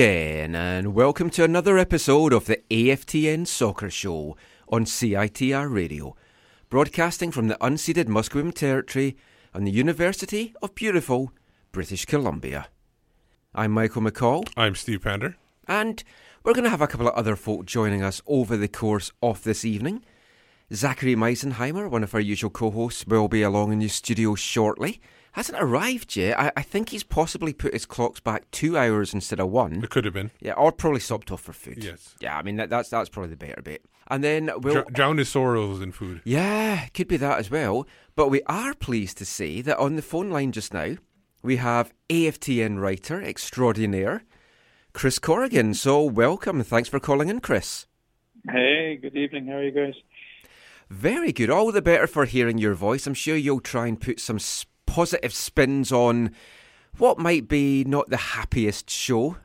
Again, and welcome to another episode of the AFTN Soccer Show on CITR Radio, broadcasting from the unceded Musqueam Territory on the University of beautiful British Columbia. I'm Michael McColl, I'm Steve Pander. and we're going to have a couple of other folk joining us over the course of this evening. Zachary Meisenheimer, one of our usual co hosts, will be along in the studio shortly. Hasn't arrived yet. I, I think he's possibly put his clocks back two hours instead of one. It could have been. Yeah, or probably stopped off for food. Yes. Yeah, I mean that, that's that's probably the better bit. And then we'll Dr- drown his sorrows in food. yeah, could be that as well. But we are pleased to say that on the phone line just now we have AFTN writer extraordinaire Chris Corrigan. So welcome. Thanks for calling in, Chris. Hey, good evening. How are you guys? Very good. All the better for hearing your voice. I'm sure you'll try and put some s- positive spins on what might be not the happiest show,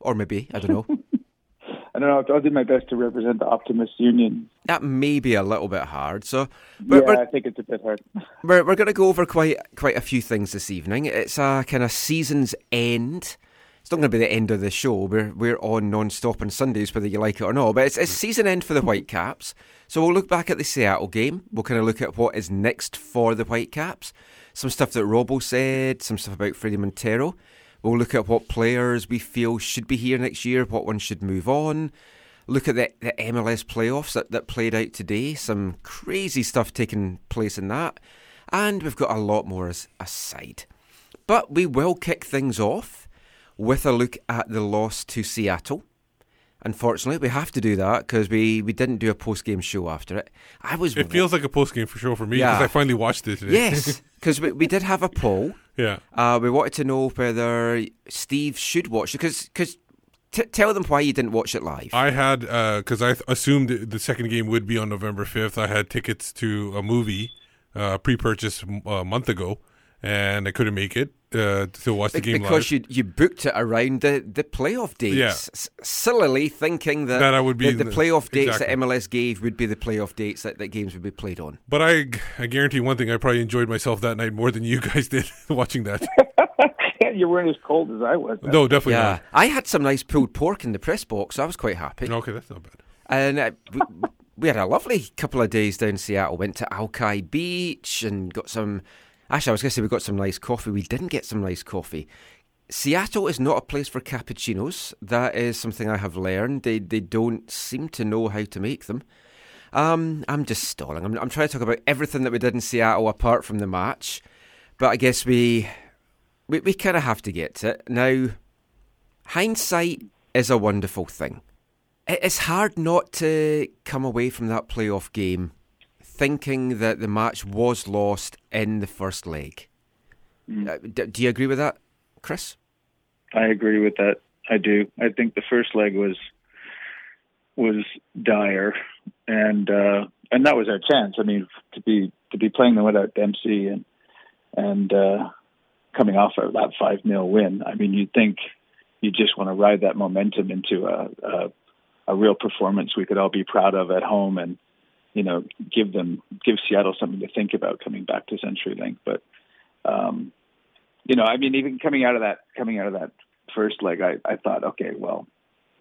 or maybe I don't know. I don't know. I'll do my best to represent the Optimist Union. that may be a little bit hard. So we're, yeah, we're, I think it's a bit hard. we're, we're going to go over quite quite a few things this evening. It's a kind of season's end. It's not going to be the end of the show. We're we're on non-stop on Sundays, whether you like it or not. But it's, it's season end for the Whitecaps. So we'll look back at the Seattle game. We'll kind of look at what is next for the Whitecaps. Some stuff that Robbo said. Some stuff about Fredy Montero. We'll look at what players we feel should be here next year. What ones should move on look at the, the MLS playoffs that, that played out today. Some crazy stuff taking place in that. And we've got a lot more as aside. But we will kick things off with a look at the loss to Seattle. Unfortunately, we have to do that because we, we didn't do a post game show after it. I was It feels like a post game for sure for me because Yeah. I finally watched it today. yes because we, we did have a poll. yeah. Uh, we wanted to know whether Steve should watch it because because t- tell them why you didn't watch it live. I had because I th- assumed the- the second game would be on November fifth. I had tickets to a movie uh, pre-purchased a month ago, and I couldn't make it uh, to watch the Be- game because live. you you booked it around the, the playoff dates, Yeah. S- sillily thinking that, That I would be the, the the- playoff dates exactly. that MLS gave would be the playoff dates that, that games would be played on. but I, I guarantee one thing: I probably enjoyed myself that night more than you guys did watching that. you weren't as cold as I was. no, definitely Yeah, I had some nice pulled pork in the press box. So I was quite happy. Okay, that's not bad. and uh, we, we had a lovely couple of days down in Seattle. Went to Alki Beach and got some. Actually, I was going to say we got some nice coffee. We didn't get some nice coffee. Seattle is not a place for cappuccinos. That is something I have learned. They they don't seem to know how to make them. Um, I'm just stalling. I'm, I'm trying to talk about everything that we did in Seattle apart from the match, but I guess we we, we kind of have to get to it now. Hindsight is a wonderful thing. It's hard not to come away from that playoff game thinking that the match was lost in the first leg. Uh, d- do you agree with that, Chris? I agree with that. I do. I think the first leg was was dire, and uh, and that was our chance. I mean, to be to be playing them without Dempsey and and uh, coming off of that five 0 win. I mean, you'd think you just want to ride that momentum into a, a a real performance we could all be proud of at home, and you know, give them give Seattle something to think about coming back to CenturyLink. But um, you know, I mean, even coming out of that coming out of that first leg, I, I thought, okay, well,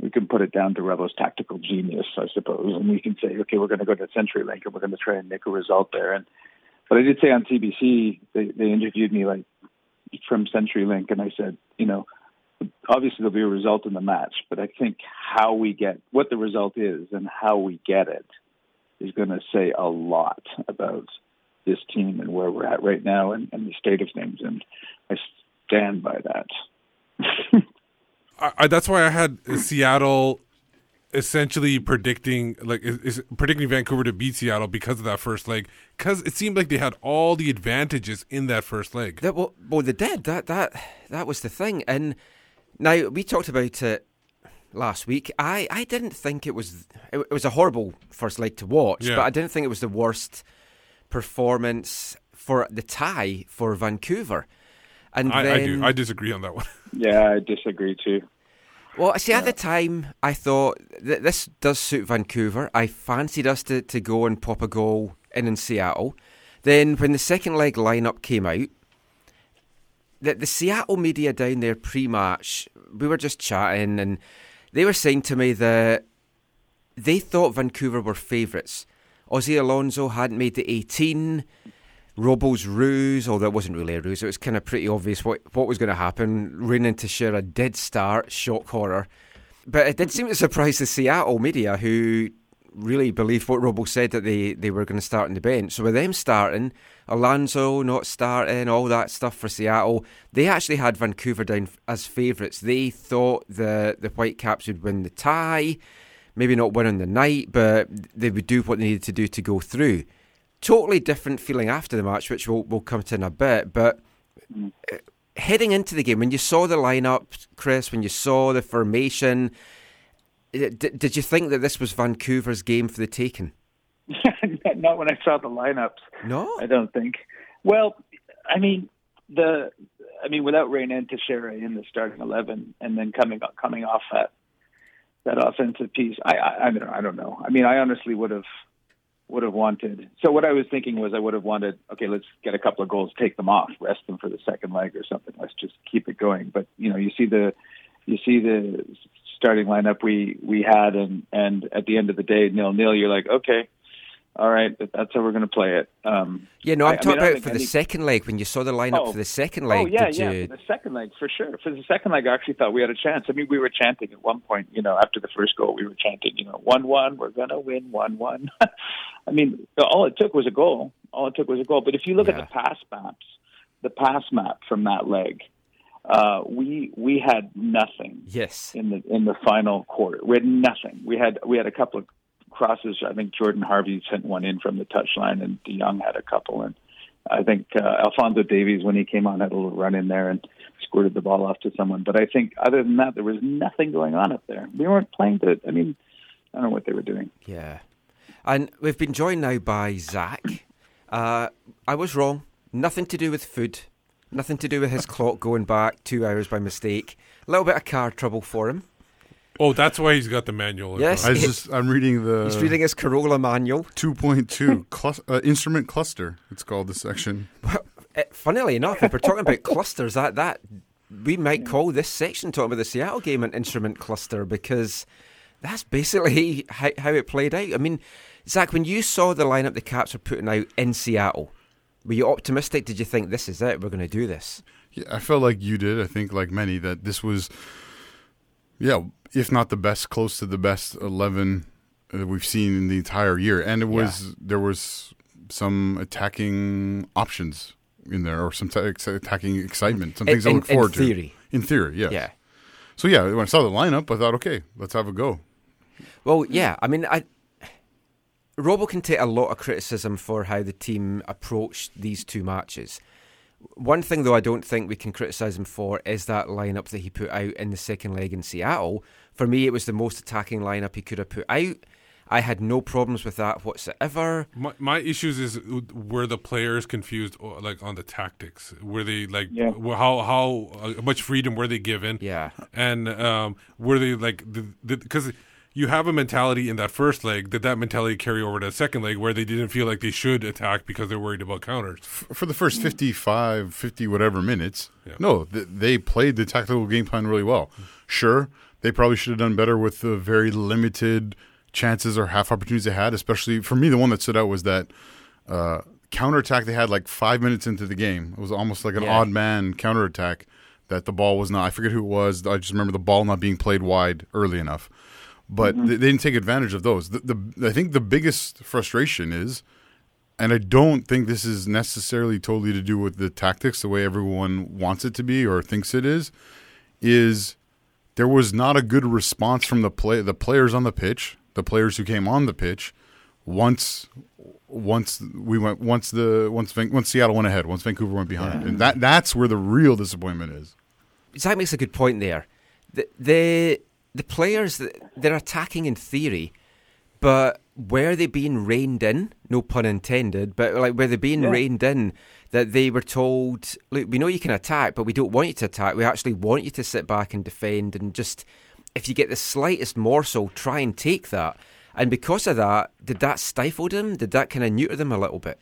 we can put it down to Revo's tactical genius, I suppose, and we can say, okay, we're going to go to CenturyLink and we're going to try and make a result there. And but I did say on CBC they they interviewed me like from CenturyLink, and I said, you know, obviously there'll be a result in the match, but I think how we get what the result is and how we get it is going to say a lot about this team and where we're at right now and, and the state of things. And I stand by that. I, I, that's why I had Seattle essentially predicting like is, is predicting Vancouver to beat Seattle because of that first leg because it seemed like they had all the advantages in that first leg. That, well, well, they did. That that that was the thing. And now we talked about it last week. I, I didn't think it was it, it was a horrible first leg to watch, Yeah. but I didn't think it was the worst performance for the tie for Vancouver. And I, then, I do. I disagree on that one. yeah, I disagree too. Well, see, at the time, I thought that this does suit Vancouver. I fancied us to, to go and pop a goal in in Seattle. Then, when the second leg lineup came out, the, the Seattle media down there pre match, we were just chatting, and they were saying to me that they thought Vancouver were favourites. Ozzy Alonso hadn't made the 18. Robo's ruse, although it wasn't really a ruse, it was kind of pretty obvious what, what was going to happen. Raining Techera did start, shock horror. But it did seem to surprise the Seattle media, who really believe what Robo said that they, they were going to start on the bench. So with them starting, Alonso not starting, all that stuff for Seattle, they actually had Vancouver down as favourites. They thought the, the Whitecaps would win the tie, maybe not win on the night, but they would do what they needed to do to go through totally different feeling after the match, which we'll, we'll come to in a bit. But uh, heading into the game, when you saw the lineup, Chris, when you saw the formation, uh, d- did you think that this was Vancouver's game for the taking? Not when I saw the lineups. No. I don't think. Well, I mean the, I mean without Raynan Techera in the starting eleven, and then coming coming off that that offensive piece, I I, I don't I don't know. I mean, I honestly would have would have wanted. So what I was thinking was I would have wanted. Okay, let's get a couple of goals, take them off, rest them for the second leg or something. Let's just keep it going. But you know, you see the you see the starting lineup we we had, and and at the end of the day, nil nil. You're like, okay, all right, that's how we're going to play it. Um, Yeah, no, I'm I- talking mean, I don't about for the any- second leg when you saw the lineup Oh. for the second leg. Oh yeah, yeah. you? For the second leg, for sure. For the second leg, I actually thought we had a chance. I mean, we were chanting at one point. You know, after the first goal, we were chanting. You know, one-one. We're gonna win. One-one. I mean, all it took was a goal. All it took was a goal. But if you look Yeah. at the pass maps, the pass map from that leg, uh, we we had nothing Yes. in the in the final quarter. We had nothing. We had we had a couple of crosses. I think Jordan Harvey sent one in from the touchline, and De Jong had a couple. And I think uh, Alphonso Davies, when he came on, had a little run in there and squirted the ball off to someone. But I think other than that, there was nothing going on up there. We weren't playing to. I mean, I don't know what they were doing. Yeah. And we've been joined now by Zach. Uh, I was wrong. Nothing to do with food. Nothing to do with his clock going back two hours by mistake. A little bit of car trouble for him. Oh, that's why he's got the manual. Yes. I just I'm reading the He's reading his Corolla manual. 2.2 clus- uh, instrument cluster. It's called the section. Well, eh, funnily enough, if we're talking about clusters, that that we might call this section talking about the Seattle game an instrument cluster because that's basically how, how it played out. I mean, Zach, when you saw the lineup the Caps were putting out in Seattle, were you optimistic? Did you think this is it? We're going to do this? Yeah, I felt like you did. I think like many that this was, yeah, if not the best, close to the best eleven that we've seen in the entire year, and it was there was some attacking options in there, or some t- ex- attacking excitement, some In- things I in- look forward in theory. to. In theory, yes. Yeah. So yeah, when I saw the lineup, I thought, okay, let's have a go. Well, yeah. I mean, I Robo can take a lot of criticism for how the team approached these two matches. One thing, though, I don't think we can criticise him for is that lineup that he put out in the second leg in Seattle. For me, it was the most attacking lineup he could have put out. I had no problems with that whatsoever. My, my issues is were the players confused like on the tactics? Were they like Yeah. how how uh, much freedom were they given? Yeah. and um, were they like because you have a mentality in that first leg. Did that mentality carry over to the second leg where they didn't feel like they should attack because they're worried about counters? for the first 55, 50 whatever minutes, Yeah. no, they played the tactical game plan really well. Sure, they probably should have done better with the very limited chances or half opportunities they had. Especially for me, the one that stood out was that uh, counterattack they had like five minutes into the game. It was almost like an Yeah. odd man counterattack that the ball was not. I forget who it was. I just remember the ball not being played wide early enough. But mm-hmm. they, they didn't take advantage of those. The, the I think the biggest frustration is and I don't think this is necessarily totally to do with the tactics, the way everyone wants it to be or thinks it is, is there was not a good response from the play the players on the pitch, the players who came on the pitch, once once we went once the once Van, once Seattle went ahead, once Vancouver went behind, and that that's where the real disappointment is. Zach makes a good point there. The the, the players they're attacking in theory, but were they being reined in? No pun intended. But like were they being reined in? That they were told, look, we know you can attack, but we don't want you to attack. We actually want you to sit back and defend, and just if you get the slightest morsel, try and take that. And because of that, did that stifle them? Did that kind of neuter them a little bit?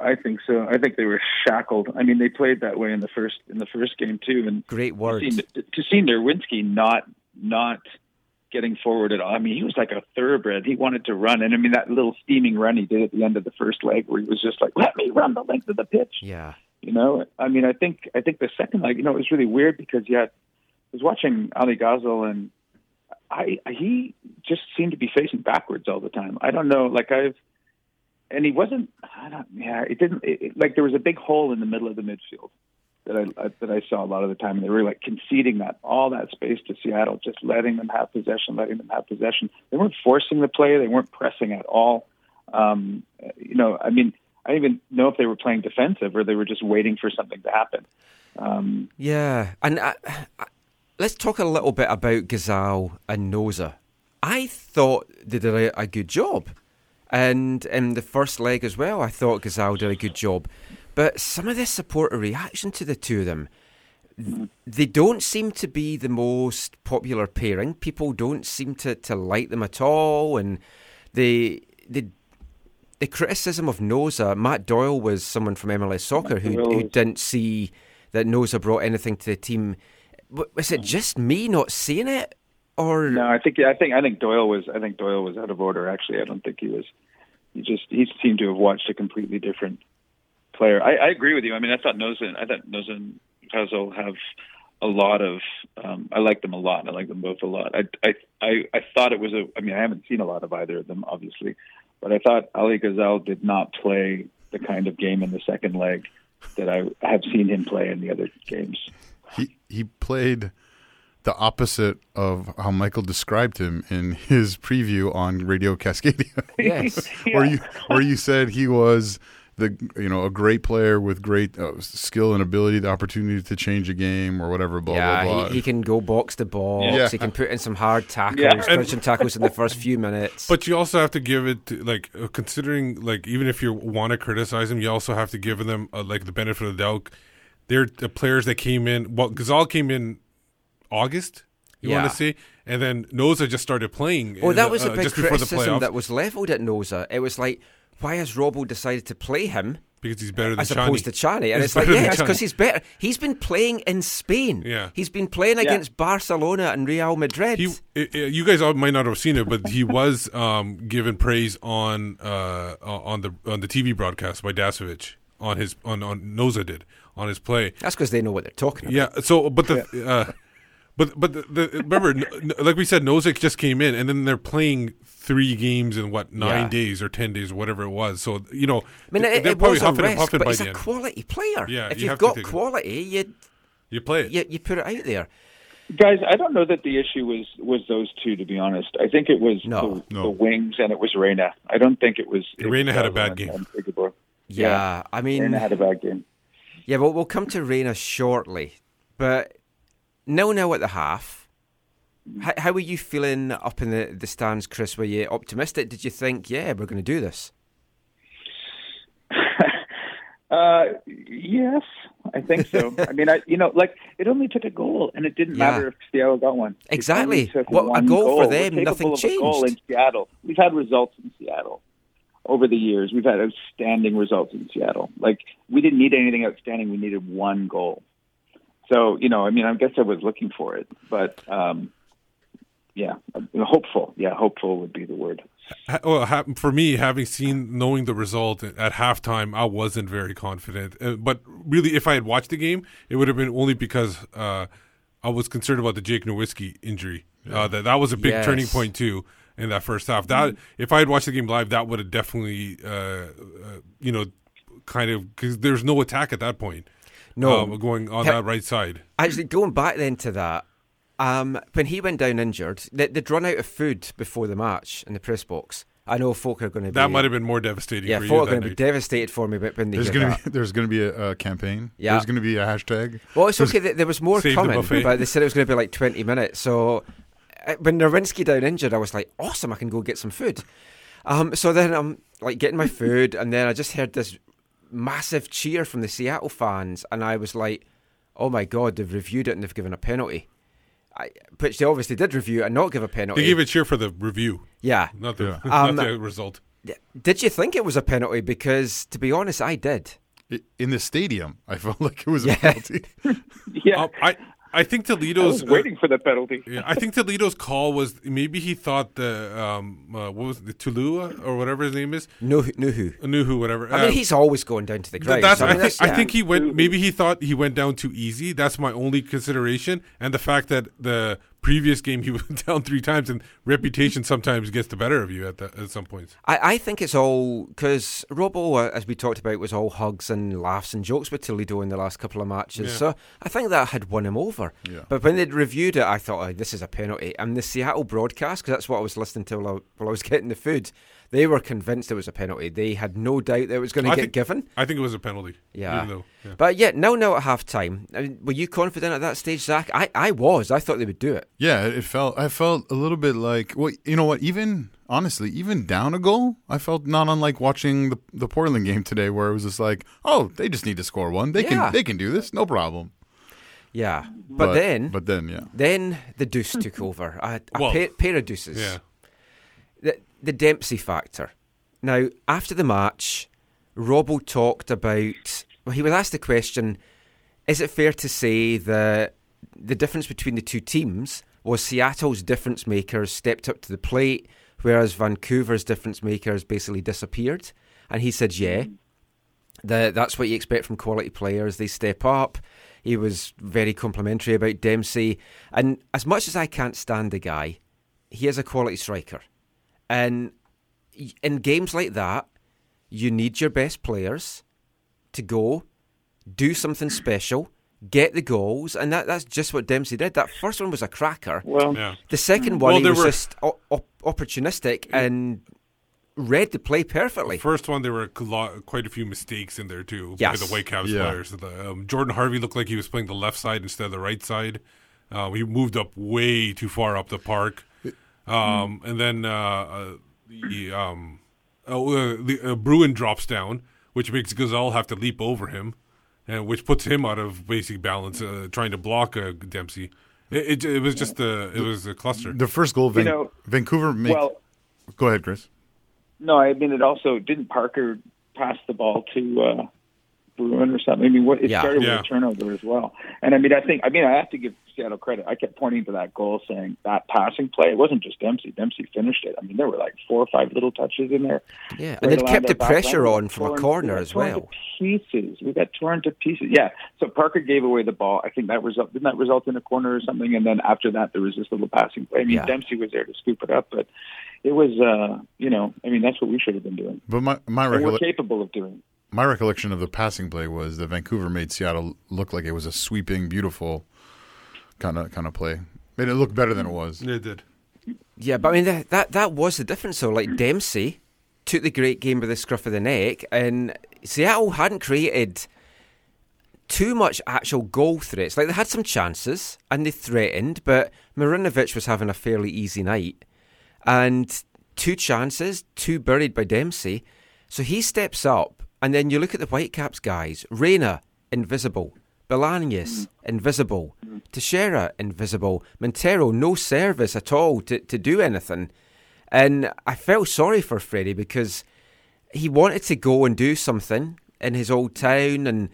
I think so. I think they were shackled. I mean, they played that way in the first in the first game too. And Great words. to see, Nerwinski not not getting forward at all. I mean, he was like a thoroughbred. He wanted to run, and I mean that little steaming run he did at the end of the first leg, where he was just like, "Let me run the length of the pitch." Yeah. You know, I mean, I think I think the second leg, you know, it was really weird because you had I was watching Ali Ghazal and I he just seemed to be facing backwards all the time. I don't know, like I've and he wasn't. I don't. Yeah, it didn't. It, it, like there was a big hole in the middle of the midfield that I, that I saw a lot of the time, and they were like conceding that all that space to Seattle, just letting them have possession, letting them have possession. They weren't forcing the play. They weren't pressing at all. Um, you know, I mean, I didn't even know if they were playing defensive or they were just waiting for something to happen. Um, Yeah, and I, I, let's talk a little bit about Ghazal and Nosa. I thought they did a, a good job, and in the first leg as well, I thought Ghazal did a good job. But some of the supporter reaction to the two of them, they don't seem to be the most popular pairing. People don't seem to, to like them at all, and they they the criticism of Nosa, Matt Doyle was someone from MLS Soccer who, who didn't see that Nosa brought anything to the team. Was it mm. just me not seeing it, or no, I think I think I think Doyle was I think Doyle was out of order. Actually, I don't think he was. He just he seemed to have watched a completely different player. I, I agree with you. I mean, I thought Nosa I thought Nosa and Ghazal have a lot of. Um, I like them a lot. I like them both a lot. I, I I I thought it was a. I mean, I haven't seen a lot of either of them, obviously, but I thought Ali Ghazal did not play the kind of game in the second leg that I have seen him play in the other games. He he played the opposite of how Michael described him in his preview on Radio Cascadia. yes, where you where you said he was the you know a great player with great uh, skill and ability, the opportunity to change a game or whatever. Blah yeah, blah blah. He, he can go box to box. Yeah. He can put in some hard tackles, Yeah. And- punching tackles in the first few minutes. But you also have to give it to, like uh, considering like even if you want to criticize him, you also have to give them uh, like the benefit of the doubt. They're the players that came in. Well, Ghazal came in August. You Yeah. want to see? and then Nosa just started playing. well, that was a uh, big just before the criticism that was levelled at Nosa. It was like, why has Robbo decided to play him because he's better than as Chani. opposed to Chani? And He's it's like, yeah, it's because he's better. He's been playing in Spain. Yeah. He's been playing against Barcelona and Real Madrid. He, i i you guys all might not have seen it, but he was um, given praise on uh, on the on the TV broadcast by Dasovic on his on on Nosa did on his play. That's because they know what they're talking about. Yeah. So, but the, uh, but but the, the, remember, n- n- like we said, Nozick just came in, and then they're playing three games in what nine Yeah. days or ten days or whatever it was. So you know, I mean, it, they're it probably was a huffing and puffing but by he's the a end. quality player. Yeah, if you you've got take it. quality, you, you play it. you you put it out there. Guys, I don't know that the issue was was those two. To be honest, I think it was No, the, no. the wings and it was Reyna. I don't think it was. it Reyna was had a bad game. and Igor. Yeah, I mean, Reyna had a bad game. Yeah, well, we'll come to Reyna shortly, but nil nil at the half. How, how were you feeling up in the, the stands, Chris? Were you optimistic? Did you think, yeah, we're going to do this? Uh, yes, I think so. I mean, I you know, like it only took a goal, and it didn't Yeah. matter if Seattle got one. Exactly. What- a one goal for We're them, capable nothing of a goal in. Seattle. We've had results in Seattle over the years. We've had outstanding results in Seattle. Like we didn't need anything outstanding. We needed one goal. So you know, I mean, I guess I was looking for it, but um, yeah, hopeful. Yeah, hopeful would be the word. Well, for me, having seen, knowing the result at halftime, I wasn't very confident. Uh, but really, if I had watched the game, it would have been only because uh, I was concerned about the Jake Nerwinski injury. Uh, that that was a big Yes. turning point too in that first half. That if I had watched the game live, that would have definitely, uh, uh, you know, kind of because there's no attack at that point. No. um, going on Ha- that right side. Actually, going back then to that, um, when he went down injured, they, they'd run out of food before the match in the press box. I know folk are going to be. That might have been more devastating. Yeah, for you folk are going to be devastated for me but when they There's gonna be there's gonna be a, a campaign. Yeah. There's gonna be a hashtag. Well, it's okay. There was more Save the coming, but they said it was going to be like 20 minutes. So uh, when Nerwinski down injured, I was like, awesome, I can go get some food. Um, so then I'm like getting my food, and then I just heard this massive cheer from the Seattle fans, and I was like, oh my god, they've reviewed it and they've given a penalty. I, which they obviously did review and not give a penalty. They gave a cheer for the review, yeah. not the, Yeah. not Um, the result. Did you think it was a penalty? Because to be honest, I did. In the stadium, I felt like it was Yeah. a penalty. Yeah, Um, I I think I Toledo's was waiting for the penalty. Yeah, I think Toledo's call was maybe he thought the um uh, what was it, the Tulua or whatever his name is No, no who. Nuhu whatever. I mean, Uh, he's always going down to the th- ground. that's so I, think that's- I yeah. think he went maybe he thought he went down too easy. That's my only consideration, and the fact that the previous game he went down three times, and reputation sometimes gets the better of you at the, at some points. I, I think it's all because Robo, as we talked about, was all hugs and laughs and jokes with Toledo in the last couple of matches. Yeah. So I think that had won him over. Yeah. But when they'd reviewed it, I thought, oh, this is a penalty. And the Seattle broadcast, because that's what I was listening to while I, while I was getting the food, they were convinced it was a penalty. They had no doubt that it was going to I get think- given. I think it was a penalty. Yeah. even though, yeah. But yeah, now now at half time, I uh, mean, were you confident at that stage, Zach? I, I was. I thought they would do it. Yeah, it felt. I felt a little bit like. Well, you know what? Even honestly, even down a goal, I felt not unlike watching the the Portland game today, where it was just like, oh, they just need to score one. They Yeah. can they can do this, no problem. Yeah. But, then, but then, yeah, then the deuce took over. A, a Well, pair, pair of deuces. yeah. the the Dempsey factor. Now, after the match, Robbo talked about. Well, he was asked the question: Is it fair to say that the difference between the two teams was Seattle's difference makers stepped up to the plate, whereas Vancouver's difference makers basically disappeared? And he said, "Yeah, that that's what you expect from quality players. They step up." He was very complimentary about Dempsey, and as much as I can't stand the guy, he is a quality striker. And in games like that, you need your best players to go, do something special, get the goals, and that, that's just what Dempsey did. That first one was a cracker. Well, Yeah. The second one, Well, he was were- just op- opportunistic and read the play perfectly. The First one, there were a lot, quite a few mistakes in there too Yes. by the Whitecaps Yeah. players. The, um, Jordan Harvey looked like he was playing the left side instead of the right side. Uh, he moved up way too far up the park, um, and then uh, uh, the um, oh, uh, the uh, Bruin drops down, which makes Ghazal have to leap over him, and which puts him out of basic balance, uh, trying to block uh, Dempsey. It, it, it was just a it was a cluster. the first goal, Van- know, Vancouver. Make, well, go ahead, Chris. no, I mean it also didn't Parker pass the ball to Bruin or something. I mean, what it Yeah. started Yeah. with a turnover as well. And I mean, I think I mean I have to give Seattle credit. I kept pointing to that goal, saying that passing play. It wasn't just Dempsey. Dempsey finished it. I mean, there were like four or five little touches in there. Yeah, right and they'd kept the pressure line. on from a corner we as well. Pieces. We got torn to pieces. Yeah. So Parker gave away the ball. I think that result didn't that result in a corner or something. And then after that, there was this little passing play. I mean, Yeah. Dempsey was there to scoop it up, but it was, uh, you know, I mean, that's what we should have been doing. But my my And we're capable of doing. My recollection of the passing play was that Vancouver made Seattle look like it was a sweeping, beautiful kind of kind of play. Made it look better than it was. It did. Yeah, but I mean that that, that was the difference. though. like Dempsey took the great game by the scruff of the neck, and Seattle hadn't created too much actual goal threats. Like they had some chances and they threatened, but Marinovic was having a fairly easy night, and two chances, two buried by Dempsey. So he steps up And then you look at the Whitecaps guys Reyna, invisible. Belanis, mm. invisible. Mm. Techera, invisible. Montero, no service at all to, to do anything. And I felt sorry for Fredy because he wanted to go and do something in his old town and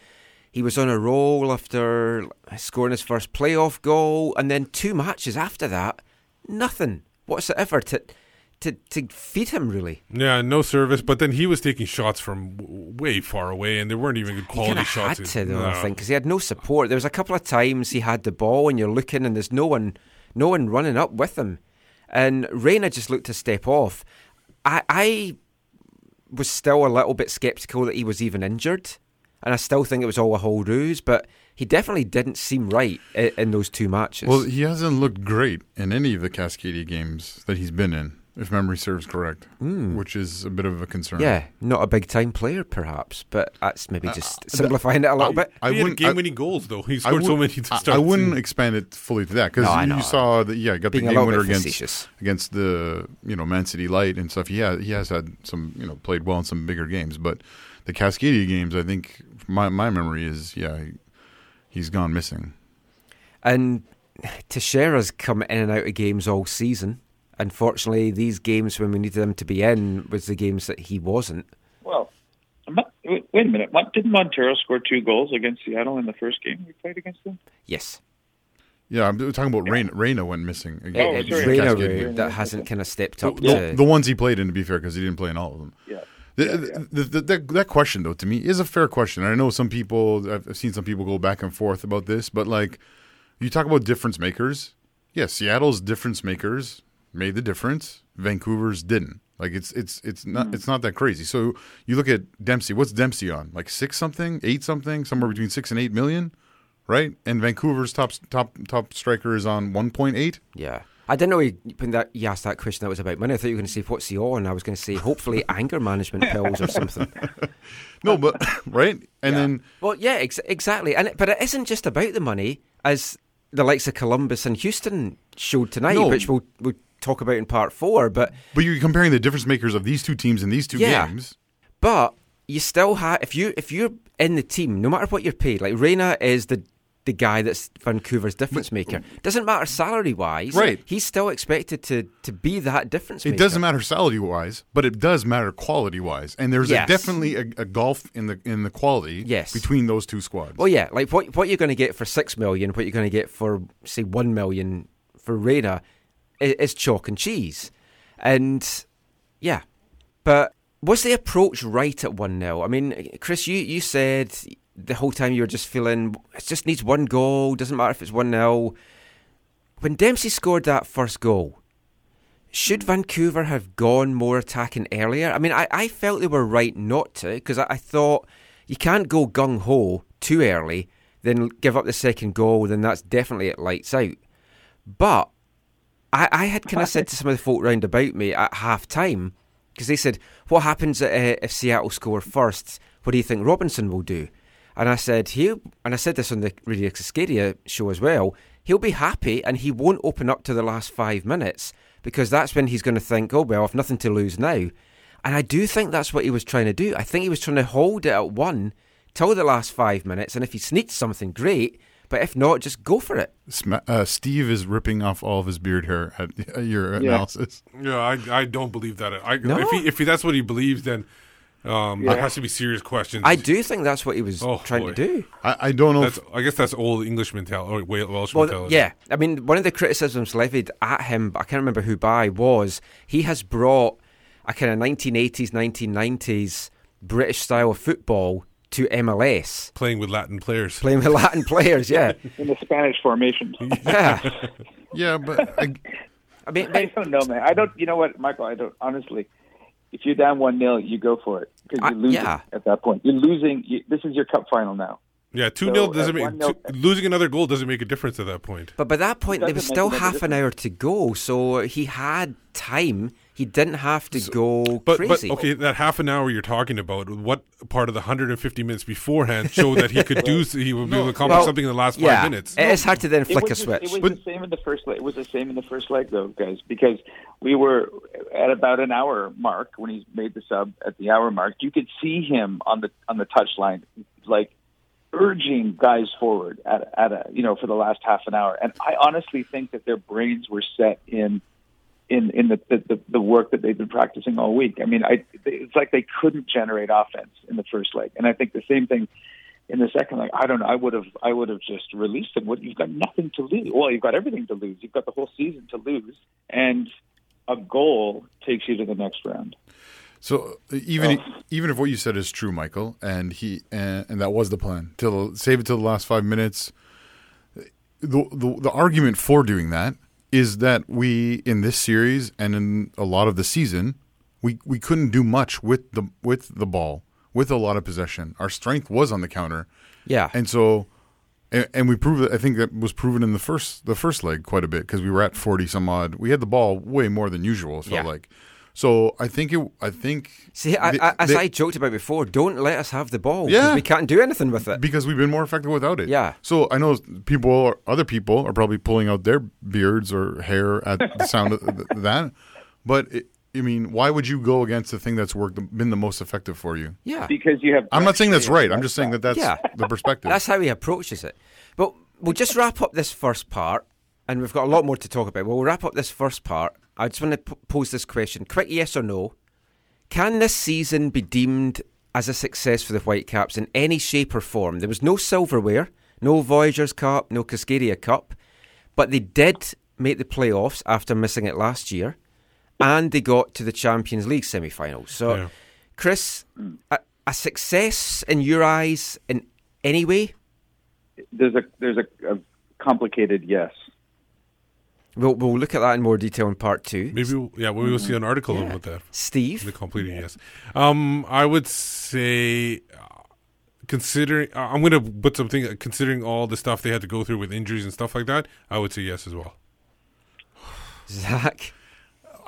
he was on a roll after scoring his first playoff goal and then two matches after that nothing whatsoever to to to feed him really Yeah, no service. But then he was taking shots from w- way far away, and they weren't even good quality kind of shots. had to though I No. think because he had no support there was a couple of times he had the ball and you're looking and there's no one no one running up with him and Reyna just looked to step off I I was still a little bit sceptical that he was even injured and I still think it was all a whole ruse but he definitely didn't seem right in, in those two matches Well, he hasn't looked great in any of the Cascadia games that he's been in, if memory serves correct, which is a bit of a concern. Yeah not a big time player perhaps but that's maybe just Uh, simplifying it a little bit I he had wouldn't. game-winning goals though. He scored so many to I- start. I wouldn't the- expand it fully to that because No, you, know. saw that. Yeah, got Being the game winner against facetious. against the you know Man City Light and stuff. He has he has had some you know played well in some bigger games, but the Cascadia games, I think my my memory is yeah, he, he's gone missing. And Techera's come in and out of games all season. Unfortunately, these games when we needed him to be in was the games that he wasn't. Well, not- wait wait a minute. Mon- Didn't Montero score two goals against Seattle in the first game we played against them? Yes, Yeah, I'm talking about Reyna. Reyna went missing. It- Oh, it's. Reyna that hasn't kind of stepped up The, to. the ones he played in, to be fair, because he didn't play in all of them. Yeah. The, Yeah, the, the, the, that, that question, though, to me is a fair question. I know some people, I've I've seen some people go back and forth about this, but like, you talk about difference makers. Yeah, Seattle's difference makers made the difference. Vancouver's didn't. Like it's it's it's not hmm. it's not that crazy. So you look at Dempsey. What's Dempsey on? Like six something, eight something, somewhere between six and eight million, right? And Vancouver's top top top striker is on one point eight. yeah, I didn't know he, when that you asked that question that was about money. I thought you were going to say what's he on. I was going to say hopefully anger management pills or something. No, but right, and then Well, yeah, ex- exactly. And it- but it isn't just about the money, as the likes of Columbus and Houston showed tonight, No. which we'll we'll talk about in part four. But but you're comparing the difference makers of these two teams in these two Yeah. games. But you still have if you if you're in the team, no matter what you're paid, like Reyna is the the guy that's Vancouver's difference maker. Doesn't matter salary wise, Right. He's still expected to to be that difference maker. It doesn't matter salary wise, but it does matter quality wise, and there's Yes. a, definitely a, a gulf in the in the quality Yes. between those two squads. Well, yeah, like what what you're going to get for six million, what you're going to get for say one million for Reyna is, chalk and cheese, and yeah, but was the approach right at one 0 I mean, Chris, you you said the whole time you were just feeling it just needs one goal, doesn't matter if it's one 0 When Dempsey scored that first goal, should Vancouver have gone more attacking earlier? I mean, I, I felt they were right not to because I, I thought you can't go gung ho too early, then give up the second goal, then that's definitely it lights out. But I, I had kind of said to some of the folk round about me at half time because they said, What happens uh, if Seattle score first? What do you think Robinson will do? And I said, he'll, and I said this on the Radio Cascadia show as well, he'll be happy and he won't open up to the last five minutes because that's when he's going to think, oh, well, I've nothing to lose now. And I do think that's what he was trying to do. I think he was trying to hold it at one till the last five minutes. And if he sneaks something, great. But if not, just go for it. Uh, Steve is ripping off all of his beard hair at your analysis. Yeah, I, I don't believe that. I No? if he if he, that's what he believes, then um, there has to be serious questions. I do think that's what he was Oh, trying boy. to do. I, I don't know. That's If, I guess that's old English mentality or Welsh Well, mentality. yeah. I mean, one of the criticisms levied at him, I can't remember who by, was he has brought a kind of 1980s, 1990s British style of football to MLS, playing with Latin players. playing with Latin players. Yeah, In the Spanish formation. yeah. yeah, but I, I mean, I don't know, man. I don't. You know what, Michael? I don't. Honestly, if you're down one 0 you go for it because you're losing yeah. at that point. You're losing. You, this is your cup final now. Yeah, two So, 0 uh, doesn't make two, losing another goal doesn't make a difference at that point. But by that point, there was still a bit of half an hour to go, so he had time. He didn't have to go But, but okay, that half an hour you're talking about, what part of the 150 minutes beforehand showed that he could do, he would be able to accomplish Well, something in the last yeah, five minutes? it is hard to then flick a was the- switch. It was But- the same in the first leg. It was the same in the first leg, though, guys, because we were at about an hour mark when he made the sub. At the hour mark, you could see him on the on the touchline, like urging guys forward at at a you know for the last half an hour. And I honestly think that their brains were set in. In in the, the the work that they've been practicing all week, I mean, I it's like they couldn't generate offense in the first leg, and I think the same thing in the second leg, I don't know. I would have, I would have just released them. What you've got nothing to lose. Well, you've got everything to lose. You've got the whole season to lose, and a goal takes you to the next round. So uh, even oh. even if what you said is true, Michael, and he and, and that was the plan, till save it till the last five minutes. The, the the argument for doing that is that we in this series and in a lot of the season, we we couldn't do much with the with the ball with a lot of possession. Our strength was on the counter, yeah. and so. And, and we proved. I think that was proven in the first the first leg quite a bit because we were at forty some odd. We had the ball way more than usual. It felt Yeah. like. So I think it. I think See, I, the- I, as the- I joked about before, don't let us have the ball. 'cause Yeah. We can't do anything with it. because we've been more effective without it. Yeah. So I know people, or other people, are probably pulling out their beards or hair at the sound of that. But it, I mean, why would you go against the thing that's worked, been the most effective for you? yeah. Because you have. I'm not saying that's right. I'm just saying that that's Yeah. the perspective. That's how he approaches it. But we'll just wrap up this first part, and we've got a lot more to talk about. Well, we'll wrap up this first part. I just want to p- pose this question quick yes or no. Can this season be deemed as a success for the Whitecaps in any shape or form? There was no silverware, no Voyageurs Cup, no Cascadia Cup, but they did make the playoffs after missing it last year, and they got to the Champions League semi finals. So, Yeah. Chris, a, a success in your eyes in any way? There's a there's a, a complicated yes. We'll, we'll look at that in more detail in part two. Maybe, we'll- yeah, maybe we'll see an article about that. Steve, The complete yes. Um, I would say, uh, considering, uh, I'm going to put something, uh, considering all the stuff they had to go through with injuries and stuff like that, I would say yes as well. Zach,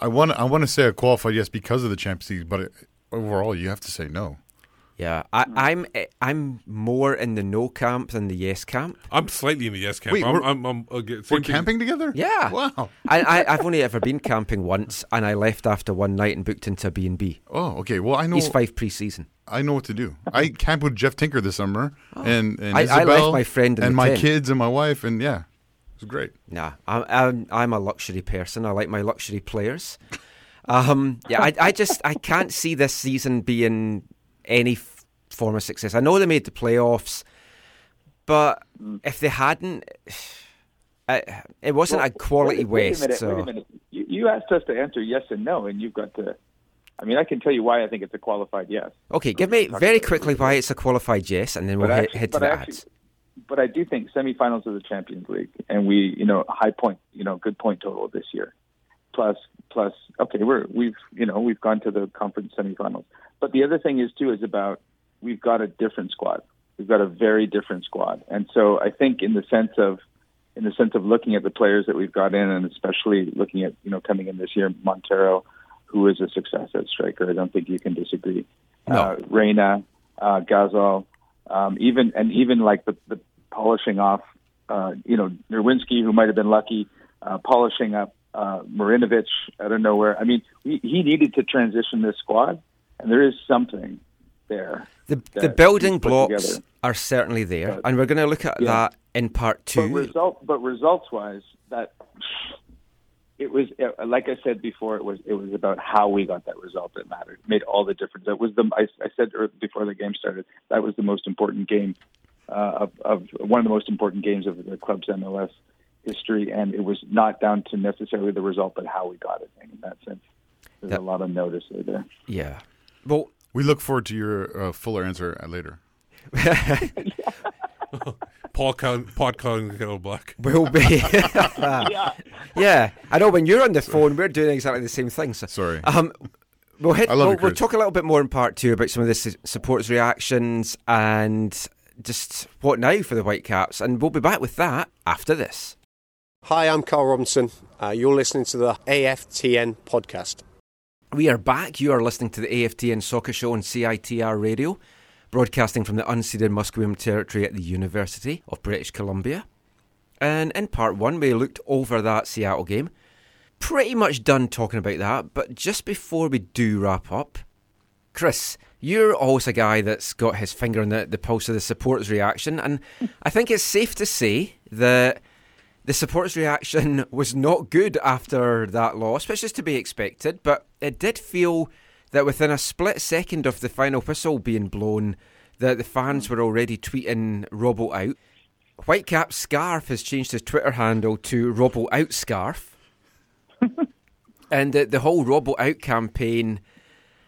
I want. I want to say a qualified yes because of the Champions League, but it, overall, you have to say no. Yeah, I, I'm eh, I'm more in the no camp than the yes camp. I'm slightly in the yes camp. Wait, I'm, we're- I'm, I'm, uh, get- We're camping together. Yeah. Wow. I, I I've only ever been camping once, and I left after one night and booked into a B and B. Oh, okay. Well, I know. He's five pre-season. I know what to do. I camped with Jeff Tinker this summer, and, and I- I left my friend in and the my tent. kids and my wife, and yeah, it was great. Nah, I'm I'm, I'm a luxury person. I like my luxury players. Um, yeah, I I just I can't see this season being any f- form of success. I know they made the playoffs, but if they hadn't, I, it wasn't a quality wait, wait a minute, so wait a minute. You, you asked us to answer yes and no, and you've got to. I mean, I can tell you why I think it's a qualified yes. okay, give me very quickly why it's a qualified yes, and then we'll head, actually- head to the actually- ads. but I do think semifinals of the Champions League, and we, you know, high point, you know, good point total this year. Plus, plus, okay, we're we've, you know, we've gone to the conference semifinals. But the other thing is too is about we've got a different squad. We've got a very different squad, and so I think in the sense of, in the sense of looking at the players that we've got in, and especially looking at, you know, coming in this year, Montero, who is a success at striker. I don't think you can disagree. No. Uh, Reyna, uh, Ghazal, um, even and even like the, the polishing off, uh, you know, Nerwinski, who might have been lucky, uh, polishing up uh, Marinovic out of nowhere. I mean, he, he needed to transition this squad, and there is something there. The, the building blocks together. are certainly there, But- and we're going to look at Yeah. that in part But two. result, but results wise, that it was like I said before. It was it was about how we got that result that mattered. It made all the difference. That was the I, I said before the game started. That was the most important game uh, of, of one of the most important games of the club's MLS history, and it was not down to necessarily the result, but how we got it. In that sense, there's That- a lot of notice there. yeah. Well, We look forward to your uh, fuller answer later. Paul Cow- Pot calling Kettle Black. will be. yeah. yeah, I know. When you're on the phone, we're doing exactly the same thing. So. Sorry. Um, we'll, hit, I love we'll, you, we'll talk a little bit more in part two about some of the su- supporters' reactions and just what now for the Whitecaps, and we'll be back with that after this. Hi, I'm Carl Robinson. Uh, you're listening to the AFTN podcast. We are back. You are listening to the AFTN Soccer Show on CITR Radio, broadcasting from the unceded Musqueam Territory at the University of British Columbia. And in part one, we looked over that Seattle game. Pretty much done talking about that, but just before we do wrap up, Chris, you're always a guy that's got his finger on the, the pulse of the supporters' reaction, and I think it's safe to say that the supporters' reaction was not good after that loss, which is to be expected, but it did feel that within a split second of the final whistle being blown, that the fans were already tweeting Robbo out. Whitecap Scarf has changed his Twitter handle to Robbo Out Scarf. and the, the whole Robbo Out campaign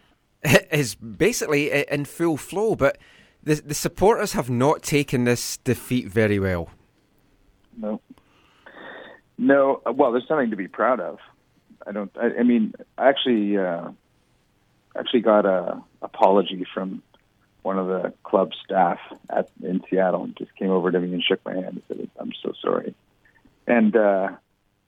is basically in full flow, but the, the supporters have not taken this defeat very well. No. No, well, there's something to be proud of. I don't. I, I mean, I actually, uh, actually got a apology from one of the club staff at in Seattle, and just came over to me and shook my hand and said, "I'm so sorry." And uh,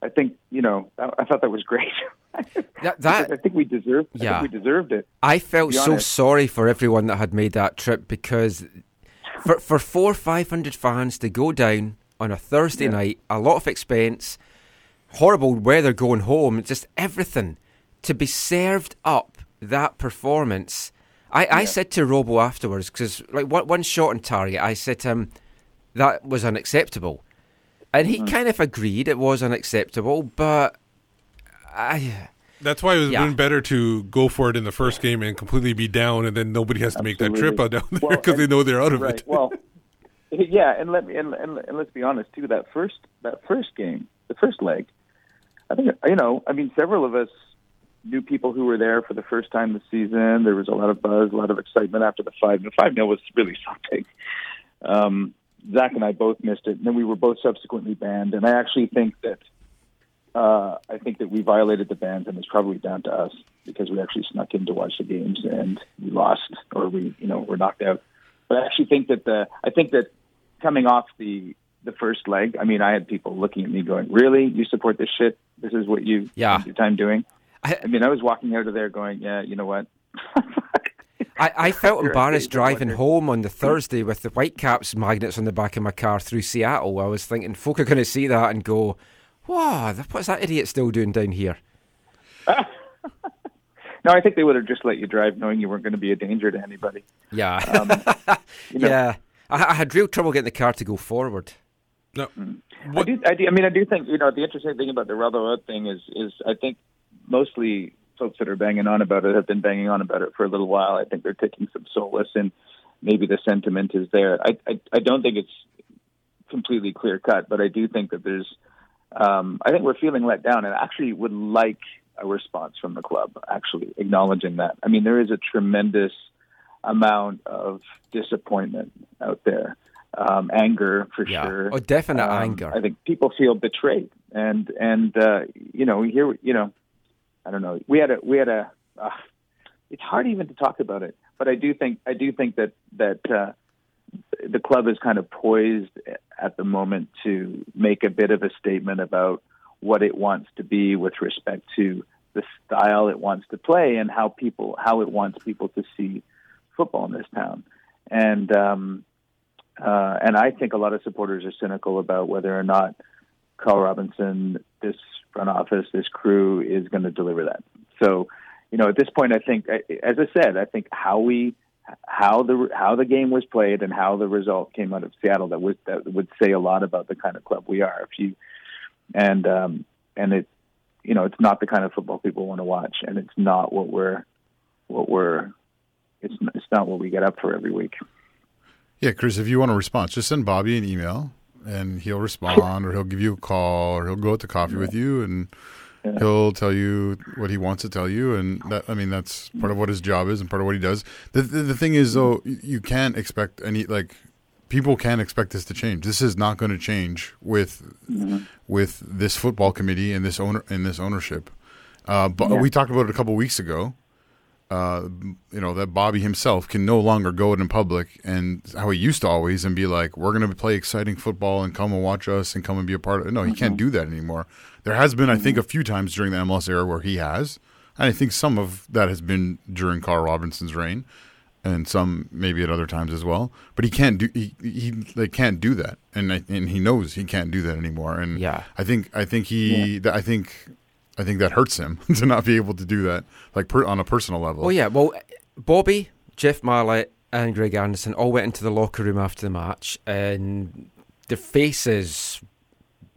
I think you know, I, I thought that was great. That, that I think we deserved. I Yeah. think we deserved it. I felt so sorry for everyone that had made that trip because for for four five hundred fans to go down on a Thursday night, a lot of expense, horrible weather going home, just everything to be served up that performance. I, I said to Robo afterwards because like one, one shot on target, I said to him that was unacceptable, and Mm-hmm. he kind of agreed it was unacceptable, but I. That's why it would have Yeah. been better to go for it in the first game and completely be down, and then nobody has to make that trip out down there Well, because they know they're out of right. it. Well, yeah, and let me and, and, and let's be honest too. That first that first game, the first leg, I think you know. I mean, several of us knew people who were there for the first time this season. There was a lot of buzz, a lot of excitement after the five. The five 0 was really something. Um, Zach and I both missed it, and then we were both subsequently banned. And I actually think that uh, I think that we violated the bans, and it's probably down to us because we actually snuck in to watch the games and we lost, or we, you know, were knocked out. But I actually think that the, I think that coming off the the first leg, I mean, I had people looking at me going, "Really, you support this shit? This is what you Yeah. spend your time doing?" I- I mean, I was walking out of there going, "Yeah, you know what." I, I felt embarrassed driving home on the Thursday with the Whitecaps magnets on the back of my car through Seattle. I was thinking folk are going to see that and go, "Wow, what's that idiot still doing down here?" No, I think they would have just let you drive, knowing you weren't going to be a danger to anybody. Yeah, Um, You know, yeah. I, I had real trouble getting the car to go forward. No, I do, I do. I mean, I do think you know the interesting thing about the Robbo Out thing is is I think mostly folks that are banging on about it have been banging on about it for a little while. I think they're taking some solace and maybe the sentiment is there. I I, I don't think it's completely clear cut, but I do think that there's. Um, I think we're feeling let down, and actually would like a response from the club, actually acknowledging that. I mean, there is a tremendous amount of disappointment out there, um, anger for Yeah. sure. Oh, definite Um, anger. I think people feel betrayed, and and uh, you know here you know, I don't know. We had a we had a. Uh, it's hard even to talk about it, but I do think I do think that that uh, the club is kind of poised at the moment to make a bit of a statement about what it wants to be with respect to the style it wants to play and how people how it wants people to see football in this town. And um, uh, and I think a lot of supporters are cynical about whether or not Carl Robinson, this front office, this crew is going to deliver that. So, you know, at this point, I think, as I said, I think how we how the how the game was played and how the result came out of Seattle that would that would say a lot about the kind of club we are. If you and um, and it you know it's not the kind of football people want to watch, and it's not what we're what we're it's it's not what we get up for every week. Yeah, Chris, if you want a response, just send Bobby an email and he'll respond or he'll give you a call or he'll go out to coffee with you and Yeah. he'll tell you what he wants to tell you and that I mean that's part of what his job is and part of what he does. The the, the thing is though you can't expect any like people can't expect this to change. This is not going to change with with this football committee and this owner and this ownership. Uh, but Yeah. we talked about it a couple weeks ago uh, you know that Bobby himself can no longer go out in public and how he used to always and be like, "We're going to play exciting football and come and watch us and come and be a part of it." No, he can't do that anymore. There has been, I think, a few times during the MLS era where he has. and I think some of that has been during Carl Robinson's reign, and some maybe at other times as well. But he can't do he he like can't do that, and I, and he knows he can't do that anymore. And Yeah. I think I think he that I think I think that hurts him to not be able to do that like per, on a personal level. Oh yeah, well, Bobby, Jeff Mallett, and Greg Anderson all went into the locker room after the match, and their faces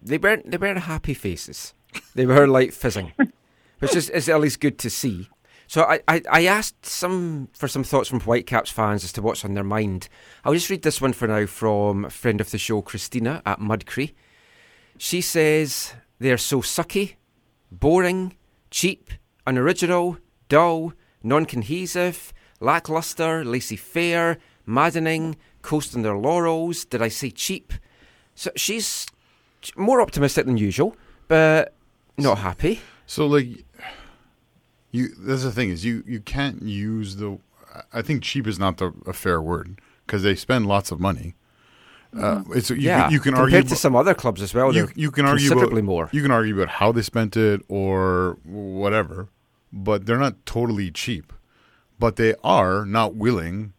they weren't they weren't happy faces. They were like fizzing, which is, is at least good to see. So I, I, I asked some for some thoughts from Whitecaps fans as to what's on their mind. I'll just read this one for now from a friend of the show, Christina at Mudcree. She says they're so sucky, boring, cheap, unoriginal, dull, non cohesive, lackluster, laissez faire, maddening, coasting their laurels. Did I say cheap? So she's more optimistic than usual, but not happy. So like you that's the thing is you you can't use the I think cheap is not the a fair word because they spend lots of money. Uh, it's you, yeah, can, you can compared argue to about- some other clubs as well. you, you can argue considerably about, more. You can argue about how they spent it or whatever, but they're not totally cheap. But they are not willing,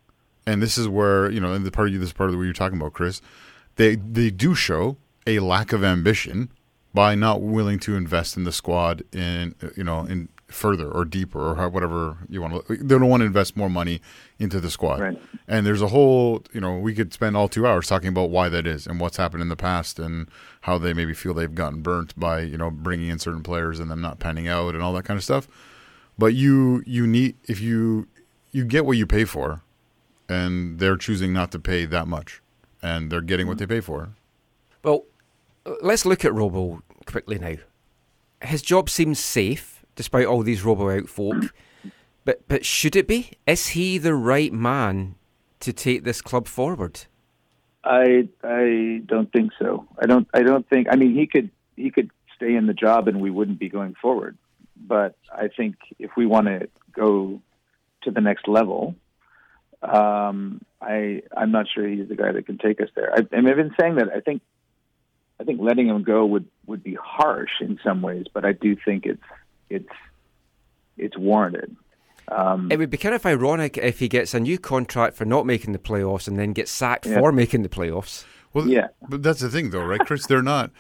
and this is where you know, and the part of you, this is part of what you're talking about, Chris. They they do show a lack of ambition by not willing to invest in the squad in you know in further or deeper or whatever you want to. They don't want to invest more money into the squad. Right. And there's a whole, you know, we could spend all two hours talking about why that is and what's happened in the past and how they maybe feel they've gotten burnt by, you know, bringing in certain players and them not panning out and all that kind of stuff. But you, you need if you, you get what you pay for, and they're choosing not to pay that much, and they're getting what they pay for. Well, let's look at Robo quickly now. His job seems safe despite all these Robo out folk, but but should it be? Is he the right man to take this club forward? I I don't think so. I don't I don't think. I mean, he could he could stay in the job and we wouldn't be going forward. But I think if we want to go to the next level, um, I I'm not sure he's the guy that can take us there. I, and I've been saying that. I think I think letting him go would would be harsh in some ways, but I do think it's it's it's warranted. Um, It would be kind of ironic if he gets a new contract for not making the playoffs and then gets sacked Yeah. for making the playoffs. Well, Yeah. but that's the thing, though, right, Chris? They're not.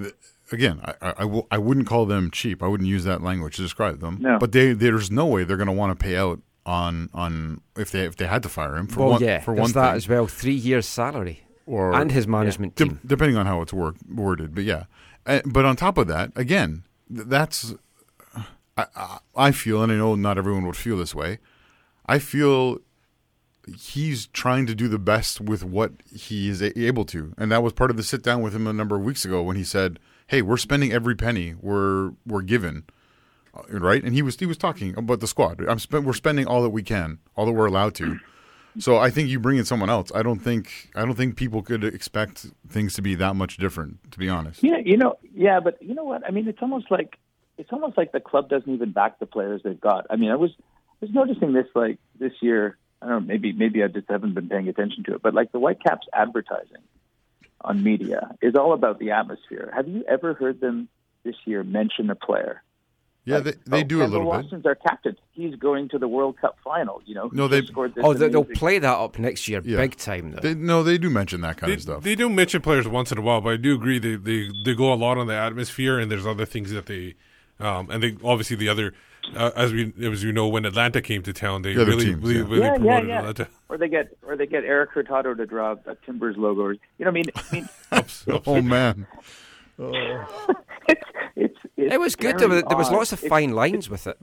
th- Again, I, I, I w- I wouldn't call them cheap. I wouldn't use that language to describe them. No. But they, there's no way they're going to want to pay out on on if they if they had to fire him for well, one yeah, for there's one that thing, as well. Three years' salary or and his management de- team. depending on how it's work, worded. But yeah, Uh, but on top of that, again, th- that's I, I, feel, and I know not everyone would feel this way. I feel he's trying to do the best with what he is able to, and that was part of the sit down with him a number of weeks ago when he said, "Hey, we're spending every penny we're we're given." Uh, Right, and he was he was talking about the squad. I'm we're spending all that we can, all that we're allowed to. So I think you bring in someone else. I don't think I don't think people could expect things to be that much different. To be honest, Yeah, you know, yeah, but you know what? I mean, it's almost like it's almost like the club doesn't even back the players they've got. I mean, I was I was noticing this like this year. I don't know, maybe maybe I just haven't been paying attention to it, but like the Whitecaps advertising on media is all about the atmosphere. Have you ever heard them this year mention a player? yeah, Like, they, they oh, do a Campbell little bit. Waston's our captain. He's going to the World Cup final. You know, No, they- scored this Oh, they, they'll play that up next year, Yeah. big time though. They, no, they do mention that kind They, of stuff. they do mention players once in a while, but I do agree they, they, they go a lot on the atmosphere, and there's other things that they, um, and they obviously the other, uh, as we as you know, when Atlanta came to town, they The really teams, really, yeah. really yeah, yeah, promoted yeah. Atlanta. Or they get or they get Erik Hurtado to draw a Timbers logo. Or, you know, I mean, I mean, Ups- ups- oh man, it's it's, it's it was good. There was, there was lots of It's- fine lines with it.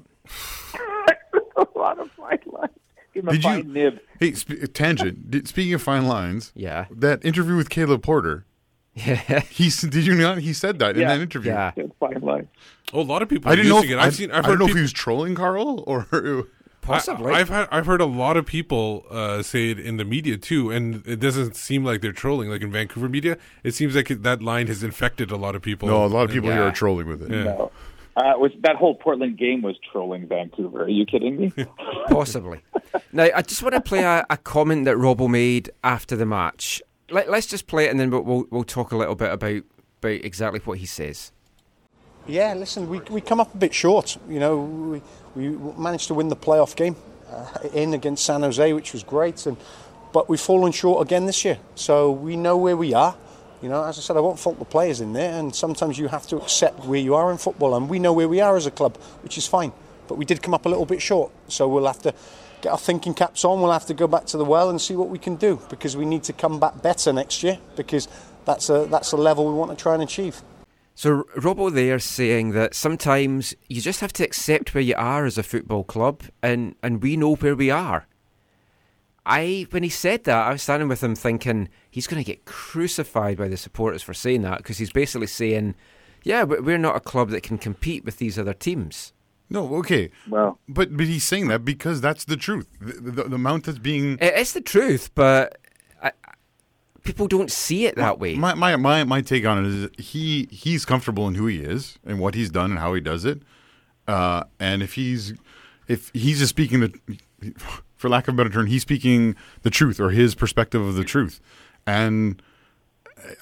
a lot of fine lines. Give him a Did you- nib. hey, sp- tangent. Did, speaking of fine lines, Yeah. that interview with Caleb Porter. Yeah. He did you not? He said that in that interview. Yeah. Good fine line. Oh, a lot of people. I didn't know. If, it. I, I've seen. I've I heard don't know if he was trolling Carl or. Possibly. I, have had, I've heard a lot of people uh, say it in the media too, and it doesn't seem like they're trolling. Like in Vancouver media, it seems like it, that line has infected a lot of people. No, a lot of people here are trolling with it. Yeah. No. Uh, was that whole Portland game was trolling Vancouver? Are you kidding me? Possibly. now, I just want to play a, a comment that Robbo made after the match. Let, let's just play it, and then we'll, we'll we'll talk a little bit about about exactly what he says. Yeah, listen, we, we come up a bit short. You know, we, we managed to win the playoff game uh, in against San Jose, which was great, and but we've fallen short again this year. So we know where we are. You know, as I said, I won't fault the players in there, and sometimes you have to accept where you are in football, and we know where we are as a club, which is fine. But we did come up a little bit short, so we'll have to get our thinking caps on. We'll have to go back to the well and see what we can do because we need to come back better next year because that's a that's a level we want to try and achieve. So Robbo there saying that sometimes you just have to accept where you are as a football club, and and we know where we are. I when he said that, I was standing with him thinking he's going to get crucified by the supporters for saying that because he's basically saying, yeah, but we're not a club that can compete with these other teams. No, okay. Well, But but he's saying that because that's the truth. The, the, the amount that's being it's the truth, but I, I- people don't see it that way. My, my my my take on it is he he's comfortable in who he is and what he's done and how he does it. Uh, and if he's if he's just speaking the for lack of a better term, he's speaking the truth or his perspective of the truth. And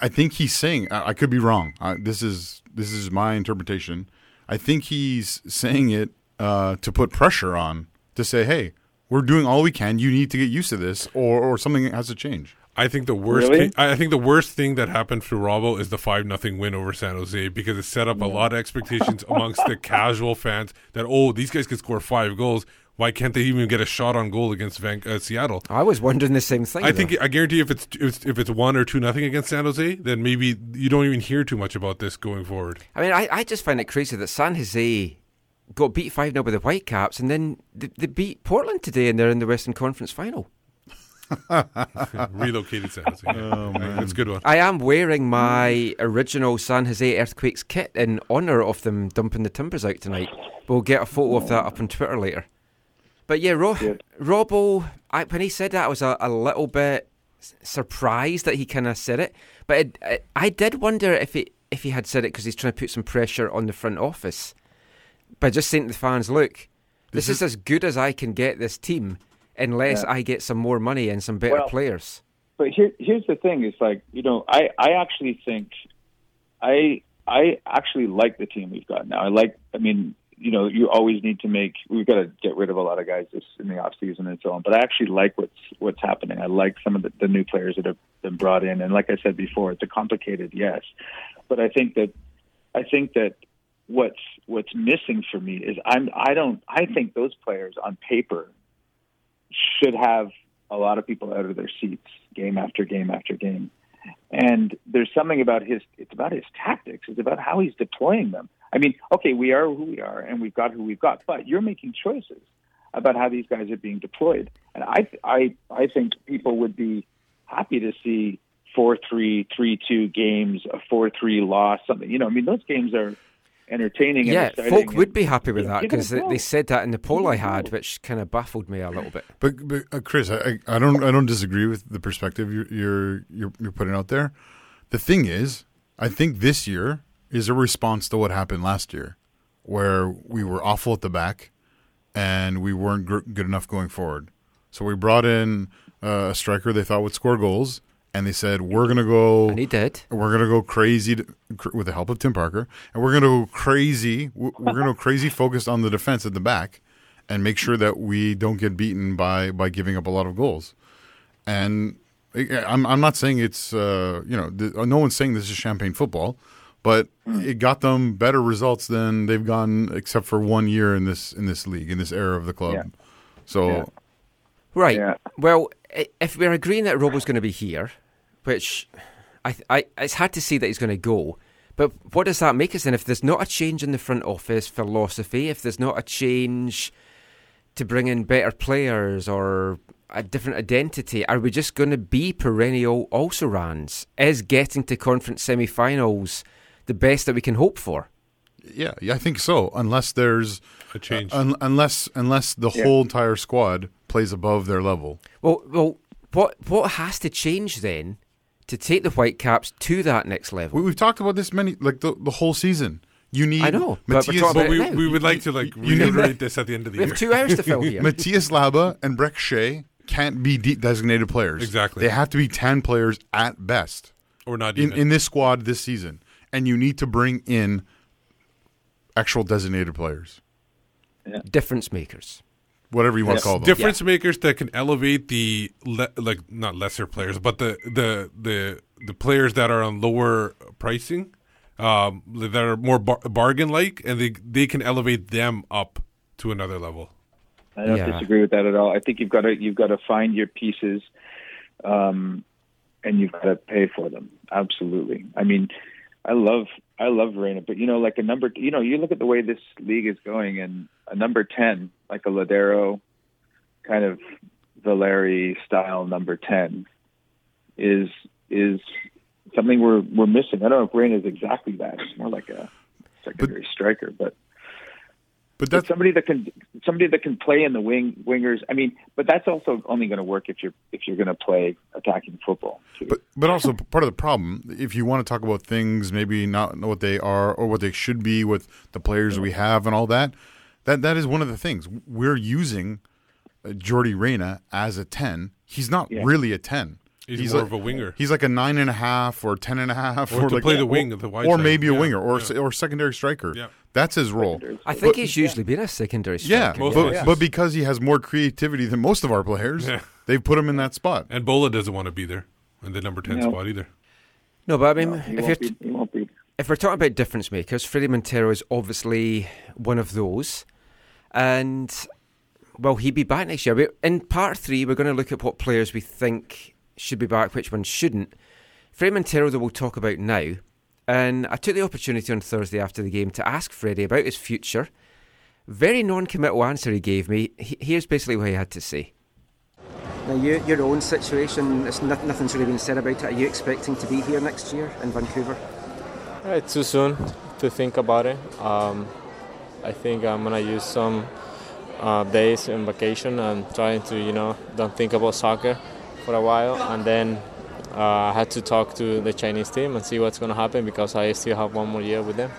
I think he's saying I, I could be wrong. Uh, this is this is my interpretation. I think he's saying it uh, to put pressure on to say, "Hey, we're doing all we can. You need to get used to this, or or something has to change." I think the worst. Really? Thing, I think the worst thing that happened for Robbo is the five nothing win over San Jose because it set up a lot of expectations amongst the casual fans that oh these guys could score five goals. Why can't they even get a shot on goal against Van- uh, Seattle? I was wondering the same thing. I though. think I guarantee if it's if it's- one or two nothing against San Jose, then maybe you don't even hear too much about this going forward. I mean, I, I just find it crazy that San Jose got beat 5 0 by the Whitecaps and then they, they beat Portland today and they're in the Western Conference final. Relocated San Jose. Oh man, that's a good one. I am wearing my original San Jose Earthquakes kit in honour of them dumping the timbers out tonight. We'll get a photo of that up on Twitter later. But yeah, Ro- Good. Robbo, I, when he said that, I was a, a little bit surprised that he kind of said it. But it, I, I did wonder if he if he had said it because he's trying to put some pressure on the front office by just saying to the fans, "Look, this, mm-hmm. is, as good as I can get this team, unless Yeah. I get some more money and some better Well, players." but here, here's the thing: is like you know, I I actually think, I I actually like the team we've got now. I like. I mean, you know, you always need to make. We've got to get rid of a lot of guys this in the off season and so on. But I actually like what's what's happening. I like some of the, the new players that have been brought in. And like I said before, it's a complicated yes, but I think that I think that what's what's missing for me is I'm I don't I think those players on paper should have a lot of people out of their seats game after game after game. And there's something about his it's about his tactics. It's about how he's deploying them. I mean, okay, we are who we are and we've got who we've got, but you're making choices about how these guys are being deployed. And I I I think people would be happy to see four three, three two games, a four three loss, something. You know, I mean those games are entertaining and Yeah, exciting folk and- would be happy with that Give it a because they, they said that in the poll Give it I a had, which kind of baffled me a little bit. But, but uh, Chris, I, I I don't I don't disagree with the perspective you're, you're you're you're putting out there. The thing is, I think this year is a response to what happened last year, where we were awful at the back, and we weren't gr- good enough going forward. So we brought in uh, a striker they thought would score goals, and they said we're gonna go. And he did. We're gonna go crazy to, cr- with the help of Tim Parker, and we're gonna go crazy. We're gonna go crazy focused on the defense at the back, and make sure that we don't get beaten by by giving up a lot of goals. And I- I'm I'm not saying it's uh, you know th- no one's saying this is champagne football, but it got them better results than they've gotten except for one year in this in this league in this era of the club. Yeah. So Yeah. Right. Yeah. Well, if we're agreeing that Robo's going to be here, which I, I, it's hard to see that he's going to go. But what does that make us then? If there's not a change in the front office philosophy, if there's not a change to bring in better players or a different identity, are we just going to be perennial also rans? Is getting to conference semi-finals the best that we can hope for? yeah, yeah, I think so. Unless there's A change. Uh, un- unless unless the Yeah. whole entire squad plays above their level. Well, well, what what has to change then to take the Whitecaps to that next level? We, we've talked about this many like the, the whole season. You need I know, but we're Matías, talking but we, now. we would like to like You need- reiterate this at the end of the We year. have two hours to fill here. Matías Laba and Brek Shea can't be de- designated players. Exactly. They have to be ten players at best or not in, in this squad this season, and you need to bring in actual designated players, Difference makers. whatever you want Yes. to call them. difference makers that can elevate the le- like not lesser players, but the the the the players that are on lower pricing, um, that are more bar- bargain like, and they they can elevate them up to another level. I don't Yeah. disagree with that at all. I think you've got to you've got to find your pieces, um, and you've got to pay for them. Absolutely. I mean, I love I love Reyna, but you know, like a number, you know, you look at the way this league is going, and a number ten, like a Lodeiro, kind of Valeri style number ten, is is something we're we're missing. I don't know if Reyna is exactly that. It's more like a secondary striker, but But but that's somebody that can somebody that can play in the wing wingers. I mean, but that's also only going to work if you're if you're going to play attacking football. Too. But but also part of the problem, if you want to talk about things maybe not know what they are or what they should be with the players we have and all that, that that is one of the things we're using uh, Jordy Reyna as a ten. He's not Yeah. really a ten. He's more like, of a winger. He's like a nine and a half or ten and a half, Or to like, play the or- wing, the wide or side. maybe a Yeah, winger or yeah. or secondary striker. Yeah. That's his role. I think he's usually been a secondary Yeah, striker. Most but, places. but because he has more creativity than most of our players, Yeah. they've put him in that spot. And Bola doesn't want to be there in the number ten No. spot either. No, but I mean, he, if won't you're be, he won't be. if we're talking about difference makers, Fredy Montero is obviously one of those. And will he be back next year? We- In part three, we're going to look at what players we think should be back, which one shouldn't. Fredy Montero, that we'll talk about now. And I took the opportunity on Thursday after the game to ask Fredy about his future. Very non committal answer he gave me. Here's basically what he had to say. Now, you, your own situation, it's not, nothing's really been said about it. Are you expecting to be here next year in Vancouver? Uh, It's too soon to think about it. Um, I think I'm gonna use some uh, days in vacation and trying to, you know, don't think about soccer for a while, and then uh, I had to talk to the Chinese team and see what's gonna happen because I still have one more year with them.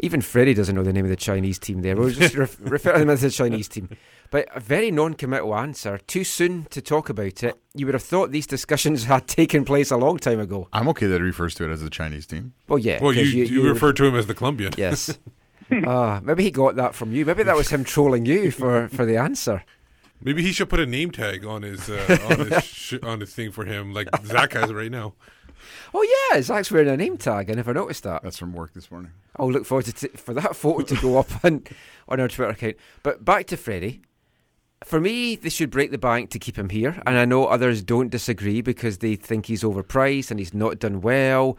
Even Fredy doesn't know the name of the Chinese team there. We'll just ref- refer to them as the Chinese team. But a very non committal answer. Too soon to talk about it. You would have thought these discussions had taken place a long time ago. I'm okay that he refers to it as the Chinese team. Well, yeah. Well, you 'cause you, you refer to him as the Colombian. Yes. Ah, maybe he got that from you. Maybe that was him trolling you for, for the answer. Maybe he should put a name tag on his uh, on his sh- on his thing for him, like Zach has right now. Oh, yeah. Zach's wearing a name tag. I never noticed that. That's from work this morning. I'll look forward to t- for that photo to go up on, on our Twitter account. But back to Fredy. For me, they should break the bank to keep him here. And I know others don't disagree because they think he's overpriced and he's not done well.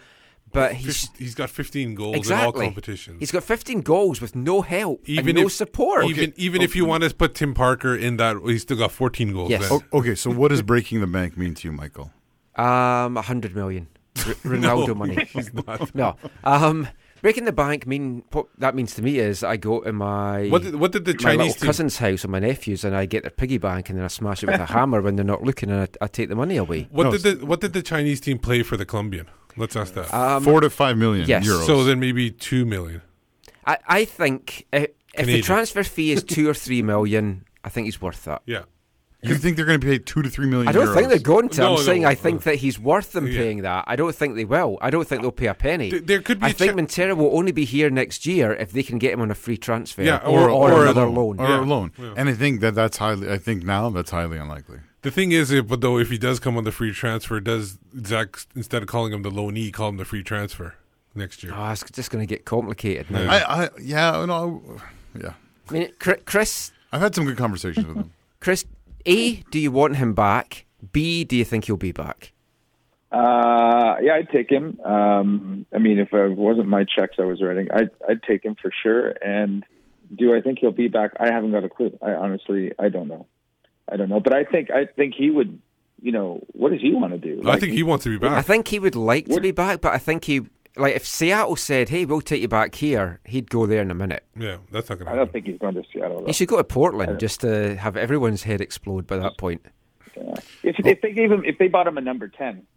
But he's he's got 15 goals exactly. in all competitions. He's got 15 goals with no help even and no if, support. Even even if you want to put Tim Parker in that, he's still got 14 goals. Yes. O- okay, so what does breaking the bank mean to you, Michael? Um, 100 million. R- Ronaldo No, money. He's not. No. Um, breaking the bank mean what that means to me is I go to my What did, what did the Chinese team? cousin's house or my nephew's and I get their piggy bank and then I smash it with a hammer when they're not looking and I, I take the money away. What No, did the what did the Chinese team play for the Colombian? Let's ask that. Um, Four to five million yes. euros. so then maybe two million. I, I think if, if the transfer fee is two or three million, I think he's worth that. Yeah. you think they're going to pay two to three million? I don't think they're going to. No, I'm no, saying I think that he's worth them Yeah. paying that. I don't think they will. I don't think they'll pay a penny. Th- there could be I a think cha- Montero will only be here next year if they can get him on a free transfer Yeah, or, or- or, or another loan, loan. or Yeah. a loan. Yeah. And I think that that's highly. I think now that's highly unlikely. The thing is, if, but though, if he does come on the free transfer, does Zach instead of calling him the loanee, call him the free transfer next year? Oh, it's just going to get complicated now. Yeah. I, I yeah, no, yeah. I mean, Chris, I've had some good conversations with him. Chris, A, do you want him back? B, do you think he'll be back? Uh, yeah, I'd take him. Um, I mean, if it wasn't my checks I was writing, I'd I'd take him for sure. And do I think he'll be back? I haven't got a clue. I honestly, I don't know. I don't know. But I think I think he would. You know, what does he want to do? I think he wants to be back. I think he would like to be back, but I think he, like, if Seattle said, hey, we'll take you back here, he'd go there in a minute. yeah, that's not going to I don't think he's going to Seattle. Though. He should go to Portland just to have everyone's head explode by that point. If if they gave him if they bought him a number ten,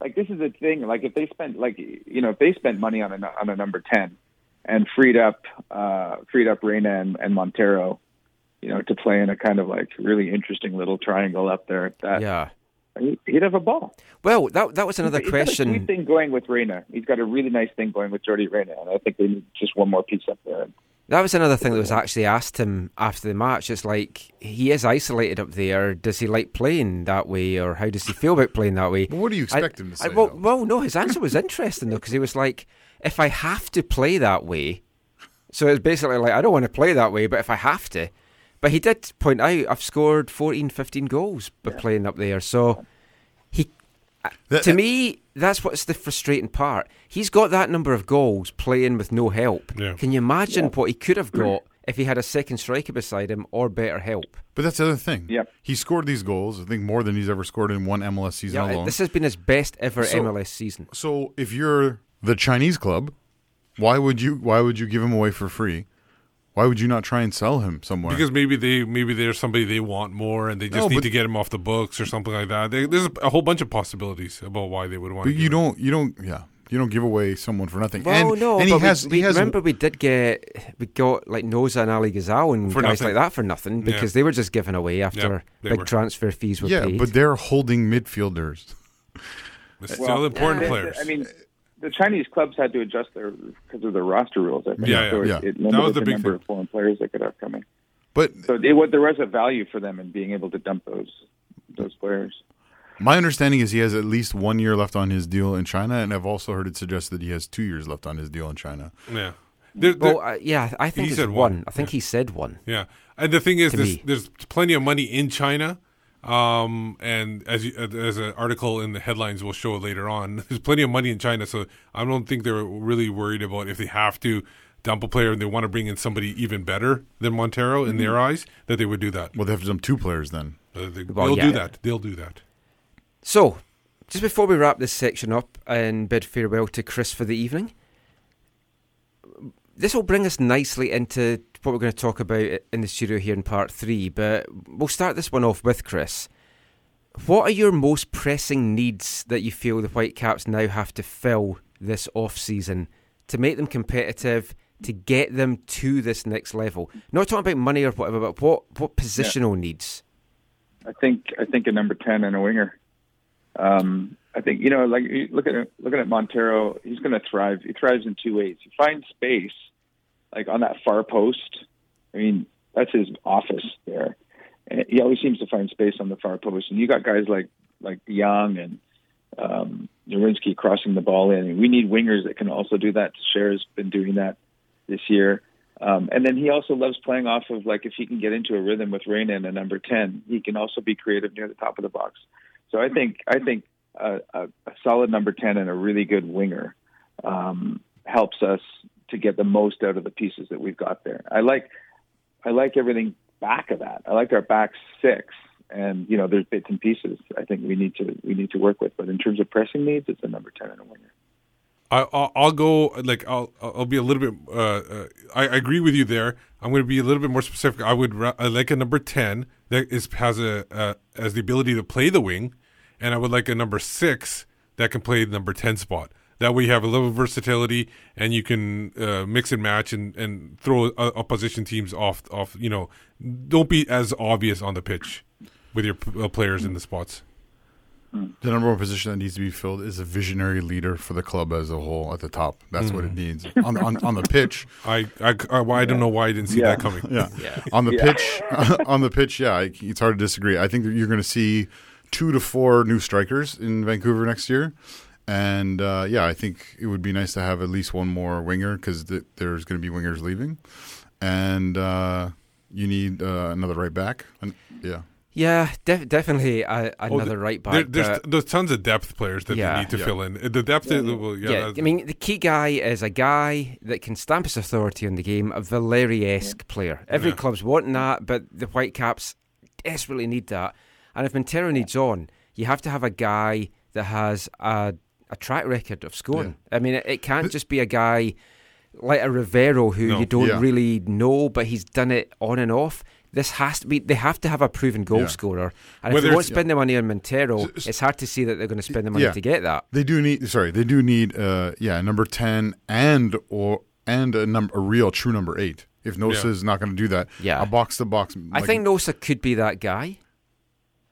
like this is the thing. Like if they spent like you know if they spent money on a on a number ten, and freed up uh, freed up Reyna and, and Montero, you know, to play in a kind of like really interesting little triangle up there. That Yeah. he, he'd have a ball. Well, that that was another question. He's got a thing going with Reyna. He's got a really nice thing going with Jordy Reyna, and I think they need just one more piece up there. That was another thing that was actually asked him after the match. It's like he is isolated up there. Does he like playing that way, or how does he feel about playing that way? But what do you expect him to say, well, well, no, his answer was interesting though because he was like, "If I have to play that way," so it's basically like, "I don't want to play that way, but if I have to." But he did point out, "I've scored 14, 15 goals by playing up there." So he, uh, That- to uh, me, that's what's the frustrating part. He's got that number of goals playing with no help. Yeah. Can you imagine what he could have got if he had a second striker beside him or better help? But that's the other thing. Yep. He scored these goals, I think more than he's ever scored in one MLS season Yeah, alone. this has been his best ever So- MLS season. So if you're the Chinese club, why would you why would you give him away for free? Why would you not try and sell him somewhere? Because maybe they maybe there's somebody they want more, and they just No, need to get him off the books or something like that. They, there's a whole bunch of possibilities about why they would want. but to you don't you don't yeah you don't give away someone for nothing. Well, and, no, and but he has we, we he has remember we did get we got like Nosa and Aly Ghazal and For guys nothing. like that for nothing Yeah. because they were just given away after they big were. transfer fees were yeah, paid. but they're holding midfielders. They're still important the- the- players. I mean, the Chinese clubs had to adjust their because of their roster rules. I think. Yeah, yeah, so it, yeah. it That was the the, big number thing. of foreign players that could have coming. But So it, wa- there was a value for them in being able to dump those those players. my understanding is he has at least one year left on his deal in China, and I've also heard it suggested that he has two years left on his deal in China. yeah, There- there- well, uh, yeah, I think He it's said one. one. I think he said one. Yeah, and the thing is, there's, there's plenty of money in China, um, and as you, as an article in the headlines will show later on, there's plenty of money in China. So I don't think they're really worried about if they have to dump a player and they want to bring in somebody even better than Montero in their eyes, that they would do that. Well, they have to dump two players then. Uh, they, Well, will yeah. do that. They'll do that. So, just before we wrap this section up and bid farewell to Chris for the evening, this will bring us nicely into what we're going to talk about in the studio here in part three. But we'll start this one off with Chris. What are your most pressing needs that you feel the Whitecaps now have to fill this off season to make them competitive, to get them to this next level? Not talking about money or whatever, but what what positional needs? I think I think a number ten and a winger. Um, I think you know, like you look at looking at Montero, he's going to thrive. He thrives in two ways. He finds space, like on that far post. I mean, that's his office there. And he always seems to find space on the far post. And you got guys like like Young and um, Nerwinski crossing the ball in. And we need wingers that can also do that. Cher's been doing that this year. Um, and then he also loves playing off of like if he can get into a rhythm with Reyna and a number ten, he can also be creative near the top of the box. So I think I think a, a, a solid number ten and a really good winger um, helps us to get the most out of the pieces that we've got there. I like I like everything back of that. I like our back six, and you know there's bits and pieces I think we need to we need to work with. But in terms of pressing needs, it's a number ten and a winger. I, I'll, I'll go like I'll I'll be a little bit. Uh, uh, I, I agree with you there. I'm going to be a little bit more specific. I would I like a number ten that is has a uh, has the ability to play the wing, and I would like a number six that can play the number ten spot. That way you have a little versatility, and you can uh, mix and match and, and throw uh, opposition teams off off. You know, don't be as obvious on the pitch with your p- uh, players in the spots. The number one position that needs to be filled is a visionary leader for the club as a whole at the top. That's what it needs on, on on the pitch. I I, I, I don't know why I didn't see Yeah. that coming. Yeah, on the pitch, on the pitch. Yeah, it's hard to disagree. I think that you're going to see two to four new strikers in Vancouver next year, and uh, yeah, I think it would be nice to have at least one more winger because th- there's going to be wingers leaving, and uh, you need uh, another right back. And, yeah, Yeah, def- definitely a, Oh, another th- right back. There, there's but- there's tons of depth players that Yeah. they need to Yeah. fill in. The depth, yeah, well, yeah, yeah, I mean, the key guy is a guy that can stamp his authority on the game, a Valeri-esque player. Every Yeah. club's wanting that, but the Whitecaps desperately need that. And if Montero needs on, you have to have a guy that has a, a track record of scoring. I mean, it, it can't just be a guy like a Rivero who No. you don't Yeah. really know, but he's done it on and off. This has to be. They have to have a proven goal Yeah. scorer, and if Whether they won't it's- spend the money on Montero, S- s- it's hard to see that they're going to spend the money Yeah. to get that. they do need. Sorry, they do need. Uh, yeah, number ten and or and a number a real true number eight. If Nosa Yeah. is not going to do that, Yeah. a box to box. I think Nosa could be that guy,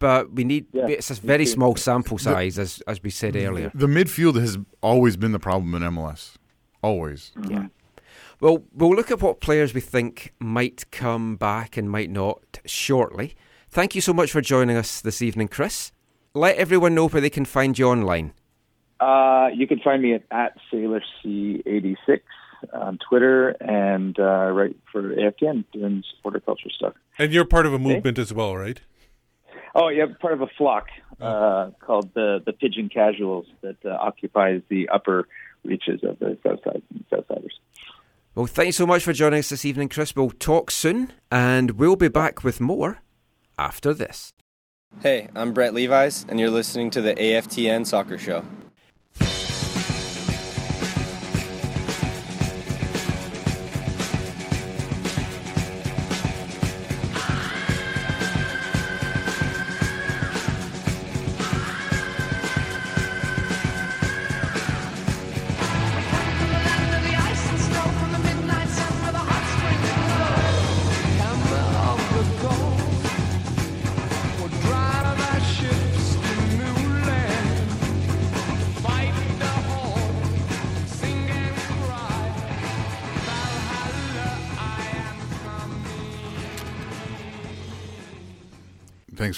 but we need. Yeah, it's a very small sample size, as as we said earlier. The midfield has always been the problem in MLS. Always. Yeah. Well, we'll look at what players we think might come back and might not shortly. Thank you so much for joining us this evening, Chris. Let everyone know where they can find you online. Uh, you can find me at, at SailorC86 on Twitter and uh, right for AFTN doing supporter culture stuff. And you're part of a movement as well, right? Oh, yeah, part of a flock uh, called the the Pigeon Casuals that uh, occupies the upper reaches of the South Side Southsiders. Well, thanks so much for joining us this evening, Chris. We'll talk soon, and we'll be back with more after this. Hey, I'm Brett Levi's, and you're listening to the AFTN Soccer Show.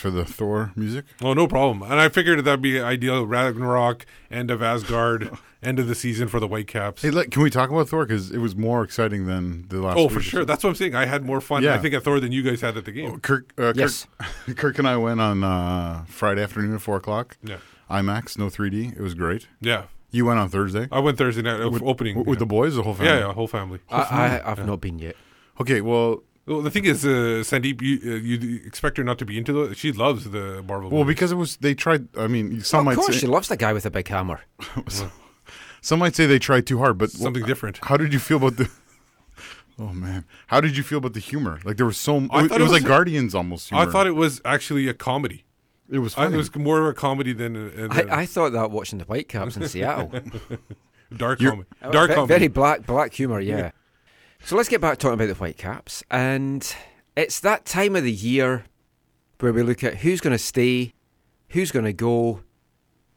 For the Thor music. Oh, no problem. And I figured that'd be ideal. Ragnarok, end of Asgard, end of the season for the Whitecaps. Hey, let, can we talk about Thor? Because it was more exciting than the last. Oh, week for sure. That's what I'm saying. I had more fun, Yeah. I think, at Thor than you guys had at the game. Kirk, uh, Yes. Kirk, Kirk and I went on uh, Friday afternoon at four o'clock. Yeah. IMAX, no 3D. It was great. Yeah. You went on Thursday I went Thursday night uh, with, opening. with the boys, the whole family. Yeah, yeah, whole family. I, I, I've not been yet. Okay, well, Well, the thing is, uh, Sandeep, you, uh, you expect her not to be into the. She loves the Marvel. well, movies. because it was they tried. I mean, some might of might course, say she loves the guy with the big hammer. some might say they tried too hard, but something different. How did you feel about the? Oh man, how did you feel about the humor? Like there was so. It, I was- thought it was it was- like Guardians almost. Humor. I thought it was actually a comedy. It was I, it was more of a comedy than, uh, than I, I thought that watching the Whitecaps in Seattle. dark You're- comedy. Dark Ve- comedy. Very black, black humour, yeah. So let's get back talking about the Whitecaps, and it's that time of the year where we look at who's going to stay, who's going to go,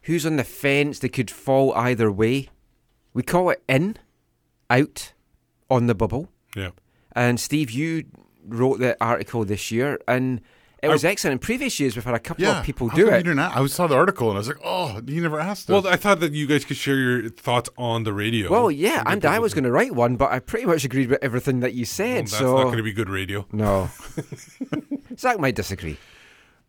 who's on the fence. that could fall either way. We call it in, out, on the bubble. Yeah. And Steve, you wrote the article this year, and it was excellent. In previous years, we've had a couple yeah, of people how do come it. You didn't, a- I saw the article and I was like, oh, you never asked us. Well, I thought that you guys could share your thoughts on the radio. Well, yeah, and I was going to write one, but I pretty much agreed with everything that you said. That's so not going to be good radio. no, Zach might disagree.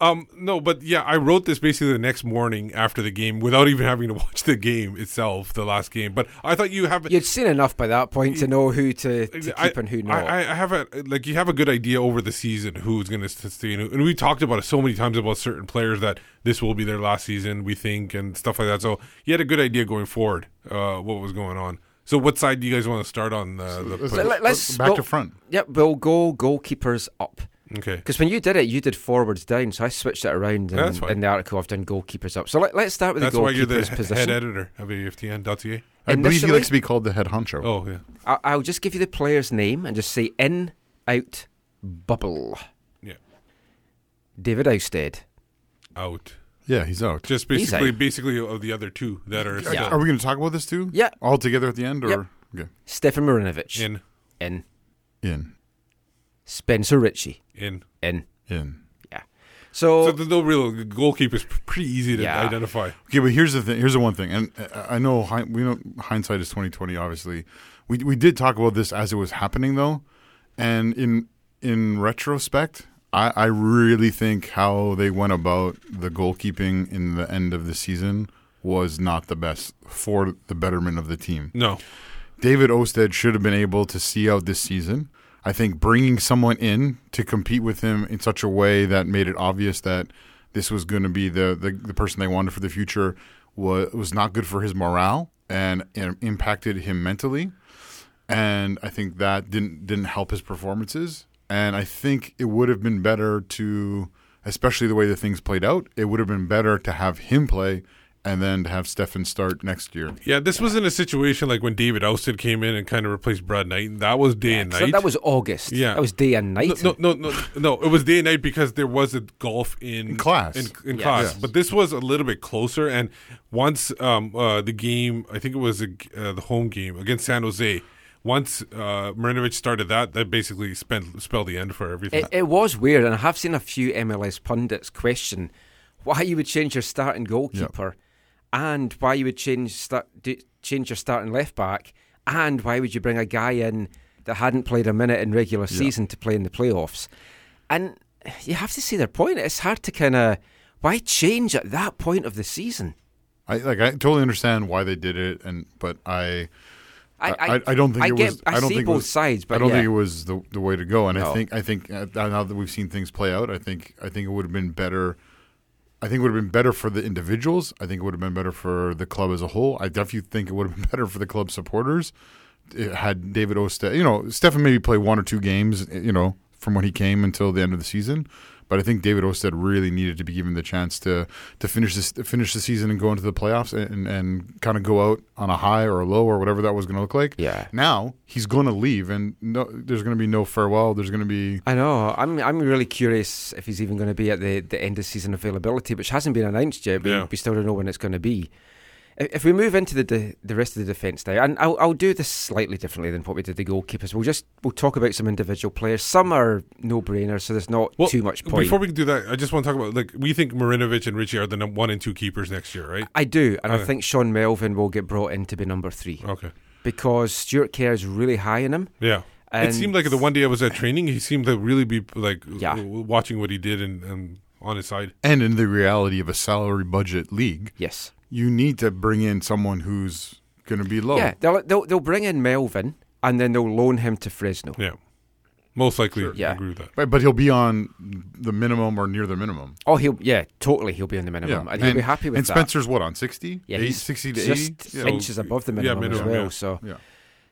Um, no, but yeah, I wrote this basically the next morning after the game without even having to watch the game itself, the last game. But I thought you have You'd seen enough by that point to know who to, to keep I, and who not. I, I have a like you have a good idea over the season who's going to stay, and, and we talked about it so many times about certain players that this will be their last season, we think, and stuff like that. So you had a good idea going forward, uh, what was going on. So what side do you guys want to start on? Uh, the let's- So let- let's back go- to front. Yep, we'll go goalkeepers up. Okay. Because when you did it, you did forwards down, so I switched it around. And fine. in the article, I've done goalkeepers up. So let, let's start with That's the why you're the goalkeepers position. head editor of AFTN.ca. I believe he likes to be called the head honcho. Oh yeah, I- I'll just give you the player's name and just say in, out, bubble. yeah, David Ousted. out. Yeah, he's out. Just basically, out. basically of the other two that are Are- still Are we going to talk about this too? Yeah. All together at the end, or Yep. okay? Stefan Marinovic. in, In. In, Spencer Richey. in. In. in. Yeah. So, So the no real goalkeeper's pretty easy to Yeah. identify. Okay, but here's the thing. Here's the one thing, and uh, I know we know hindsight is twenty twenty. Obviously, we we did talk about this as it was happening though, and in in retrospect, I, I really think how they went about the goalkeeping in the end of the season was not the best for the betterment of the team. No, David Ousted should have been able to see out this season. I think bringing someone in to compete with him in such a way that made it obvious that this was going to be the, the, the person they wanted for the future was, was not good for his morale and, and impacted him mentally. And I think that didn't didn't help his performances. And I think it would have been better to, especially the way the things played out, it would have been better to have him play and then to have Stefan start next year. Yeah, this wasn't a situation like when David Ousted came in and kind of replaced Brad Knight. That was day and night. that was August. Yeah. That was day and night. No, no, no, no, no. It was day and night because there was a golf in, class. In, in Yes. class, Yes. but this was a little bit closer. And once um, uh, the game, I think it was a, uh, the home game against San Jose. Once uh, Marinovic started that, that basically spent, spelled the end for everything. It, it was weird, and I have seen a few MLS pundits question why you would change your starting goalkeeper, and why you would change start, change your starting left back, and why would you bring a guy in that hadn't played a minute in regular season to play in the playoffs? And you have to see their point. It's hard to kind of why change at that point of the season. I like I totally understand why they did it, and but I. I, I, I don't think I it get, was. I, don't see think both was, sides, but I don't yeah. think it was the the way to go. And No. I think I think uh, now that we've seen things play out, I think I think it would have been better. I think it would have been better for the individuals. I think it would have been better for the club as a whole. I definitely think it would have been better for the club supporters. It had David Ousted, you know, Stefan maybe play one or two games, eh, you know, from when he came until the end of the season. But I think David Ousted really needed to be given the chance to to finish this to finish the season and go into the playoffs and, and kind of go out on a high or a low or whatever that was going to look like. Yeah. Now he's going to leave, and no, there's going to be no farewell. There's going to be I know. I'm I'm really curious if he's even going to be at the, the end of season availability, which hasn't been announced yet. But Yeah. we still don't know when it's going to be. If if we move into the the, the rest of the defence now, and I'll, I'll do this slightly differently than what we did the goalkeepers. We'll just we'll talk about some individual players. Some are no brainers, so there's not Well, too much point. Before we do that, I just want to talk about like we think Marinovic and Richey are the num- one and two keepers next year, right? I do, and I uh. think Sean Melvin will get brought in to be number three Okay. because Stuart Kerr is really high in him. Yeah. it seemed like the one day I was at training, he seemed to really be like Yeah. watching what he did and, and on his side. and in the reality of a salary budget league, Yes. You need to bring in someone who's going to be low. Yeah, they'll, they'll they'll bring in Melvin and then they'll loan him to Fresno. Yeah. Most likely, I Yeah. agree with that. But, but he'll be on the minimum or near the minimum. Oh, he'll yeah, totally. He'll be on the minimum, and he'll be happy with and that. And Spencer's what on sixty? Yeah, Eight- he's sixty to just eighty. Yeah. inches above the yeah, minimum, as well. yeah. So, Yeah.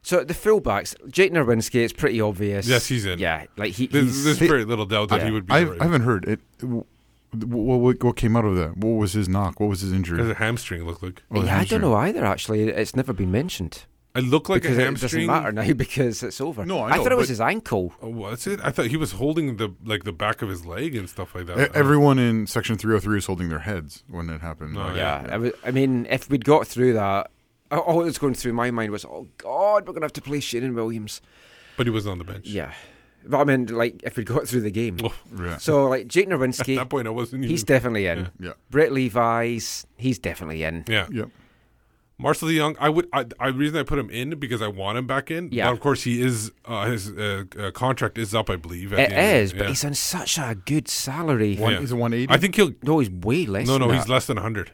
so the fullbacks, Jake Nerwinski, it's pretty obvious. Yes, he's in. Yeah, like he, There's, he's there's very little doubt that Yeah. he would be. I haven't heard it. What, what, what came out of that? What was his knock? What was his injury? As a hamstring looked like. Oh, the yeah, I don't know either. Actually, it's never been mentioned It looked like because a it doesn't matter now because it's over. No, I know, thought it was his ankle. Oh, what's it? I thought he was holding the like the back of his leg and stuff like that. Everyone in section 303 is holding their heads when it happened. Oh, Like, Yeah, I, was, I mean, if we'd got through that, all- all that was going through my mind was, oh God, we're gonna have to play Sheanon Williams. but he was on the bench. Yeah, but I mean, like if we'd got through the game. Oh, Yeah. So like Jake at that point, I wasn't. Even, he's definitely in. Yeah. Brett Levis, he's definitely in. yeah. Yep. Marcel Young, I would. I, I reason I put him in because I want him back in. Yeah. But of course, he is. Uh, his uh, uh, contract is up, I believe. at It the end of but yeah. he's on such a good salary. One, Yeah. Is it 180? I think he'll. No, he's way less. No, no, than he's that. less than hundred.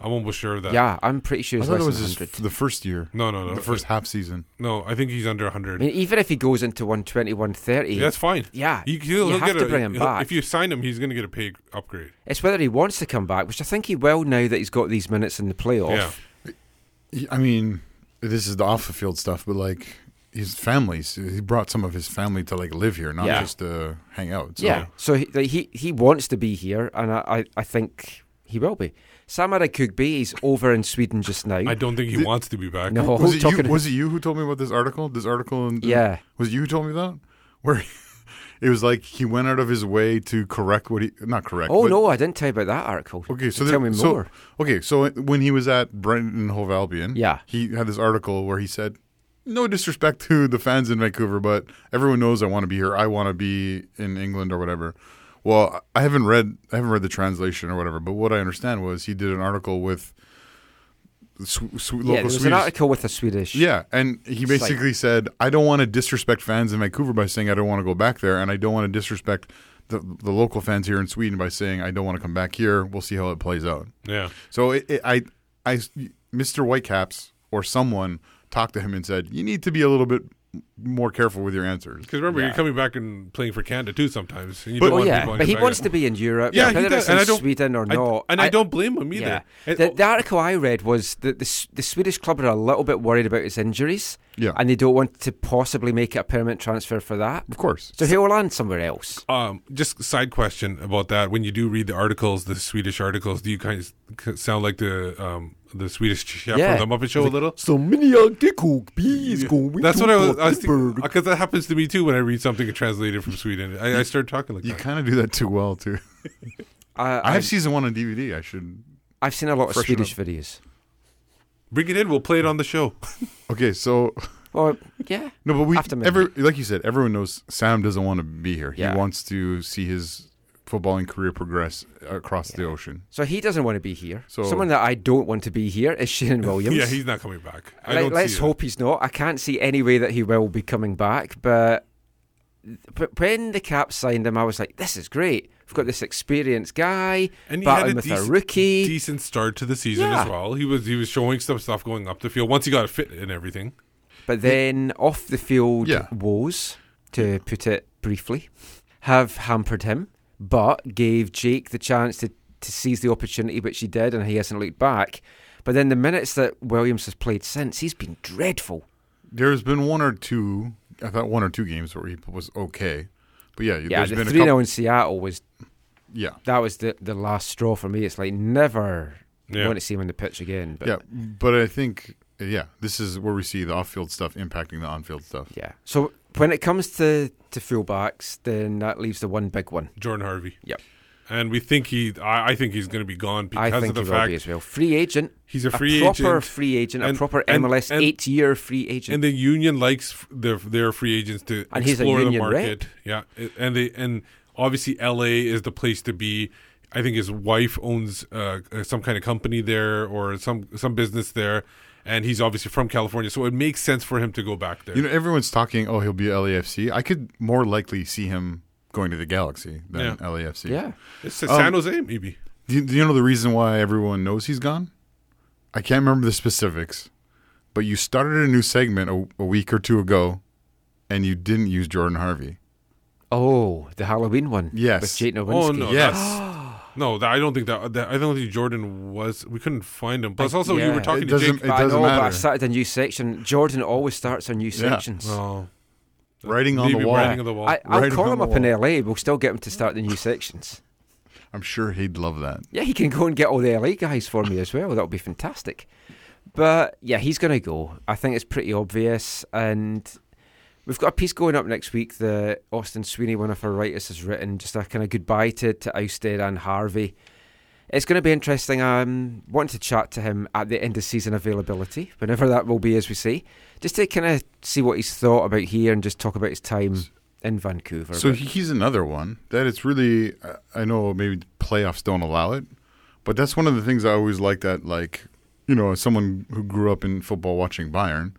I'm almost sure of that. Yeah, I'm pretty sure I he's thought less it was than his, 100. the first year. No, no, no. The first half season. No, I think he's under I hundred. mean, even if he goes into 120, 130, That's fine. yeah, He, he'll, you he'll have get to a, bring him back. If you sign him, he's going to get a pay upgrade. It's whether he wants to come back, which I think he will now that he's got these minutes in the playoff. Yeah. I mean, this is the off the field stuff, but like his families, he brought some of his family to like live here, not Yeah. just to hang out. So. Yeah, so he, he he wants to be here, and I, I, I think he will be. Sam Adekugbe is over in Sweden just now. I don't think he Did- wants to be back. No. Was it, talking- you, was it you who told me about this article? This article? In, Yeah. Was it you who told me that? Where it was like he went out of his way to correct what he not correct. oh but- no, I didn't tell you about that article. Okay, so tell there- me so- more. Okay, so when he was at Brighton Hove Albion, Yeah. he had this article where he said, "No disrespect to the fans in Vancouver, but everyone knows I want to be here. I want to be in England or whatever." Well, I haven't read I haven't read the translation or whatever, but what I understand was he did an article with sw- sw- local yeah, there was an article with a Swedish. yeah, and he It's like- basically said, "I don't want to disrespect fans in Vancouver by saying I don't want to go back there, and I don't want to disrespect the the local fans here in Sweden by saying I don't want to come back here. We'll see how it plays out." Yeah. So it, it, I, I, Mr. Whitecaps or someone talked to him and said, "You need to be a little bit more careful with your answers. Because remember, Yeah. you're coming back and playing for Canada too sometimes. And you But- don't Oh want yeah, but he wants to be in Europe. Yeah, he whether does, it's and in I don't- Sweden or I- not. and I, don't blame him either. Yeah. And- The, the article I read was that the, the Swedish club are a little bit worried about his injuries. Yeah. And they don't want to possibly make it a permanent transfer for that. Of course. So he'll land somewhere else. Um, just side question about that. When you do read the articles, the Swedish articles, do you kind of sound like the um, the Swedish chef Yeah. from the Muppet Show a little? so Some is going That's what I was. I was because that happens to me too when I read something translated from Sweden. I, I start talking like You that. You kind of do that too well too. I, I have season one on DVD. I should. I've seen a lot of Swedish up. videos. Bring it in. We'll play it on the show. Okay, so Well, yeah. no, but we After every like you said, everyone knows Sam doesn't want to be here. Yeah. He wants to see his footballing career progress across the ocean. So he doesn't want to be here. So- Someone that I don't want to be here is Shane Williams. yeah, he's not coming back. I Let, see hope he's not. I can't see any way that he will be coming back. But but when the Caps signed him, I was like, this is great. We've got this experienced guy And he had a with decent, a rookie. decent start to the season Yeah. as well. He was he was showing some stuff going up the field once he got a fit and everything. But then off the field Yeah. woes, to put it briefly, have hampered him, but gave Jake the chance to, to seize the opportunity, which he did, and he hasn't looked back. But then the minutes that Williams has played since, he's been dreadful. There's been one or two. I thought one or two games where he was okay, but yeah, Yeah, there's the been a 3 0 couple. in Seattle was Yeah, that was the, the last straw for me. It's like never Yeah. want to see him on the pitch again. But yeah, but I think yeah, this is where we see the off-field stuff impacting the on-field stuff. yeah. So when it comes to, to fullbacks, then that leaves the one big one. Jordan Harvey. Yep. And we think he. I, I think he's going to be gone because I think of the he will fact be as well. Free agent. he's a free proper agent. free agent, And- a proper MLS and- eight year free agent. and the union likes their their free agents to And he's a explore the market. Yeah, and they and obviously L.A. is the place to be. I think his wife owns uh, some kind of company there or some some business there, and he's obviously from California, so it makes sense for him to go back there. You know, everyone's talking. Oh, he'll be LAFC. I could more likely see him going to the Galaxy than Yeah. LAFC. yeah. it's um, San Jose, maybe. Do you, do you know the reason why everyone knows he's gone? I can't remember the specifics, but you started a new segment a, a week or two ago, and you didn't use Jordan Harvey. Oh, the Halloween one. Yes. With Jake Nerwinski. Oh no, Yes. that's, no, that, I don't think that, that. I don't think Jordan was. We couldn't find him. Plus, I- also you were talking It to doesn't- Jake. it I doesn't know, but I started a new section. Jordan always starts on new sections. Oh, Writing on the wall. writing on the wall. I, I'll Right call him the up in. LA. We'll still get him to start the new sections. I'm sure he'd love that. Yeah, he can go and get all the LA guys for me as well. That would be fantastic. But yeah, he's going to go. I think it's pretty obvious. And we've got a piece going up next week that Austin Sweeney, one of our writers, has written just a kind of goodbye to, to Ousted and Harvey. It's going to be interesting. I'm wanting to chat to him at the end of season availability, whenever that will be, as we say, just to kind of see what he's thought about here and just talk about his time in Vancouver. So But- he's another one that it's really. I know maybe playoffs don't allow it, but that's one of the things I always like. That like you know, as someone who grew up in football watching Bayern,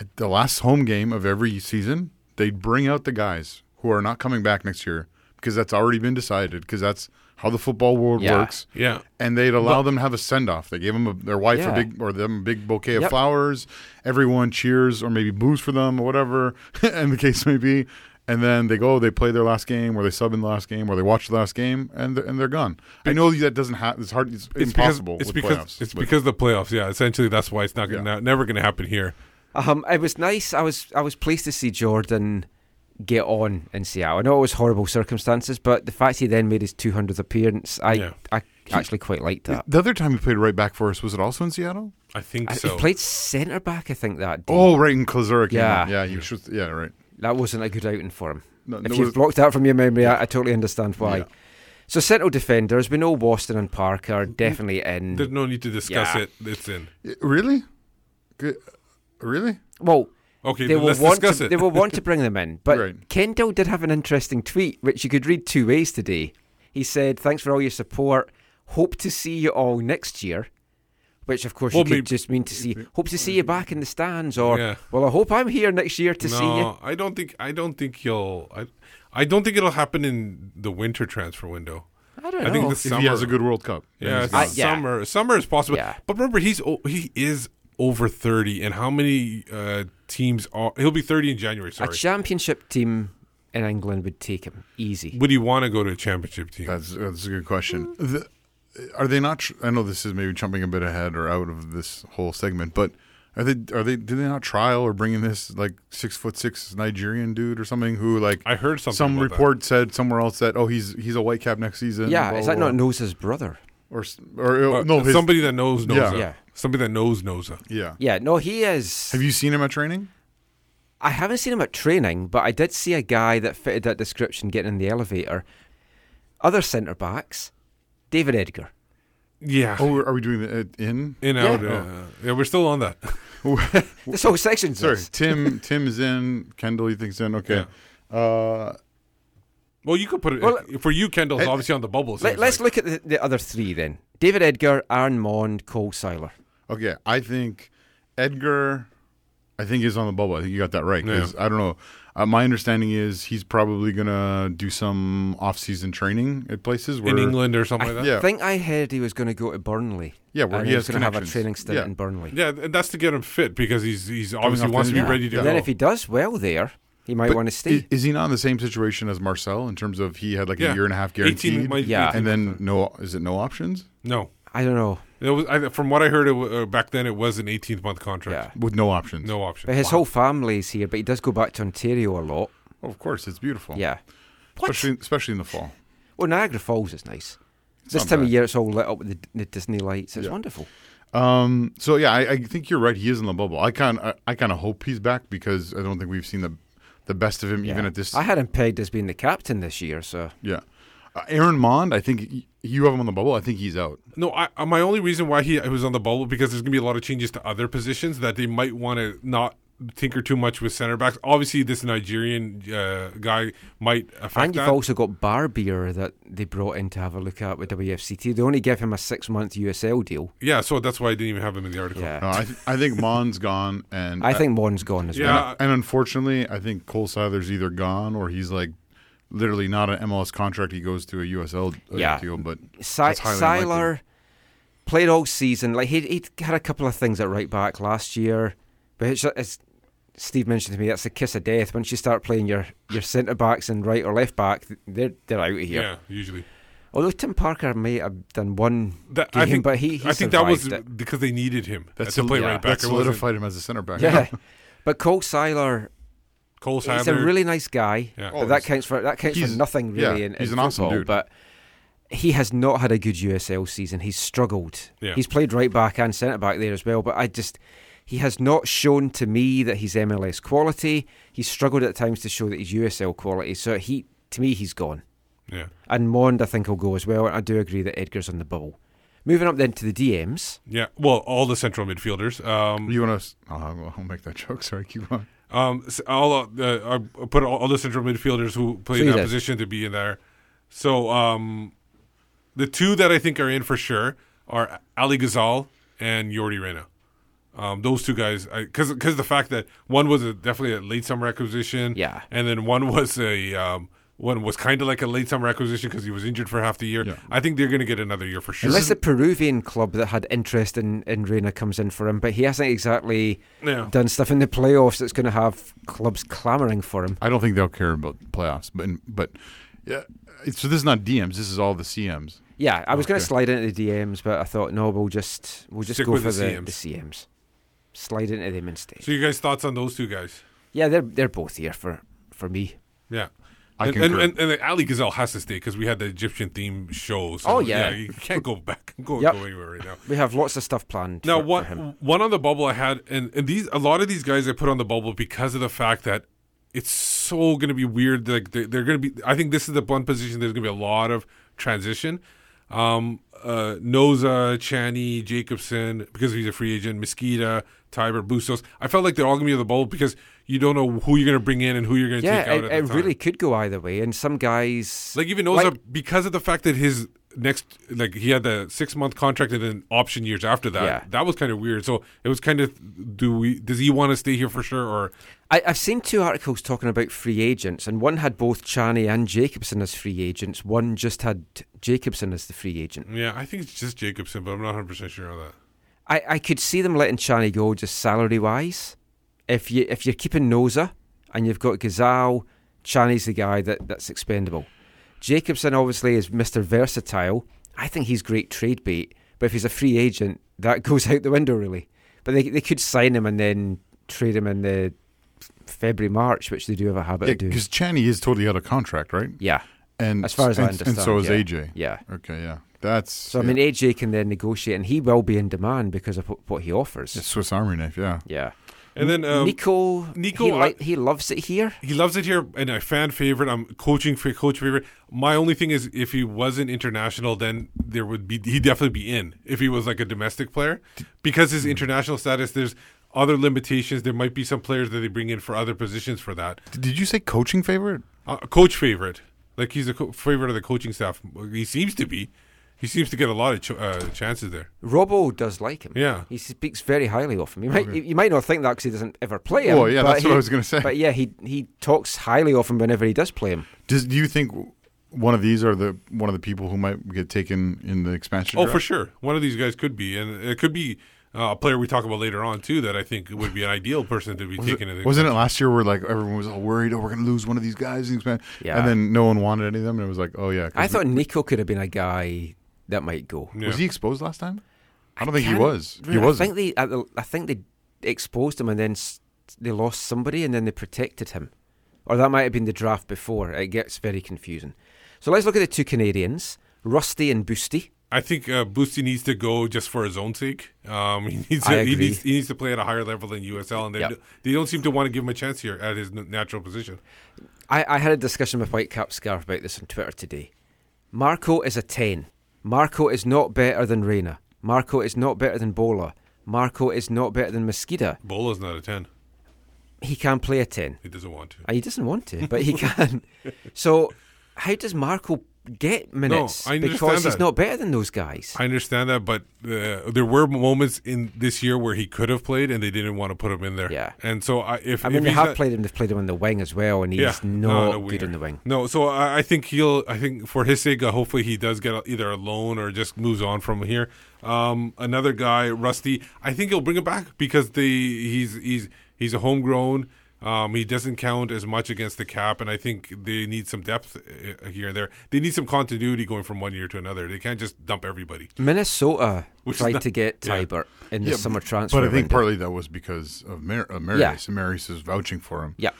at the last home game of every season, they'd bring out the guys who are not coming back next year because that's already been decided. Because that's how the football world Yeah. works. yeah, and they'd allow them to have a send off. They gave them a, their wife Yeah. a big or them a big bouquet of Yep. flowers. Everyone cheers or maybe boos for them or whatever, and the case may be. And then they go, they play their last game, or they sub in the last game, or they watch the last game, and they're, and they're gone. I know that doesn't happen. It's hard. It's, it's impossible. because it's with because playoffs, it's because the playoffs. Yeah, essentially that's why it's not gonna, Yeah. never going to happen here. Um, it was nice. I was I was pleased to see Jordan get on in Seattle. I know it was horrible circumstances, but the fact he then made his 200th appearance, I Yeah. I actually quite liked that. the other time he played right back for us was it also in Seattle? I think I- so. He played centre back, I think that. Day. Oh, right in Klazura. Yeah. yeah. You should. Yeah, right. that wasn't a good outing for him. No, if no, you've it- blocked that from your memory, I, I totally understand why. Yeah. So central defenders, we know Waston and Parker are definitely in. There's no need to discuss Yeah. it. It's in. Really? Good. Really? well, Okay, they will let's want discuss to, it. they will want to bring them in. But Right. Kendall did have an interesting tweet, which you could read two ways today. He said, "Thanks for all your support. Hope to see you all next year." Which, of course, Well, you could maybe- just mean to see. Hope to see you back in the stands, or Yeah. well, I hope I'm here next year to no, see you. I don't think. I don't think you'll. I, I don't think it'll happen in the winter transfer window. I don't know. I think the If summer. he has a good World Cup. Yeah, he's. I- yeah. summer. Summer is possible. Yeah. But remember, he's o- he is over 30 and how many uh, teams are he'll be 30 in January, A championship team in England would take him easy. Would he want to go to a championship team? That's that's a good question. The, are they not? Tr- I know this is maybe jumping a bit ahead or out of this whole segment, but are they? Are they? Do they not trial or bring in this like six foot six Nigerian dude or something who like? I heard something Some about that. report said somewhere else that oh he's he's a white cap next season. yeah, blah, is blah, that not blah. Nosa's brother? Or s- or uh, Uh, no his, somebody that knows knows. Yeah. Yeah. Somebody that knows knows. Yeah. Yeah, no, he is. Have you seen him at training? I haven't seen him at training, but I did see a guy that fitted that description getting in the elevator. Other centre backs, David Edgar. Yeah. Oh, are we doing it in? In Yeah. out. Uh, yeah, we're still on that. This whole section's Sorry, this. Tim. Tim's in. Kendall, you think's in? Okay. Uh, Well, you could put it Well, for you, Kendall's Ed- obviously on the bubble. Let, let's like. look at the, the other three then. David Edgar, Aaron Maund, Cole Seiler. Okay, I think Edgar. I think is on the bubble. I think you got that right. 'cause I don't know. Uh, my understanding is he's probably gonna do some off-season training at places where in England or something I like that. Yeah. I think I heard he was going to go to Burnley. Yeah, where and he was has going to have a training stint Yeah. in Burnley. Yeah, and that's to get him fit because he's he's obviously wants to be injury. ready to Yeah. go. Then if he does well there, he might But want to stay. is he not in the same situation as Marcel in terms of he had like Yeah. a year and a half 18 guaranteed, might- Yeah. 18 and then no? Is it no options no, I don't know. it was I, from what I heard. It, uh, back then, it was an 18 month contract. Yeah. with no options? No option. But his whole family's here, but he does go back to Ontario a lot. Oh, of course, it's beautiful. Yeah. What? especially especially in the fall. Well, Niagara Falls is nice. this not time of year, it's all lit up with the, the Disney lights. It's Yeah. wonderful. Um. So yeah, I, I think you're right. He is in the bubble. I kind I, I kind of hope he's back because I don't think we've seen the the best of him even at this. I had him pegged as being the captain this year, so yeah. Uh, Aaron Maund, I think y- you have him on the bubble. I think he's out. No, I, uh, my only reason why he was on the bubble because there's gonna be a lot of changes to other positions that they might want to not tinker too much with center backs. Obviously, this Nigerian uh, guy might affect and you've that. also got Barbier that they brought in to have a look at with WFCT. They only give him a six month USL deal. yeah, so that's why I didn't even have him in the article. Yeah, No, I th- I think Maund's gone, and I think Maund's gone as Yeah. well. and unfortunately, I think Cole Seiler's either gone or he's like literally not an MLS contract. He goes to a USL Yeah. deal, but Si- that's highly Seiler played all season. Like he he had a couple of things at right back last year, but it's, it's Steve mentioned to me that's the kiss of death. Once you start playing your, your centre backs and right or left back, they're they're out of here. Yeah, usually. Although Tim Parker may have done one That, game, I think, but he, he I think that was survived it. because they needed him That's to play yeah, right back. that solidified him as a center back. Yeah, but Cole Seiler, Cole Seiler. he's a really nice guy. Yeah. But Oh, that counts for that counts for he's- nothing yeah, really in, he's in an awesome dude. But he has not had a good USL season. He's struggled. Yeah. He's played right back and centre back there as well. But I just he has not shown to me that he's MLS quality. He's struggled at times to show that he's USL quality. So he to me he's gone. yeah, And Maund I think will go as well. I do agree that Edgar's on the bubble. Moving up then to the DMs. yeah. Well, all the central midfielders. Um, You want to? I'll, I'll make that joke. Sorry, keep on. Um, s- I'll, uh, I put all, all the central midfielders who play in that then. position to be in there. So um, the two that I think are in for sure are Aly Ghazal and Yordi Reyna. Um, those two guys, because because the fact that one was a, definitely a late summer acquisition, Yeah. and then one was a um, one was kind of like a late summer acquisition because he was injured for half the year. Yeah. I think they're going to get another year for sure. Unless the Peruvian club that had interest in, in Reyna comes in for him, but he hasn't exactly Yeah. done stuff in the playoffs that's going to have clubs clamouring for him. I don't think they'll care about playoffs, but but yeah. So this is not DMs. This is all the CMs. Yeah, I was going to slide into the DMs, but I thought no, we'll just we'll just Stick go with for the the, CMs. the CMs. Slide into them instead. so, you guys' thoughts on those two guys? yeah, they're they're both here for for me. Yeah. I and, and, and, and Aly Ghazal has to stay because we had the Egyptian theme show. So Oh, yeah. you can't go back, go, Yep. go anywhere right now. We have lots of stuff planned. Now, for, for one him. one on the bubble I had, and, and these a lot of these guys I put on the bubble because of the fact that it's so going to be weird. Like they, they're going to be. I think this is the one position. There's going to be a lot of transition. Um, uh, Nosa, Tchani, Jacobson, because he's a free agent. Mezquida, Teibert, Bustos. I felt like they're all going to be the bubble because you don't know who you're going to bring in and who you're going to Yeah, take out. it, it really could go either way, and some guys Like even Nosa, Like- because of the fact that his next, like he had the six month contract and then option years after that. Yeah. That was kind of weird. So it was kind of, do we? Does he want to stay here for sure? Or I, I've seen two articles talking about free agents, and one had both Tchani and Jacobson as free agents. One just had Jacobson as the free agent. yeah, I think it's just Jacobson, but I'm not 100 percent sure on that. I, I could see them letting Tchani go just salary wise. If you if you're keeping Nosa and you've got Ghazal, Tchani's the guy that, that's expendable. Jacobson obviously is Mr. Versatile. I think he's great trade bait, but if he's a free agent, that goes out the window really. But they they could sign him and then trade him in the February March, which they do have a habit Yeah, of doing. because Tchani is totally out of contract, right? Yeah, And as far as I understand, and so is yeah. AJ. Yeah. Okay, yeah. That's So I yeah. mean, AJ can then negotiate, and he will be in demand because of what, what he offers. It's Swiss Army knife, yeah. Yeah. And then um, Nico, Nico, he, I- li- he loves it here. He loves it here, and a fan favorite. I'm coaching for coach favorite. My only thing is, if he wasn't international, then there would be he'd definitely be in. If he was like a domestic player, because his international status, there's other limitations. There might be some players that they bring in for other positions for that. Did you say coaching favorite? Uh, coach favorite, like he's a co- favorite of the coaching staff. He seems to be. He seems to get a lot of ch- uh, chances there. Robbo does like him. Yeah. he speaks very highly of him. You might you might not think that because he doesn't ever play him. Well, yeah, but that's what I was gonna say. But yeah, he he talks highly of him whenever he does play him. Does do you think one of these are the one of the people who might get taken in the expansion? Oh, draft? for sure. One of these guys could be, and it could be uh, a player we talk about later on too. That I think would be an ideal person to be Was taken. it, in the wasn't it last year where like everyone was all worried? Oh, we're going to lose one of these guys in the expansion, Yeah. and then no one wanted any of them, and it was like, oh yeah. I thought we- Nico could have been a guy that might go. Yeah. was he exposed last time? I don't think he Can't- was. He was. I think they at I think they exposed him and then they lost somebody and then they protected him, or that might have been the draft before. It gets very confusing. So let's look at the two Canadians, Rusty and Boosty. I think uh, Boosty needs to go just for his own sake. Um, he needs I to, he needs he needs to play at a higher level than USL, and they Yep. they don't seem to want to give him a chance here at his natural position. I, I had a discussion with Whitecap Scarf about this on Twitter today. Marco is a 10. Marco is not better than Reyna. Marco is not better than Bola. Marco is not better than Mezquida. Bola's not a ten. He can play a 10. He doesn't want to. He doesn't want to, but he can. so, how does Marco get minutes? I understand because he's not better than those guys. I understand that, but uh, there were moments in this year where he could have played, and they didn't want to put him in there. Yeah. and so I, if I mean, if they have not- played him. They've played him on the wing as well, and he's yeah, not no, good on the wing. No, so I, I think he'll. I think for his sake, uh, hopefully he does get either a loan or just moves on from here. Um, another guy, Rusty. I think he'll bring it back because they he's he's he's a homegrown. Um, he doesn't count as much against the cap, and I think they need some depth uh, here and there. They need some continuity going from one year to another. They can't just dump everybody. Minnesota Which tried not- to get yeah. Teibert in the Yeah, summer b- transfer. But I think window. partly that was because of Mar- uh, Marius, Yeah. Marius is vouching for him, Yeah.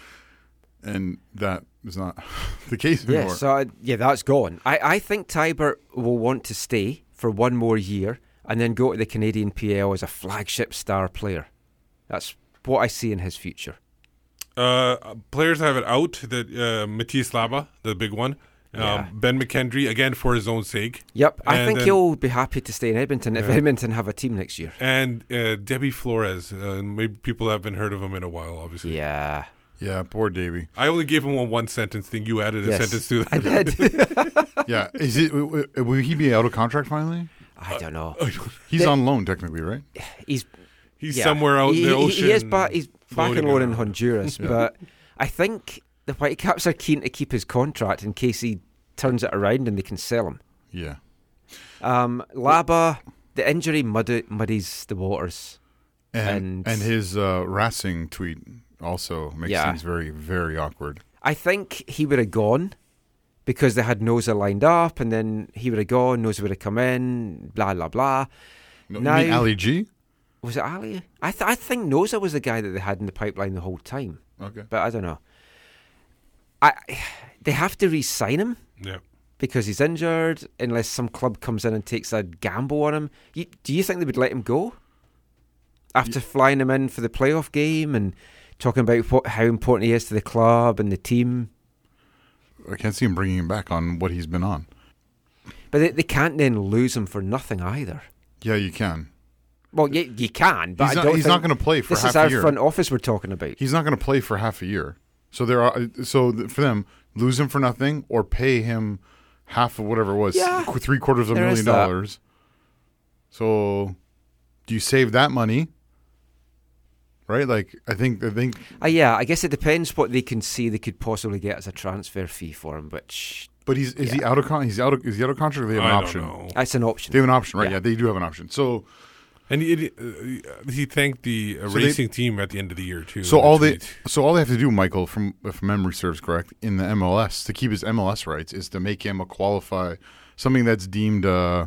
and that is not the case anymore. Yeah, so I, yeah, that's gone. I, I think Teibert will want to stay for one more year and then go to the Canadian PL as a flagship star player. That's what I see in his future. Uh, players have it out. That uh, Matías Laba, the big one. Um, Ben McKendry again for his own sake. Yep, I And think then- he'll be happy to stay in Edmonton if Yeah. Edmonton have a team next year. And uh, Deybi Flores. Uh, maybe people haven't heard of him in a while. Obviously. Yeah, yeah, poor Davey. I only gave him one one sentence thing. You added a yes, sentence to that. I did. Yeah, is it? w- w- Will he be out of contract finally? I don't know. He's They- on loan technically, right? He's He's yeah. somewhere out he, in the ocean. He is back. He's back in loan in. Honduras, but I think the Whitecaps are keen to keep his contract in case he turns it around and they can sell him. Yeah. Um, Laba, the injury muddies the waters. And And- and, his uh, Racing tweet also makes Yeah. things very very awkward. I think he would have gone because they had Nosa lined up, and then he would have gone. Nosa would have come in. Blah blah blah. No, Now- Ali G? Was it Ali? I th- I think Nosa was the guy that they had in the pipeline the whole time, Okay. but I don't know. I they have to re-sign him Yeah. because he's injured, unless some club comes in and takes a gamble on him. You, do you think they would let him go after flying him in for the playoff game and talking about what, how important he is to the club and the team? I can't see him bringing him back on what he's been on. But they, they can't then lose him for nothing either. Yeah, you can. Well, you, you can, but He's I not- don't he's not gonna play for This half is a our year. front office we're talking about. He's not going to play for half a year. So there are so for them lose him for nothing or pay him half of whatever it was, Yeah. three quarters of a million dollars. So do you save that money? Right? Like I think I think Uh, yeah, I guess it depends what they can see they could possibly get as a transfer fee for him, which but he's is he out of con he's out of is he out of contract or they have an I don't option? know. that's an option. They have an option, right? Yeah. Yeah. they do have an option. So And he, uh, he thanked the uh, So they- racing team at the end of the year too. So in a all they so all they have to do, Michael, from if memory serves correct, in the MLS to keep his MLS rights is to make him a qualify something that's deemed uh,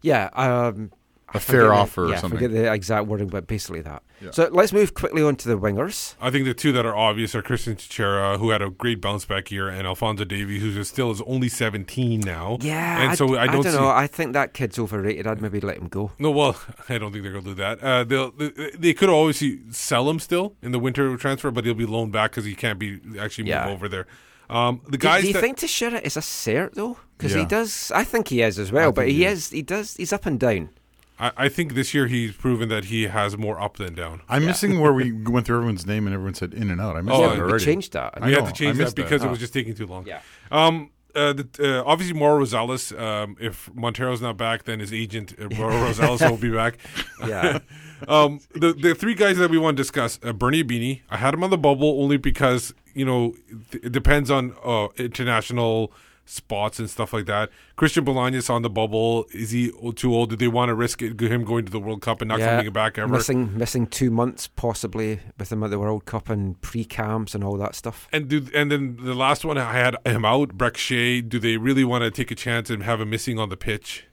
Yeah, um, A I fair forget the- offer or something. forget the exact wording, but basically that. Yeah. So let's move quickly on to the wingers. I think the two that are obvious are Cristian Techera, who had a great bounce back year, and Alphonso Davies, who is still is only 17 now. Yeah, and so I don't, see. know. I think that kid's overrated. I'd maybe let him go. No, well, I don't think they're going to do that. Uh, they'll, they, they could always sell him still in the winter transfer, but he'll be loaned back because he can't be actually Yeah. move over there. Um, the Do, guys do you that, think Techera is a cert though? Because Yeah. he does. I think he is as well. I But he he is. He does. He's up and down. I, I think this year he's proven that he has more up than down. I'm missing where we went through everyone's name and everyone said in and out. I missed Oh, that we already. changed that. I we know, had to change I that missed because it Oh. was just taking too long. Yeah. Um. Uh, the, uh, obviously, Mauro Rosales. Um, if Montero's not back, then his agent uh, Mauro Rosales will be back. Yeah. um, the the three guys that we want to discuss: uh, Bernie Ibini. I had him on the bubble only because you know th- it depends on uh, international spots and stuff like that. Christian Bolaños on the bubble. Is he too old? Do they want to risk it, him going to the World Cup and not Yeah, coming back ever? Missing missing two months possibly with him at the World Cup and pre camps and all that stuff. And do and then the last one I had him out, Brek Shea. Do they really want to take a chance and have him missing on the pitch,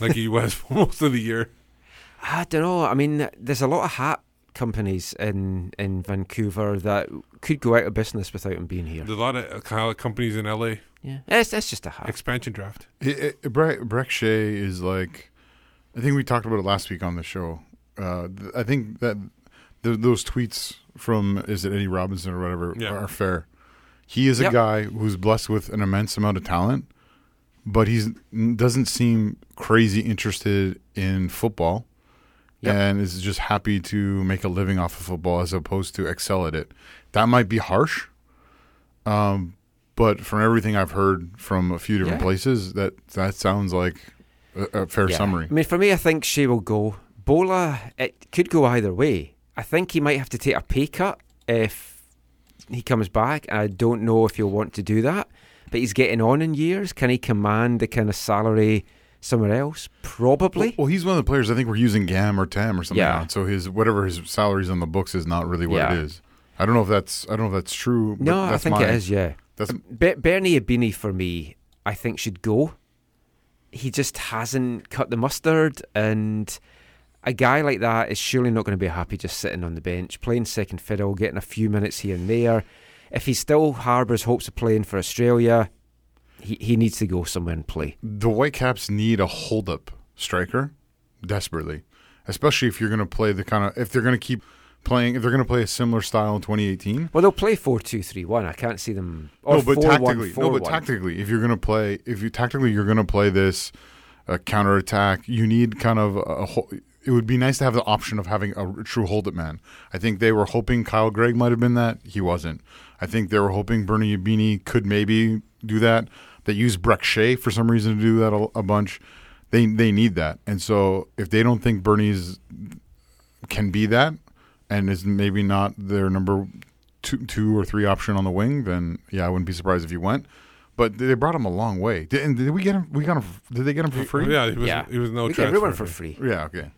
like he was for most of the year? I don't know. I mean, there's a lot of hat companies in in Vancouver that could go out of business without him being here. There's a lot of kind of companies in LA. Yeah, it's, it's just a hat. Expansion draft. It, it, Brek, Brek Shea is like, I think we talked about it last week on the show. Uh, th- I think that th- those tweets from is it Eddie Robinson or whatever Yeah. are fair. He is a Yep. guy who's blessed with an immense amount of talent, but he doesn't seem crazy interested in football, Yep. and is just happy to make a living off of football as opposed to excel at it. That might be harsh, um, but from everything I've heard from a few different Yeah. places, that that sounds like a, a fair Yeah. summary. I mean, for me, I think she will go. Bola, it could go either way. I think he might have to take a pay cut if he comes back. I don't know if he'll want to do that. But he's getting on in years. Can he command the kind of salary somewhere else? Probably. Well, well, he's one of the players I think we're using GAM or TAM or something. Yeah. so his whatever his salaries on the books is not really what Yeah. it is. I don't know if that's I don't know if that's true. but no, I think my, it is. Yeah. That's uh, Be- Bernie Ibini for me, I think should go. He just hasn't cut the mustard, and a guy like that is surely not going to be happy just sitting on the bench, playing second fiddle, getting a few minutes here and there. If he still harbours hopes of playing for Australia, he he needs to go somewhere and play. the Whitecaps need a hold up striker desperately, especially if you're going to play the kind of if they're going to keep playing if they're going to play a similar style in 2018. Well, they'll play four two three one. I can't see them. No, but 4-1-4-1. tactically, no, but tactically, if you're going to play, if you tactically you're going to play this uh, counter attack, you need kind of a. whole it would be nice to have the option of having a true hold up man. I think they were hoping Kyle Greig might have been that. He wasn't. I think they were hoping Bernie Ibini could maybe do that. They use Brek Shea for some reason to do that a, a bunch. They they need that, and so if they don't think Bernie's can be that, and is maybe not their number two two or three option on the wing, then yeah, I wouldn't be surprised if he went. But they brought him a long way. Did, and did we get him? We got him. Did they get him for free? Yeah, he was, yeah, he was no we get transfer. everyone for free. Yeah. Okay.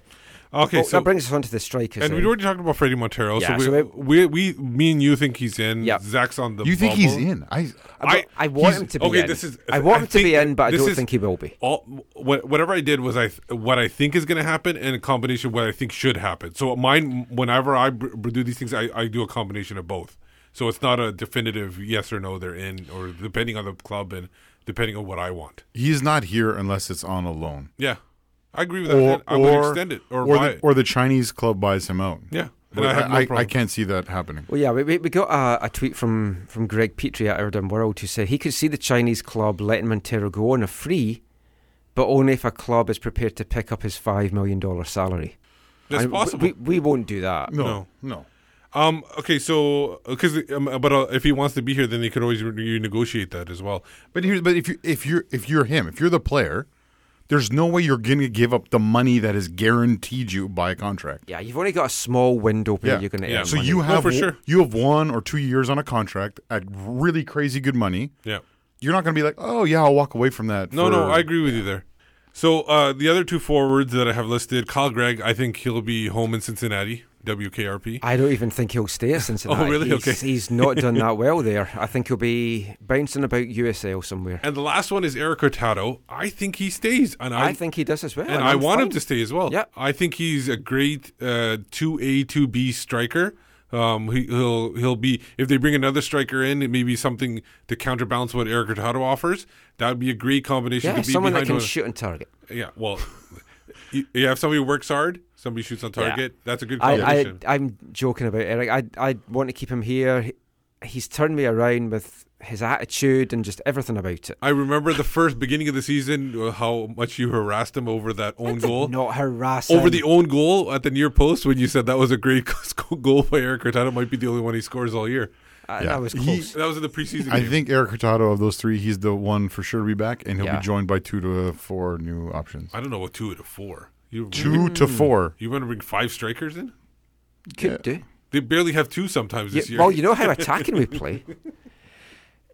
Okay, Oh, so that brings us on to the strikers. and then. we already talked about Fredy Montero. Yeah, so, so we, we, we, me and you think he's in. Yeah. Zach's on the. You think he's in? I I, I want him to be okay, in. this is- I want I him to be in, but I don't think he will be. all whatever I did was I what I think is going to happen and a combination of what I think should happen. So mine, whenever I br- br- do these things, I, I do a combination of both. So it's not a definitive yes or no they're in, or depending on the club and depending on what I want. he's not here unless it's on a loan, Yeah, I agree with that. or I would or extend it or, or buy the, it. or the Chinese club buys him out. yeah, and But I no I, I, can't see that happening. Well, yeah, we, we we got a, a tweet from, from Greg Petrie at Urban World who said he could see the Chinese club letting Montero go on a free, but only if a club is prepared to pick up his $5 million salary. That's And we- possible. We, we won't do that. No, No. no. Um. Okay. So, because um, but uh, if he wants to be here, then he could always re- renegotiate that as well. But here's but if you if you're if you're him, if you're the player, there's no way you're going to give up the money that is guaranteed you by a contract. Yeah, you've only got a small window where Yeah. you're going to Yeah. earn So money. you have for sure. you have one or two years on a contract at really crazy good money. Yeah. You're not going to be like, oh yeah, I'll walk away from that. No, for- no, I agree with you there. So uh, the other two forwards that I have listed, Kyle Greig, I think he'll be home in Cincinnati, WKRP. I don't even think he'll stay at Cincinnati. Oh, really? He's, Okay. He's not done that well there. I think he'll be bouncing about USL somewhere. And the last one is Erik Hurtado. I think he stays, and I, I think he does as well. and and I want him to stay as well. Yeah. I think he's a great uh, two A two B striker. Um, he, he'll he'll be if they bring another striker in, it may be something to counterbalance what Erik Hurtado offers. That would be a great combination. Yeah, to be someone that can one- shoot and target. Yeah, well, you, you have somebody who works hard, somebody shoots on target. That's a good I, combination. I, I'm joking about Erik. I, I want to keep him here. He- He's turned me around with his attitude and just everything about it. I remember the first beginning of the season uh, how much you harassed him over that own goal. Not harass Over the own goal at the near post when you said that was a great goal by Erik Hurtado might be the only one he scores all year. Uh, Yeah. That was He- close. That was in the preseason I game. think Erik Hurtado of those three, he's the one for sure to be back, and he'll Yeah. be joined by two to four new options. I don't know what two to of four. You Two to mm. four. You want to bring five strikers in? Could Yeah. do. They barely have two sometimes this Yeah, year. well, you know how attacking we play.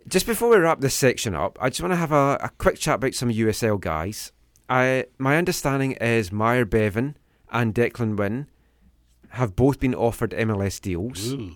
Just before we wrap this section up, I just want to have a, a quick chat about some USL guys. I my understanding is Myer Bevan and Declan Wynn have both been offered MLS deals. Ooh.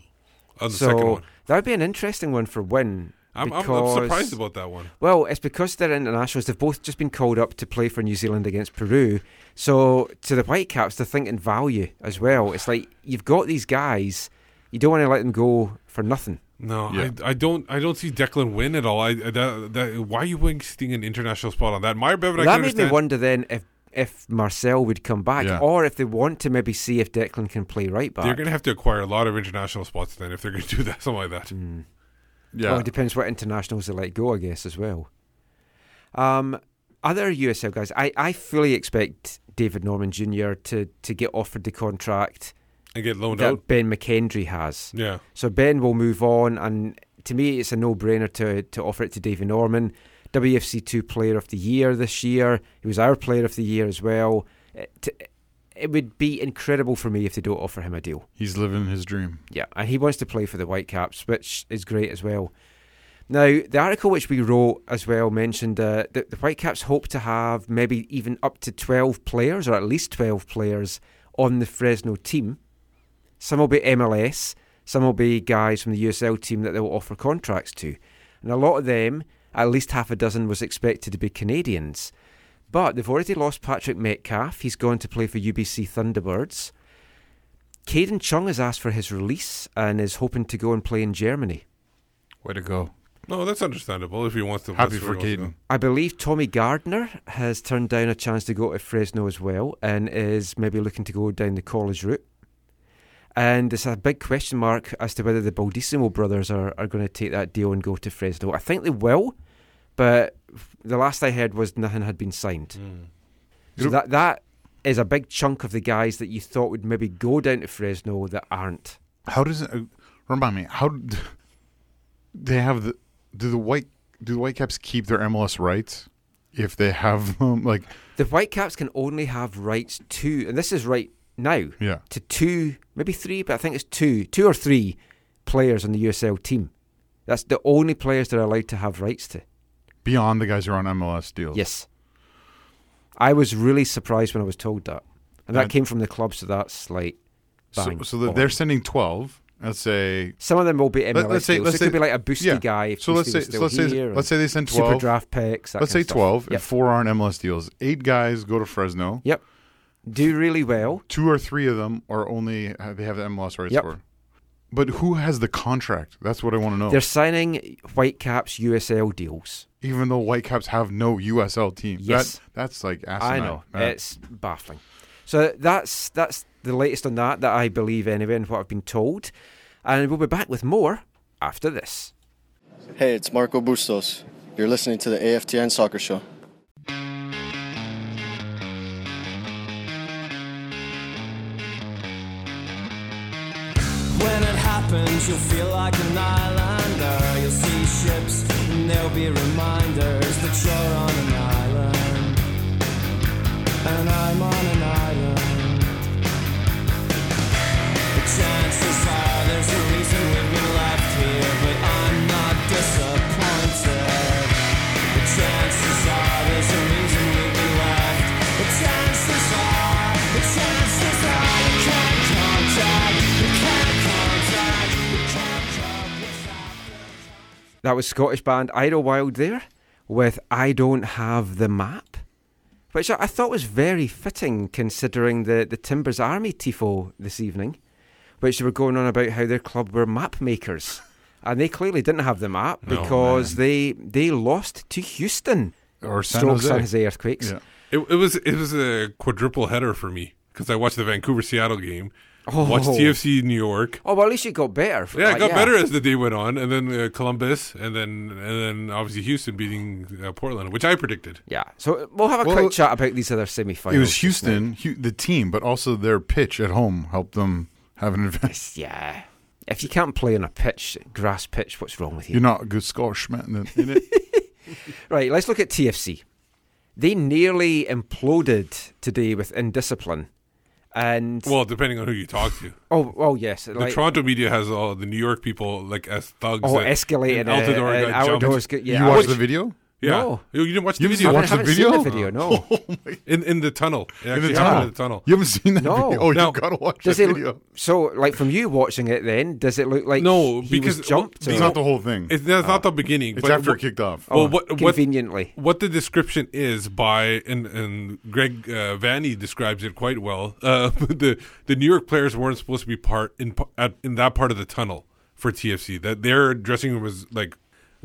On the so second one. that would be an interesting one for Wynn. I'm, I'm, I'm surprised about that one. Well, it's because they're internationals. They've both just been called up to play for New Zealand against Peru. So to the Whitecaps, they're thinking value as well. It's like you've got these guys, you don't want to let them go for nothing. No, Yeah. I, I don't. I don't see Declan Wynn at all. I that, that, why are you wasting an international spot on that? Myer Bevan, I that can made understand. me wonder then if if Marcel would come back, Yeah. or if they want to maybe see if Declan can play right back. They're going to have to acquire a lot of international spots then if they're going to do that, something like that. Hmm. Yeah. Well, it depends what internationals they let go, I guess, as well. Um, other USL guys, I, I fully expect David Norman Jr. to, to get offered the contract And get loaned that out. Ben McKendry has. Yeah. So Ben will move on, and to me, it's a no-brainer to to offer it to David Norman, WFC two Player of the Year this year. He was our Player of the Year as well. It, it would be incredible for me if they don't offer him a deal. He's living his dream. Yeah, and he wants to play for the Whitecaps, which is great as well. Now, the article which we wrote as well mentioned uh, that the Whitecaps hope to have maybe even up to 12 players, or at least 12 players, on the Fresno team. Some will be MLS, some will be guys from the USL team that they'll offer contracts to. And a lot of them, at least half a dozen, was expected to be Canadians. But they've already lost Patrick Metcalfe. He's gone to play for UBC Thunderbirds. Kadin Chung has asked for his release and is hoping to go and play in Germany. Way to go. No, that's understandable if he wants to. Happy for he wants to Kadin. I believe Tommy Gardner has turned down a chance to go to Fresno as well and is maybe looking to go down the college route. And there's a big question mark as to whether the Baldisimo brothers are, are going to take that deal and go to Fresno. I think they will, but the last I heard was nothing had been signed. So that that is a big chunk of the guys that you thought would maybe go down to Fresno that aren't. How does it uh, remind me? How do they have the do the white do the Whitecaps keep their MLS rights if they have um, like The Whitecaps can only have rights to, and this is right now, yeah to two, maybe three, but I think it's two, two or three players on the USL team. That's the only players they're allowed to have rights to. Beyond the guys who are on MLS deals? Yes. I was really surprised when I was told that. And that And- came from the club, so that's like So, bang. so on. they're sending twelve. Let's say Some of them will be MLS Let- let's say- deals. let's so it could be like a boosty yeah. guy. If So let's say so let's say let's say they send super twelve. draft picks. Let's say twelve. Yep. And four are on MLS deals. Eight guys go to Fresno. Yep. Do really well. Two or three of them are only they have the MLS rights Yep. for. But who has the contract? That's what I want to know. They're signing Whitecaps USL deals. Even though Whitecaps have no USL team. Yes. That, that's like I know That- it's baffling. So that's that's the latest on that that I believe anyway, and what I've been told. And we'll be back with more after this. Hey, it's Marco Bustos. You're listening to the AFTN Soccer Show. When it happens, you'll feel like an islander. You'll see ships, there'll be reminders that you're on an island. And I'm on an island. The chances are That was Scottish band Idlewild there with I Don't Have the Map, which I, I thought was very fitting considering the, the Timbers Army tifo this evening, which they were going on about how their club were map makers. And they clearly didn't have the map because they they lost to Houston. Or San Stroke Jose. San Jose Earthquakes. Yeah. It, it was it was a quadruple header for me because I watched the Vancouver Seattle game, Oh. watched TFC New York. Oh, well, at least you got better. Yeah, it got better as the day went on, and then uh, Columbus, and then and then obviously Houston beating uh, Portland, which I predicted. Yeah, so we'll have a Well, quick chat about these other semi-finals. It was. Houston, Hu- the team, but also their pitch at home helped them have an advantage. Yeah. If you can't play on a pitch, grass pitch, what's wrong with you? You're not a good Scotsman in it. Right, let's look at TFC. They nearly imploded today with indiscipline. And Well, depending on who you talk to. oh, oh yes, The like, Toronto media has all the New York people like as thugs. oh, that- escalated. and uh, Altidore got jumped. outdoors. Yeah, you watched the video? Yeah, No. you didn't watch the You video. haven't I the haven't seen video? the video. No. in in the tunnel. In the happened tunnel. in the tunnel. You haven't seen that No. video? Oh, No. you gotta watch Does that it video. so like from you watching it? Then does it look like No, he because- was jumped? It's not the whole thing. It's, that's not the beginning. It's after it kicked off. Well, Oh, what, what conveniently. what the description is by and and Greg uh, Vanney describes it quite well. Uh, the the New York players weren't supposed to be part in p- at, in that part of the tunnel for TFC. That their dressing room was like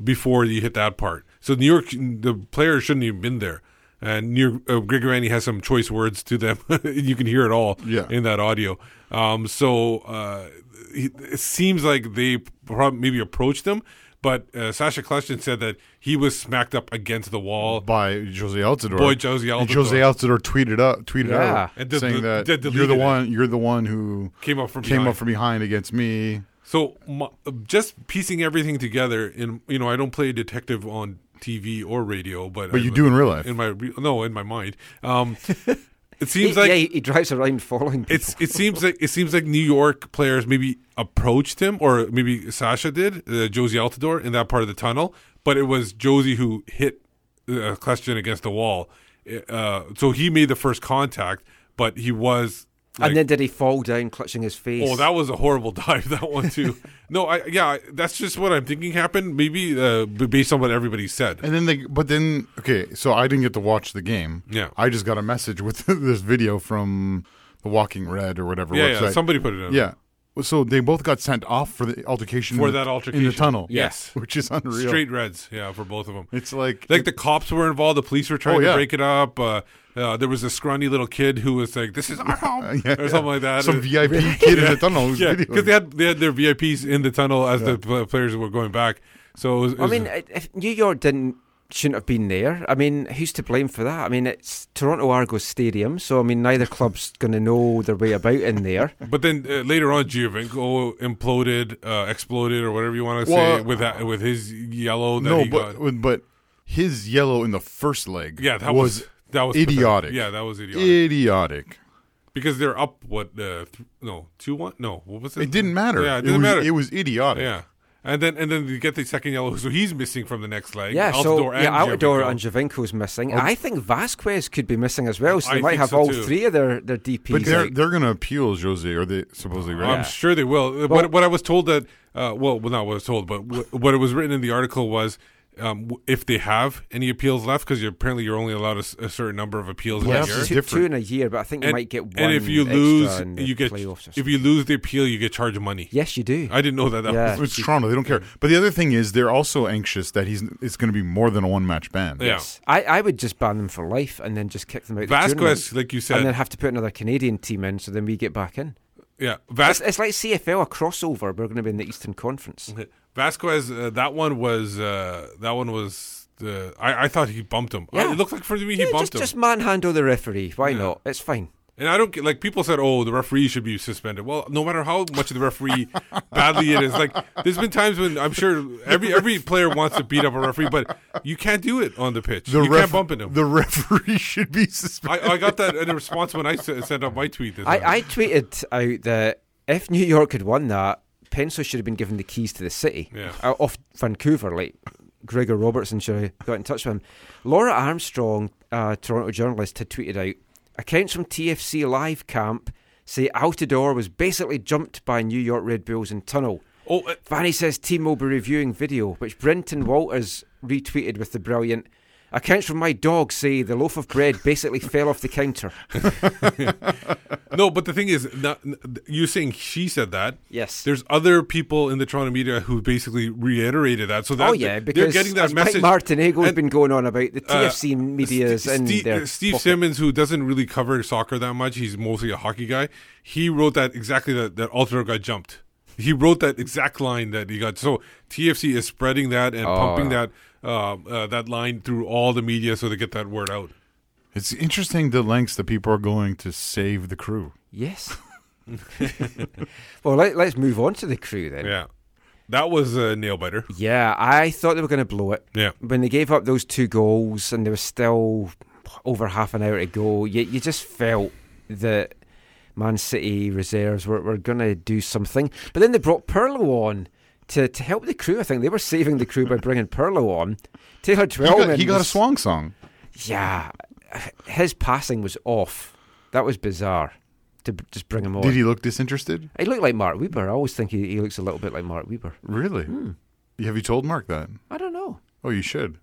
before you hit that part. So New York, the players shouldn't even been there. And New York, uh, Greg Vanney has some choice words to them. you can hear it all Yeah. in that audio. Um, so uh, it seems like they probably maybe approached him. But uh, Sacha Kljestan said that he was smacked up against the wall. by Jozy Altidore. Boy, Jozy And Altidore. Jozy Altidore tweeted up, tweeted Yeah. out, And de- saying de- that de- you're the deleted it. one, you're the one who Came up from came behind. up from behind against me. So my, just piecing everything together, in you know, I don't play detective on TV or radio, but But I- you do in real life. In my no, in my mind, um, it He, seems like yeah, he, he drives around following people. it's it seems like it seems like New York players maybe approached him, or maybe Sacha did, uh, Jozy Altidore in that part of the tunnel, but it was Jozy who hit uh, Kljestan against the wall. Uh, so he made the first contact, but he was. Like, and then did he fall down, clutching his face? Oh, that was a horrible dive. That one too. no, I yeah, that's just what I'm thinking happened. Maybe uh, based on what everybody said. And then they, but then, okay, so I didn't get to watch the game. Yeah. I just got a message with this video from the Walking Red or whatever Yeah, website. yeah, somebody put it in. Yeah. So they both got sent off for the altercation For in the- that altercation. in the tunnel. Yes. which is unreal. Straight reds, yeah, for both of them. It's like Like the cops were involved. The police were trying Oh, to break it up. Uh, uh, there was a scrawny little kid who was like, "This is our home," Yeah, or something like that. Some VIP kid in the tunnel who's yeah, because they had they had their VIPs in the tunnel as the players were going back. So it was, it I mean, if New York didn't shouldn't have been there. I mean, who's to blame for that? I mean, it's Toronto Argos Stadium, so I mean, neither club's going to know their way about in there. But then uh, later on, Giovinco imploded, uh, exploded, or whatever you want to Well, say with that, with his yellow. That no, he but got. but his yellow in the first leg, yeah, that was, was, that was pathetic. idiotic. Yeah, that was idiotic idiotic. because they're up what uh, th- no two one no what was it? It didn't matter. Yeah, it it didn't was, matter. It was idiotic. yeah, and then and then you get the second yellow, so he's missing from the next leg. Yeah, Altidore so and yeah, Altidore Giovinco. and Giovinco's missing. I think Vazquez could be missing as well, so I they might have so all too. three of their their DPs. But they're out. they're gonna appeal Jozy, or they supposedly right? I'm sure they will. what, what I was told that, uh, well, well, not what I was told, but wh- what it was written in the article was um, if they have any appeals left, because you're, apparently you're only allowed a certain number of appeals yeah, in a year. two, two in a year, but I think you And, might get one. and if you extra lose, the you get if you lose the appeal, you get charged money. Yes, you do. I didn't know that. that Yeah. was, It's Toronto. They don't care. But the other thing is, they're also anxious that he's it's going to be more than a one match ban. Yeah. Yes. I, I would just ban them for life and then just kick them out. of the Vazquez, tournament. like you said- and then have to put another Canadian team in, so then we get back in. Yeah, It's, Vas- it's like CFL, a crossover. We're going to be in the Eastern Conference. Vazquez. Uh, that one was uh, that one was. The, I, I thought he bumped him. Yeah. it looked like for me he Yeah, bumped just, him. just manhandle the referee. Why Yeah. not? It's fine. And I don't get like people said, oh, the referee should be suspended. Well, no matter how much of the referee badly it is, like there's been times when I'm sure every every player wants to beat up a referee, but you can't do it on the pitch. The you ref- can't bump into him. The referee should be suspended. I, I got that in response when I s- sent out my tweet. This I. I tweeted out that if New York had won that, Pencil should have been given the keys to the city Yeah. uh, off Vancouver. Like Gregor Robertson should have got in touch with him. Laura Armstrong, uh, Toronto journalist, had tweeted out accounts from TFC Live Camp say Altidore was basically jumped by New York Red Bulls in tunnel. Oh, uh, Vanney says team will be reviewing video, which Brenton Walters retweeted with the brilliant. Accounts from my dog say the loaf of bread basically fell off the counter. no, but the thing is, not, you're saying she said that. Yes. There's other people in the Toronto media who basically reiterated that. So that oh yeah, they're because getting that message. Mike Martinego's And, been going on about the uh, TFC media's Ste- in Steve, their Steve pocket. Simmons, who doesn't really cover soccer that much, he's mostly a hockey guy. He wrote that exactly that that Altidore got jumped. He wrote that exact line that he got. So TFC is spreading that and Oh, pumping that uh, uh, that line through all the media so they get that word out. It's interesting the lengths that people are going to save the crew. Yes. well, let, let's move on to the crew then. Yeah, that was a nail biter. Yeah, I thought they were going to blow it. Yeah. When they gave up those two goals and there was still over half an hour to go, you, you just felt that Man City reserves were, were going to do something. But then they brought Pirlo on to, to help the crew. I think they were saving the crew by bringing Pirlo on. Taylor He got, he got a swan song. Yeah. His passing was off. That was bizarre to b- just bring him on. Did he look disinterested? He looked like Mark Weber. I always think he, he looks a little bit like Mark Weber. Really? Hmm. Have you told Mark that? I don't know. Oh, you should.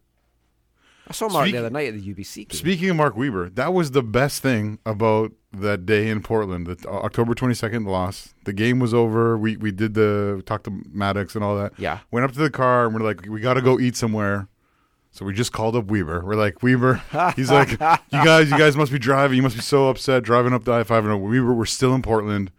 I saw Mark Speak- the other night at the UBC game. Speaking of Mark Weber, that was the best thing about that day in Portland. The October twenty second loss. The game was over. We we did the we talked to Maddox and all that. Yeah. Went up to the car and we're like, we got to go eat somewhere. So we just called up Weber. We're like, Weber. He's like, you guys, you guys must be driving. You must be so upset driving up the I five. And oh. Weber, we're still in Portland.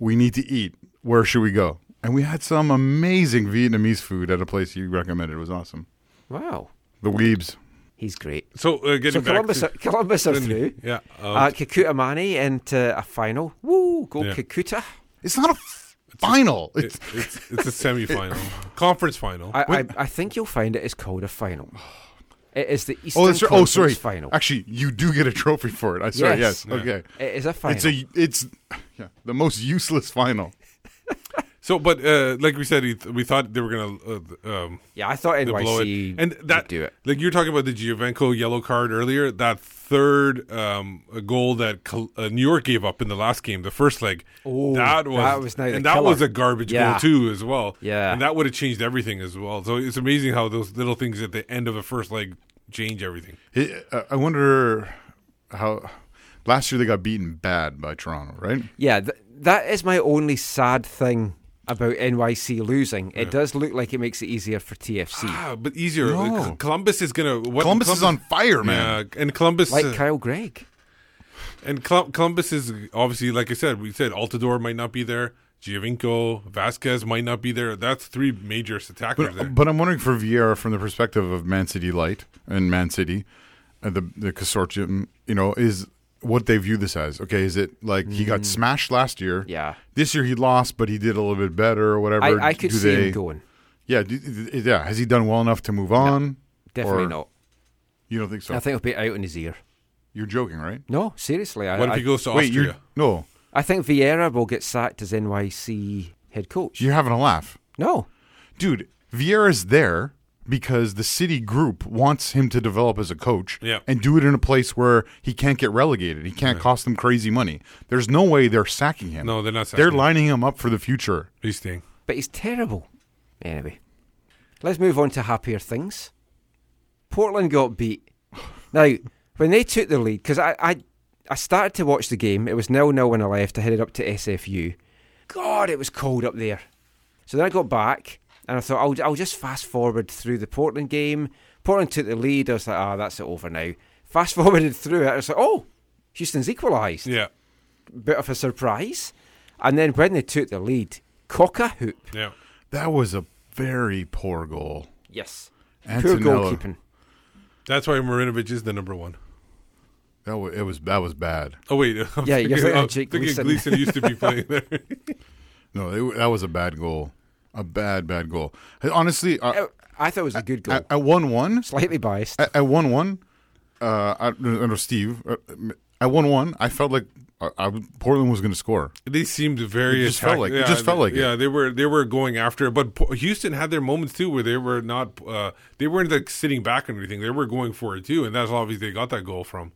We need to eat. Where should we go? And we had some amazing Vietnamese food at a place you recommended. It was awesome. Wow. The Weebs. He's great. So uh, getting So back Columbus, to- are, Columbus are through. Yeah. um, uh, Kakuta Mani into a final. Woo! Go Yeah. Kakuta. It's not a final. It's it's, it's a semifinal, conference final. I, I, I think you'll find it is called a final. It is the Eastern Oh, that's right. Oh, Conference sorry. final. Actually, you do get a trophy for it. I sorry. Yes. Yes. Okay. It is a It's final. a. It's yeah, the most useless final. So, but uh, like we said, we th- we thought they were gonna. Uh, um, Yeah, I thought they blow NYC it. and that would do it. Like you were talking about the Giovinco yellow card earlier. That third um, goal that Col- uh, New York gave up in the last game, the first leg. Oh, that was that was now the and that killer. was a garbage Yeah. goal too, as well. Yeah. and that would have changed everything as well. So it's amazing how those little things at the end of a first leg change everything. It, uh, I wonder how. Last year they got beaten bad by Toronto, right? Yeah, th- that is my only sad thing about NYC losing. It does look like it makes it easier for TFC. Ah, but easier. No. Columbus is gonna. What, Columbus is on fire, man. Yeah, and Columbus like uh, Kyle Greig. And Col- Columbus is obviously, like I said, we said Altidore might not be there. Giovinco, Vazquez might not be there. That's three major attackers there. But, but I'm wondering for Vieira from the perspective of Man City Light and Man City, uh, the the consortium, you know, is what they view this as. Okay, is it like he got Mm. smashed last year? Yeah. This year he lost, but he did a little bit better or whatever. I, I could Do see they- him going. Yeah, do, yeah. Has he done well enough to move on? Definitely Or- not. You don't think so? I think it'll be out in his ear. You're joking, right? No, seriously. I, What if I, he goes to Wait, Austria? no. I think Vieira will get sacked as NYC head coach. You're having a laugh, No. dude. Vieira's there because the city group wants him to develop as a coach Yeah. and do it in a place where he can't get relegated. He can't cost them crazy money. There's no way they're sacking him. No, they're not sacking him. They're him. lining him up for the future. He's staying. But he's terrible. Anyway, let's move on to happier things. Portland got beat. Now, when they took the lead, because I, I, I started to watch the game, it was nil nil when I left. I headed up to SFU. God, it was cold up there. So then I got back and I thought I'll, I'll just fast forward through the Portland game. Portland took the lead. I was like, ah, that's it over now. Fast forwarded through it. I was like, oh, Houston's equalised. Yeah, Bit of a surprise. And then when they took the lead, cock a hoop. yeah. That was a very poor goal. Yes. Poor Attinella. goalkeeping. That's why Marinovic is the number one. That was, it was that was bad. Oh wait, I'm Yeah, you're thinking, thinking I'm Jake thinking Gleeson. Gleeson used to be playing there. No, it, that was a bad goal. A bad, bad goal. Honestly, uh, Oh, I thought it was a good goal. at, at one one, Slightly biased. at, at one one, uh, I, I don't know Steve. Uh, at one one, I felt like uh, I, Portland was going to score. they seemed very. It just felt attack- like- it yeah, just felt like it. Yeah, they were they were going after it, but Houston had their moments too where they were not. Uh, they weren't like sitting back and everything. They were going for it too, and that's obviously they got that goal from.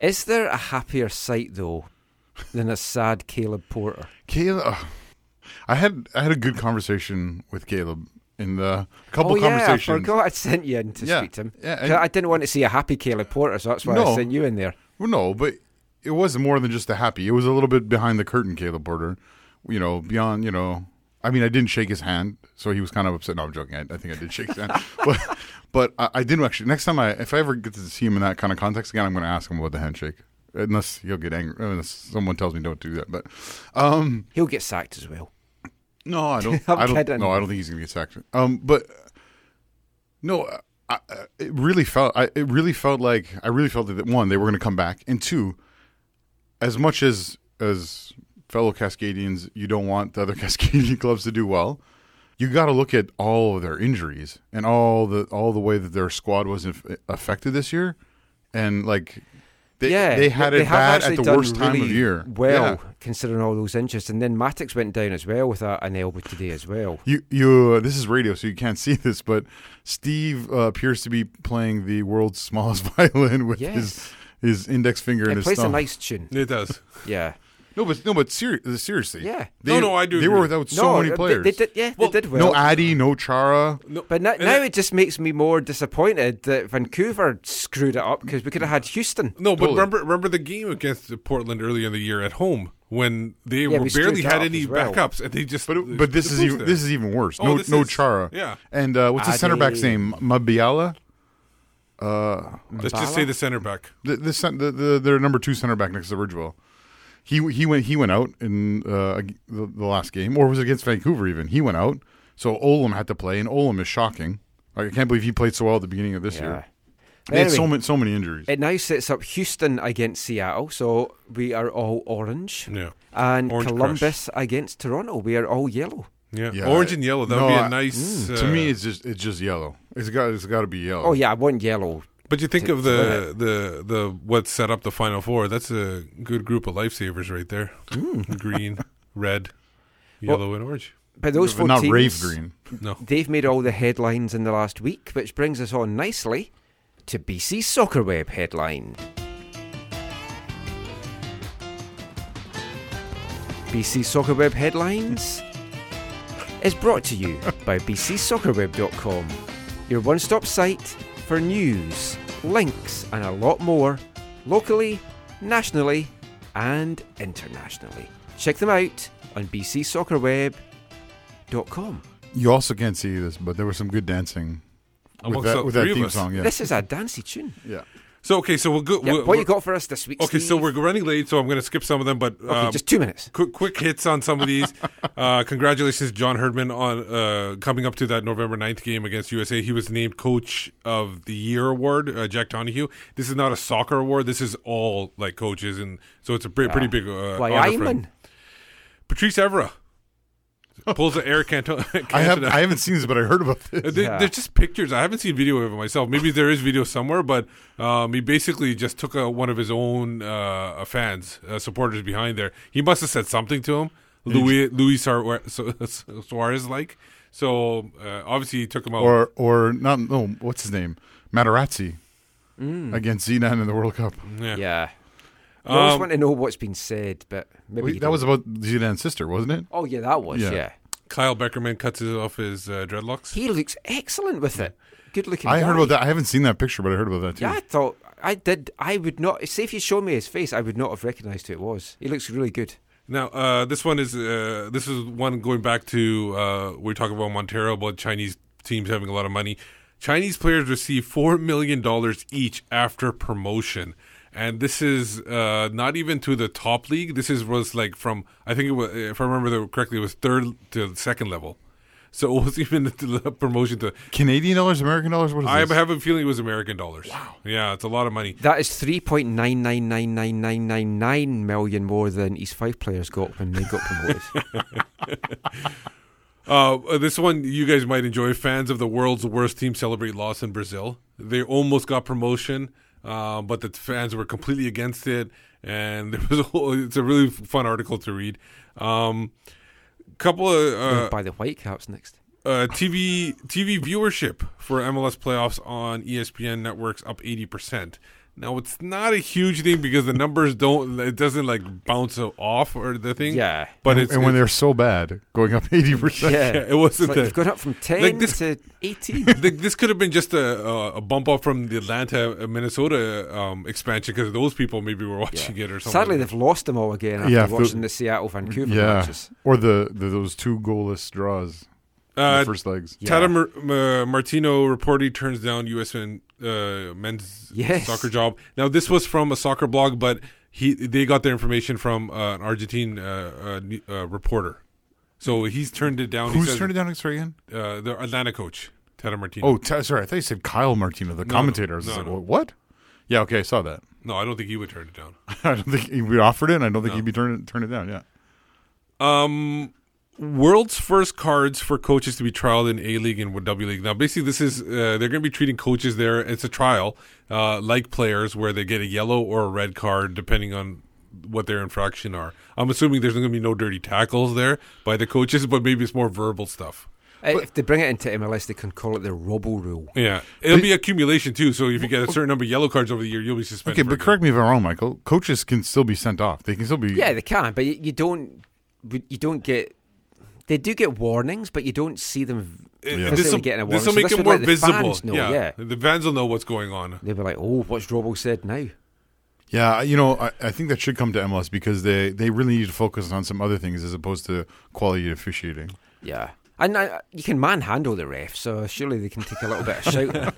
Is there a happier sight though than a sad Caleb Porter? Caleb. uh, I had I had a good conversation with Caleb in the couple oh, yeah, I conversations. forgot I'd sent you in to Yeah, speak to him. yeah, I didn't want to see a happy Caleb Porter, so that's why I sent you in there. Well, no, but it wasn't more than just a happy. It was a little bit behind the curtain, Caleb Porter. You know, beyond, you know, I mean, I didn't shake his hand, so he was kind of upset. No, I'm joking. I, I think I did shake his hand, but but I, I didn't actually. Next time I, if I ever get to see him in that kind of context again, I'm going to ask him about the handshake. Unless he'll get angry, unless someone tells me don't do that. But um, He'll get sacked as well. No, I don't. I don't. No, I don't think he's going to get sacked. Um, but no, I, I, it really felt. I, it really felt like I really felt that one, they were going to come back, and two, as much as as fellow Cascadians, you don't want the other Cascadian clubs to do well. You got to look at all of their injuries and all the all the way that their squad was inf- affected this year, and like they yeah, they had they it have bad at the done worst time of really year. Well, Yeah. considering all those injuries, and then Matix went down as well with a, an elbow today as well. You you uh, this is radio, so you can't see this, but Steve uh, appears to be playing the world's smallest violin with Yes. his his index finger It and his plays a thumb. nice tune. It does. Yeah. No, but no, but seri- uh, seriously, Yeah. They, No, no, I do They agree. were without so No, many players. They, did, yeah, they did well. no Addy, no Chara. No, But now, now it just makes me more disappointed that Vancouver screwed it up because we could have had Houston. No, but Totally. remember remember the game against Portland earlier in the year at home when they Yeah, were we barely had any well. backups and they just. But but this is even this is even worse. Oh, No this no is- Chara. yeah. And uh, what's the center back's name? Mabiala. Uh, Let's just say the center back. the, the, cen- the, the their number two center back next to Ridgewell. He he went he went out in uh, the, the last game, or was it against Vancouver? Even he went out, so Olum had to play, and Olum is shocking. Like, I can't believe he played so well at the beginning of this Yeah. year. They had so many so many injuries. It now sets up Houston against Seattle, so we are all orange. Yeah. And Orange Columbus against Toronto, we are all yellow. Yeah. Yeah. Orange and yellow. That would No, be a I- nice. to uh, me, it's just it's just yellow. It's got it's got to be yellow. Oh yeah, I want yellow. But you think to- of the, the the what set up the final four? That's a good group of lifesavers right there. Mm. Green, red, yellow, and orange. But those But four not teams, rave green. No. they've made all the headlines in the last week, which brings us on nicely to BC Soccer Web headline. BC Soccer Web headlines is brought to you by bcsoccerweb.com, your one-stop site for news, links, and a lot more, locally, nationally, and internationally. Check them out on bcsoccerweb.com. You also can't see this, but there was some good dancing with Amongst that, with that theme song. Yeah, This is a dancey tune. yeah. So okay, so we'll go. Yeah, we'll- what you got for us this week? Okay, so we're running late, so I'm going to skip some of them, but Okay, um, just two minutes. quick quick hits on some of these. uh, congratulations, John Herdman, on uh, coming up to that November 9th game against USA. He was named Coach of the Year award. Uh, Jack Donohue. This is not a soccer award. This is all like coaches, and so it's a pretty, pretty big uh, Why, honor for him. Ayman? Patrice Evra pulls the air Cantona. I have I haven't seen this, but I heard about this. There- Yeah. There's just pictures. I haven't seen video of it myself. Maybe there is video somewhere, but um, he basically just took a, one of his own uh, fans, uh, supporters behind there. He must have said something to him, Louis Louis Suarez like. So uh, obviously he took him out. or or not? No, what's his name? Materazzi Mm. against Zidane in the World Cup. yeah. Yeah. I always Um, want to know what's been said, but maybe Wait, that was don't. about Zidane's sister, wasn't it? Oh yeah, that was Yeah. yeah. Kyle Beckerman cuts his, off his uh, dreadlocks. He looks excellent with it. Good looking. I heard about that. I haven't seen that picture, but I heard about that too. Yeah, I thought I did. I would not. Say if you showed me his face, I would not have recognised who it was. He looks really good. Now, uh, this one is uh, this is one going back to uh, we're talking about Montero about Chinese teams having a lot of money. Chinese players receive four million dollars each after promotion, and this is uh, not even to the top league. This is was like from I think it was if I remember correctly, it was third to second level. So it was even the promotion to. Canadian dollars, American dollars. What is I this? have a feeling it was American dollars. Wow. Yeah, it's a lot of money. That is three point nine nine nine nine nine nine nine million more than East Five players got when they got promoted. Uh, this one you guys might enjoy. Fans of the world's worst team celebrate loss in Brazil. They almost got promotion, uh, but the fans were completely against it. And there was a whole, it's a really fun article to read. Um, couple of uh, by the Whitecaps next. uh, TV TV viewership for MLS playoffs on ESPN networks up eighty percent. Now it's not a huge thing because the numbers don't. It doesn't like bounce off or the thing. Yeah. but and, it's and when it's- they're so bad, going up eighty percent. Yeah. yeah, it wasn't. It's like the- they've gone up from 10 like this- to 18. Like, this could have been just a, a, a bump up from the Atlanta uh, Minnesota um, expansion because those people maybe were watching it or something. Sadly, they've lost them all again after Yeah, if the- watching the Seattle Vancouver Yeah, matches. or the, the those two goalless draws. Uh, first legs. Tata Mar- uh, Martino reportedly turns down U.S. men, uh, men's Yes. soccer job. Now, this was from a soccer blog, but he they got their information from uh, an Argentine uh, uh, uh, reporter. So he's turned it down. He Who's says- turned it down? Sorry again. Uh, the Atlanta coach, Tata Martino. Oh, t- sorry. I thought you said Kyle Martino, the No, commentator. no, I was no, like, no. what? Yeah, okay, I saw that. no, I don't think he would turn it down. I don't think he we offered it. and I don't think No. he'd be turning turn it down. Yeah. Um, world's first cards for coaches to be trialed in A League and W League. Now, basically, this is uh, they're going to be treating coaches there. It's a trial, uh, like players, where they get a yellow or a red card depending on what their infraction are. I'm assuming there's going to be no dirty tackles there by the coaches, but maybe it's more verbal stuff. Uh, if they bring it into MLS, they can call it the Robbo Rule. Yeah, it'll be accumulation too. So if you get a certain number of yellow cards over the year, you'll be suspended. Okay, but correct me if I'm wrong, Michael. Coaches can still be sent off. They can still be. Yeah, they can, but you, you don't. You don't get. They do get warnings, but you don't see them. Yeah. This will getting a warning. this will So make it would more let the visible. fans know, yeah. yeah. the fans will know what's going on. They'll be like, "Oh, what's Robbo said now?" Yeah, you know, I, I think that should come to MLS because they, they really need to focus on some other things as opposed to quality officiating. Yeah, and uh, you can manhandle the ref, so surely they can take a little bit of shout.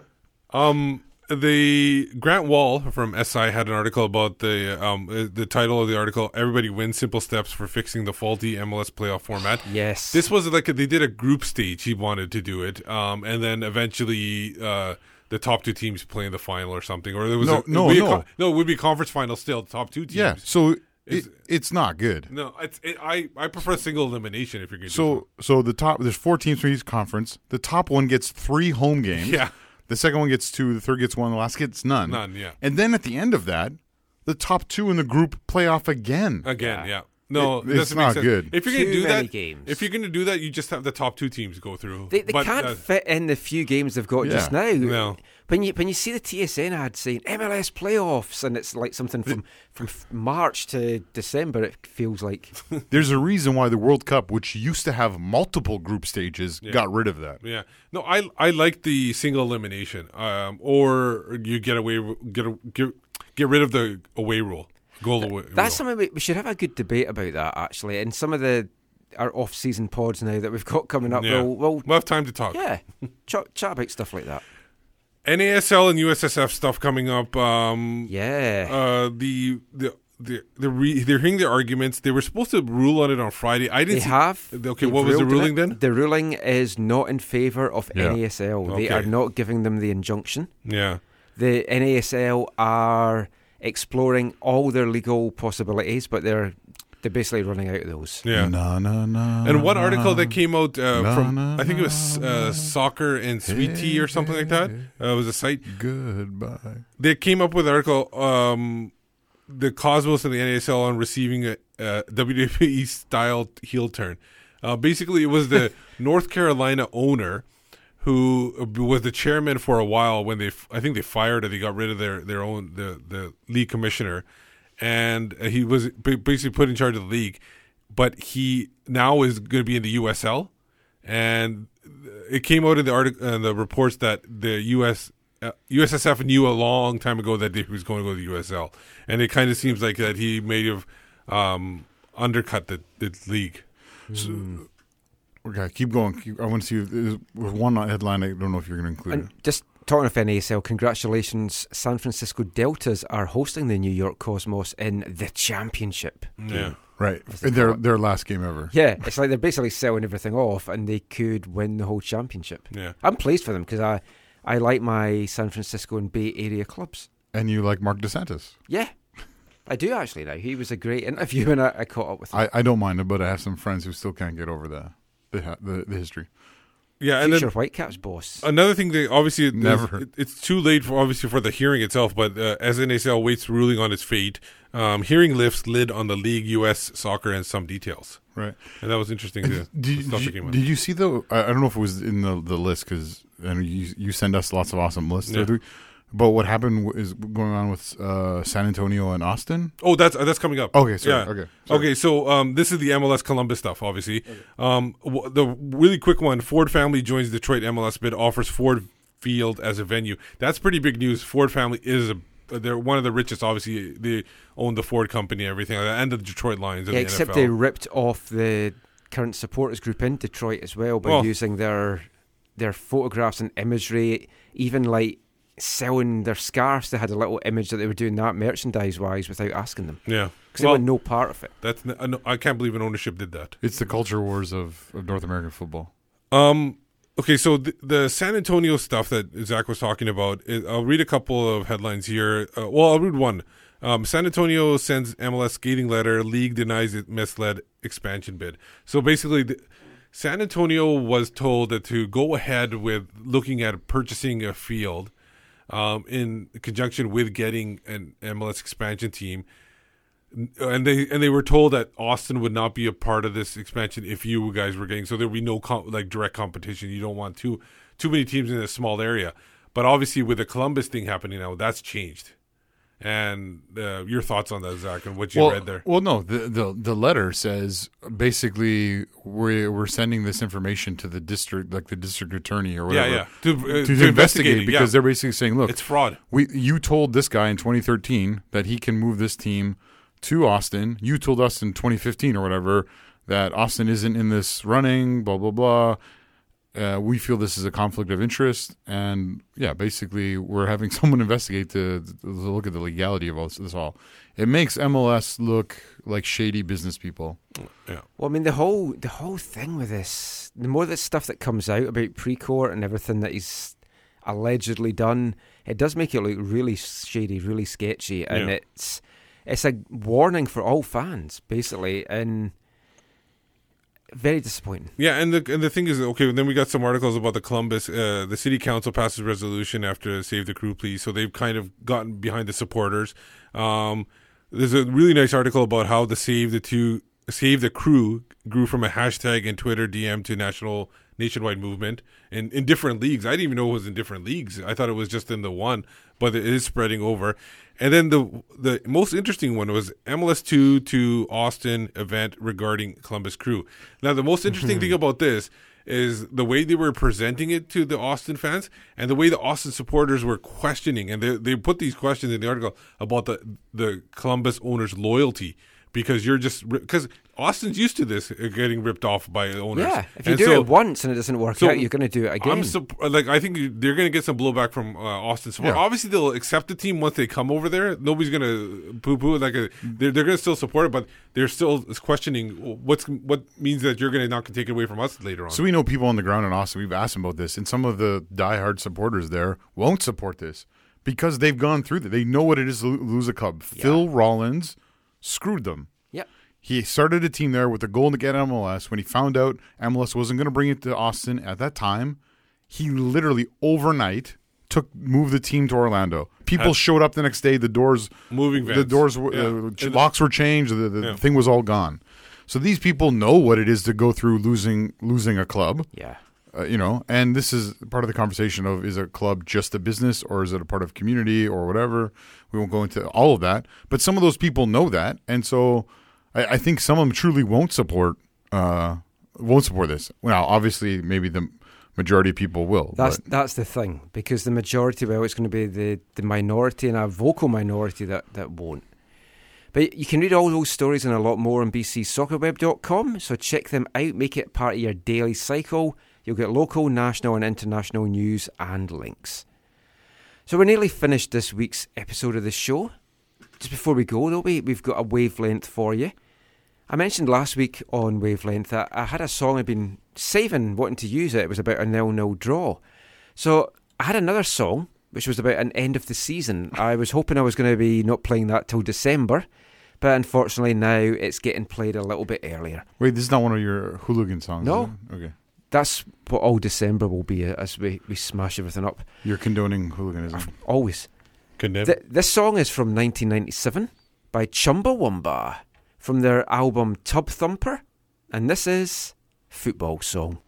Um, the Grant Wahl from SI had an article about the um uh, the title of the article. Everybody wins. Simple steps for fixing the faulty MLS playoff format. Yes, This was like a, they did a group stage. He wanted to do it, um, and then eventually uh, the top two teams play in the final or something. Or there was No, a, it no, would be a no. con- no, it would be conference final still. The top two teams. Yeah, so it, It's- it's not good. No, it's it, I I prefer single elimination if you're going to. So so the top there's four teams from each conference. The top one gets three home games. Yeah. The second one gets two. The third gets one. The last gets none. None, yeah. And then at the end of that, the top two in the group play off again. Again, yeah. No, It- it it's doesn't make not sense. good. If you're going to Too do many that, games. if you're going to do that, you just have the top two teams go through. They, they But, can't uh, fit in the few games they've got just now. No. When you when you see the TSN ad saying MLS playoffs and it's like something from from March to December, it feels like There's a reason why the World Cup, which used to have multiple group stages, Yeah. got rid of that. Yeah, no, I I like the single elimination, um, or you get away get a, get get rid of the away rule, goal away. that's rule. something we, we should have a good debate about that actually. And some of the our off season pods now that we've got coming up, Yeah. we'll, we'll We'll have time to talk. yeah chat, chat about stuff like that. NASL and USSF stuff coming up. Um, Yeah. uh, the the. The, the re, they're hearing the arguments. They were supposed to rule on it on Friday. I didn't. They see- have. Okay, what was the ruling then? The ruling is not in favour of Yeah. NASL. They are not giving them the injunction. Yeah. The NASL are exploring all their legal possibilities, but they're they're basically running out of those. Yeah. Na, na, na, And one article that came out uh, from I think it was uh, Soccer and Sweet Tea or something like that. Uh, it was a site. Goodbye. They came up with an article. Um, the Cosmos and the NASL on receiving a, a WWE style heel turn. Uh, basically, it was the North Carolina owner who was the chairman for a while when they I think they fired or they got rid of their their own the the league commissioner, and he was basically put in charge of the league, but he now is going to be in the USL, and it came out in the article uh, the reports that the US. Uh, USSF knew a long time ago that he was going to go to the USL, and it kind of seems like that he may have um, undercut the, the league. Okay, keep going. Keep, I want to see if there's one headline. I don't know if you're going to include it. And just talking of NASL, congratulations! San Francisco Deltas are hosting the New York Cosmos in the championship. Yeah. Right, in their their last game ever. Yeah, it's like they're basically selling everything off, and they could win the whole championship. Yeah. I'm pleased for them because I, I like my San Francisco and Bay Area clubs. And you like Marc Dos Santos? Yeah, I do actually now. He was a great interview, and I, I caught up with him. I, I don't mind it, but I have some friends who still can't get over the the the, the history. Yeah, and future then Whitecaps boss. Another thing that obviously Never. it- it's too late for obviously for the hearing itself, but uh, as NASL waits ruling on its fate, um, hearing lifts lid on the league, U.S. soccer, and some details. Right. and that was interesting. To, Did, the you- did, you, did you see though? I, I don't know if it was in the the list because and you you send us lots of awesome lists. Yeah. Every week. But what happened is going on with uh, San Antonio and Austin. Oh, that's uh, that's coming up. Okay, sorry, Yeah. okay, sorry. Okay. So um, this is the MLS Columbus stuff, obviously. Um, w- the really quick one: Ford family joins Detroit MLS bid, offers Ford Field as a venue. That's pretty big news. Ford family is a they're one of the richest. Obviously, they own the Ford company, and everything like that, and the Detroit Lions. in Yeah, the except NFL. they ripped off the current supporters group in Detroit as well by Well- using their their photographs and imagery, even like selling their scarves. They had a little image that they were doing that merchandise wise without asking them. Yeah. because they were no part of it. That's n- I I can't believe an ownership did that. It's the culture wars of, of North American football. Um. Okay, so the, the San Antonio stuff that Zach was talking about, is, I'll read a couple of headlines here. Uh, well, I'll read one. Um, San Antonio sends MLS skating letter. League denies it misled expansion bid. So basically, the, San Antonio was told that to go ahead with looking at purchasing a field um, in conjunction with getting an MLS expansion team and they and they were told that Austin would not be a part of this expansion if you guys were getting so there would be no com- like direct competition. You don't want too too many teams in a small area. But obviously, with the Columbus thing happening now, that's changed. And uh, your thoughts on that, Zach, and what you well, read there? Well, no, the, the the letter says basically we're we're sending this information to the district, like the district attorney or Yeah, whatever, yeah. To, uh, to, to investigate, investigate it, because yeah. they're basically saying, look, It's fraud. We you told this guy in 2013 that he can move this team to Austin. You told us in 2015 or whatever that Austin isn't in this running. Blah blah blah. Uh, we feel this is a conflict of interest, and yeah, basically, we're having someone investigate to, to look at the legality of all this, this all. It makes MLS look like shady business people. Yeah. Well, I mean the whole the whole thing with this, the more the stuff that comes out about Precourt and everything that he's allegedly done, it does make it look really shady, really sketchy, and Yeah. it's it's a warning for all fans, basically, and very disappointing. Yeah, and the and the thing is, okay, then we got some articles about the Columbus. Uh, the city council passes resolution after Save the Crew please. so they've kind of gotten behind the supporters. Um, there's a really nice article about how the Save the Two Save the Crew grew from a hashtag and Twitter DM to national nationwide movement in in different leagues. I didn't even know it was in different leagues. I thought it was just in the one, but it is spreading over. And then the the most interesting one was MLS two to Austin event regarding Columbus Crew. Now the most interesting thing mm-hmm. about this is the way they were presenting it to the Austin fans and the way the Austin supporters were questioning and they they put these questions in the article about the the Columbus owners loyalty because you're just because Austin's used to this uh, getting ripped off by owners. Yeah, if you And do so- it once and it doesn't work so out, you're going to do it again. I'm sup- like I think you- they're going to get some blowback from uh, Austin support. Yeah. Obviously, they'll accept the team once they come over there. Nobody's going to poo poo. Like a, they're they're going to still support it, but they're still questioning what's what means that you're going to not take it away from us later on. So we know people on the ground in Austin. We've asked them about this, and some of the diehard supporters there won't support this because they've gone through that. They know what it is to lose a club. Phil Rawlins screwed them. Yep. He started a team there with the goal to get MLS. When he found out MLS wasn't going to bring it to Austin at that time, he literally overnight took moved the team to Orlando. People Had- showed up the next day. The doors Moving The doors were, Yeah. uh, locks were changed. The, the Yeah. thing was all gone. So these people know what it is to go through losing losing a club. Yeah. Uh, you know, and this is part of the conversation of is a club just a business or is it a part of community or whatever? We won't go into all of that, but some of those people know that, and so I, I think some of them truly won't support uh, won't support this. Now, obviously, maybe the majority of people will. That's but- that's the thing because the majority, well, it's going to be the, the minority and a vocal minority that, that won't. But you can read all those stories and a lot more on bcsoccerweb.com, so check them out, make it part of your daily cycle. You'll get local, national, and international news and links. So we're nearly finished this week's episode of the show. Just before we go, though, we, we've got a wavelength for you. I mentioned last week on Wavelength that I had a song I'd been saving, wanting to use it. It was about a nil-nil draw. So I had another song which was about an end of the season. I was hoping I was going to be not playing that till December, but unfortunately now it's getting played a little bit earlier. Wait, this is not one of your hooligan songs. No. Okay. that's what all December will be as we, we smash everything up. You're condoning hooliganism. Always. Condemn. Th- this song is from 1997 by Chumbawamba from their album Tub Thumper, and this is Football Song.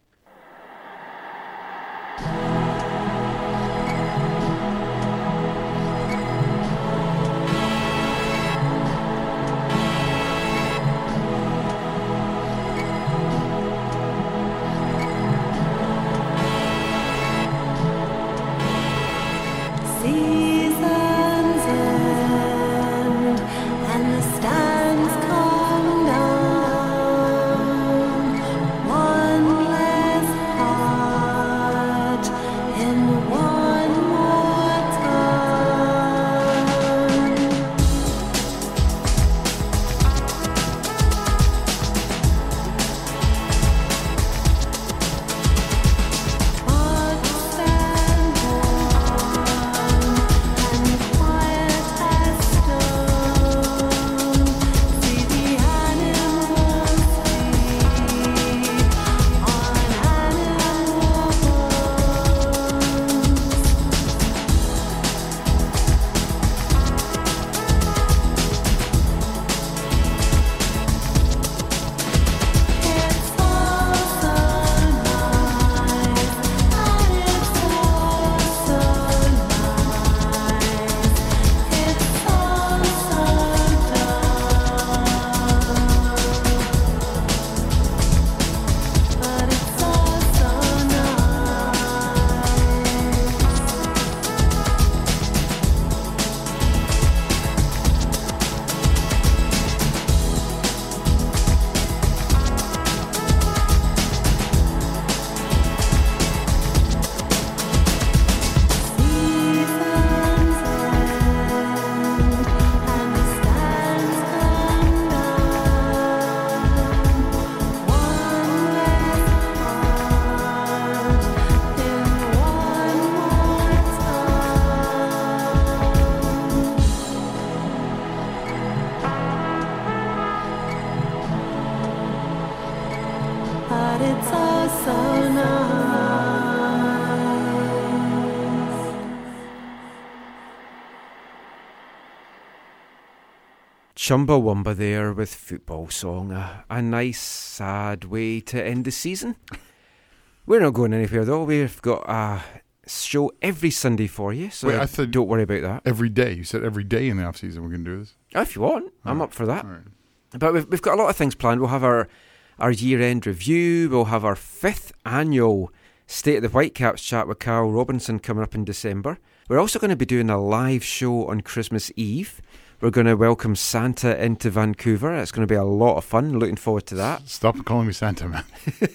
Chumbawamba there with Football Song. A, a nice, sad way to end the season. We're not going anywhere though. We've got a show every Sunday for you, so Wait, I thought don't worry about that. Every day. You said every day in the off season we're going to do this. If you want, I'm Alright, up for that. alright. But we've, we've got a lot of things planned. We'll have our, our year end review, we'll have our fifth annual State of the Whitecaps chat with Carl Robinson coming up in December. We're also going to be doing a live show on Christmas Eve. We're going to welcome Santa into Vancouver. It's going to be a lot of fun. Looking forward to that. Stop calling me Santa, man.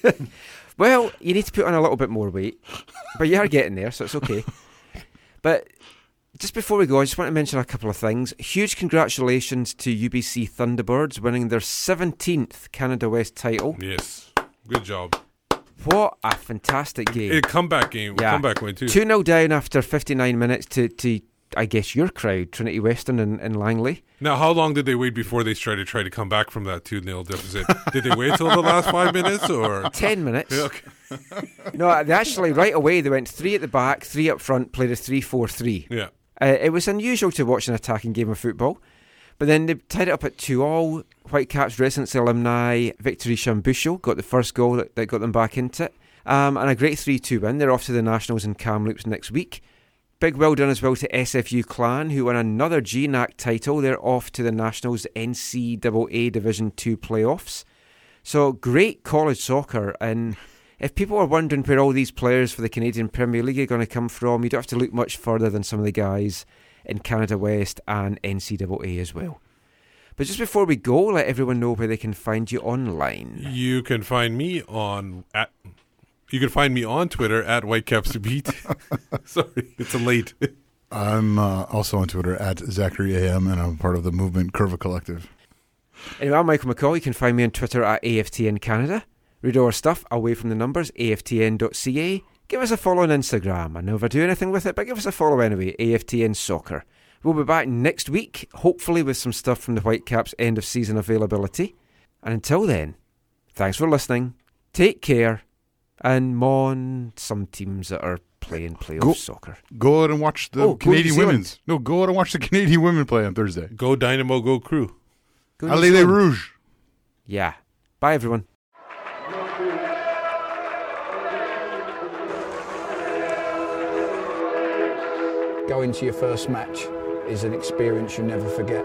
Well, you need to put on a little bit more weight, but you are getting there, so it's okay. but just before we go, I just want to mention a couple of things. Huge congratulations to UBC Thunderbirds winning their 17th Canada West title. Yes. Good job. What a fantastic game. A comeback game. Comeback win, too. 2 0 down after 59 minutes to, to, I guess, your crowd, Trinity Western and, in Langley. Now, how long did they wait before they started to try to come back from that 2 0 deficit? did they wait till the last five minutes or? 10 minutes. Okay. no, they actually, right away, they went three at the back, three up front, played a 3 4 3. Yeah. Uh, it was unusual to watch an attacking game of football. But then they tied it up at 2 all. Whitecaps residency alumni Victory Shumbusho got the first goal that, that got them back into it. Um, and a great 3 2 win. They're off to the Nationals in Kamloops next week. Big well done as well to SFU Clan, who won another GNAC title. They're off to the Nationals NCAA Division 2 playoffs. So great college soccer. And if people are wondering where all these players for the Canadian Premier League are going to come from, you don't have to look much further than some of the guys in Canada West and NCAA as well. But just before we go, let everyone know where they can find you online. You can find me on at. You can find me on Twitter at Whitecaps to beat. Sorry, it's a late. I'm uh, also on Twitter at Zachary AM, and I'm part of the movement Curva Collective. Anyway, I'm Michael McColl. You can find me on Twitter at AFTN Canada. Read our stuff away from the numbers, aftn.ca. Give us a follow on Instagram. I never do anything with it, but give us a follow anyway, AFTN Soccer. We'll be back next week, hopefully with some stuff from the Whitecaps end of season availability. And until then, thanks for listening, take care, and Mon, some teams that are playing playoff Go- soccer. Go out and watch the Oh, Canadian women's. No, go out and watch the Canadian women play on Thursday. Go Dynamo, go Crew. Go New Allez les Rouges. Yeah. Bye, everyone. Going to your first match is an experience you never forget.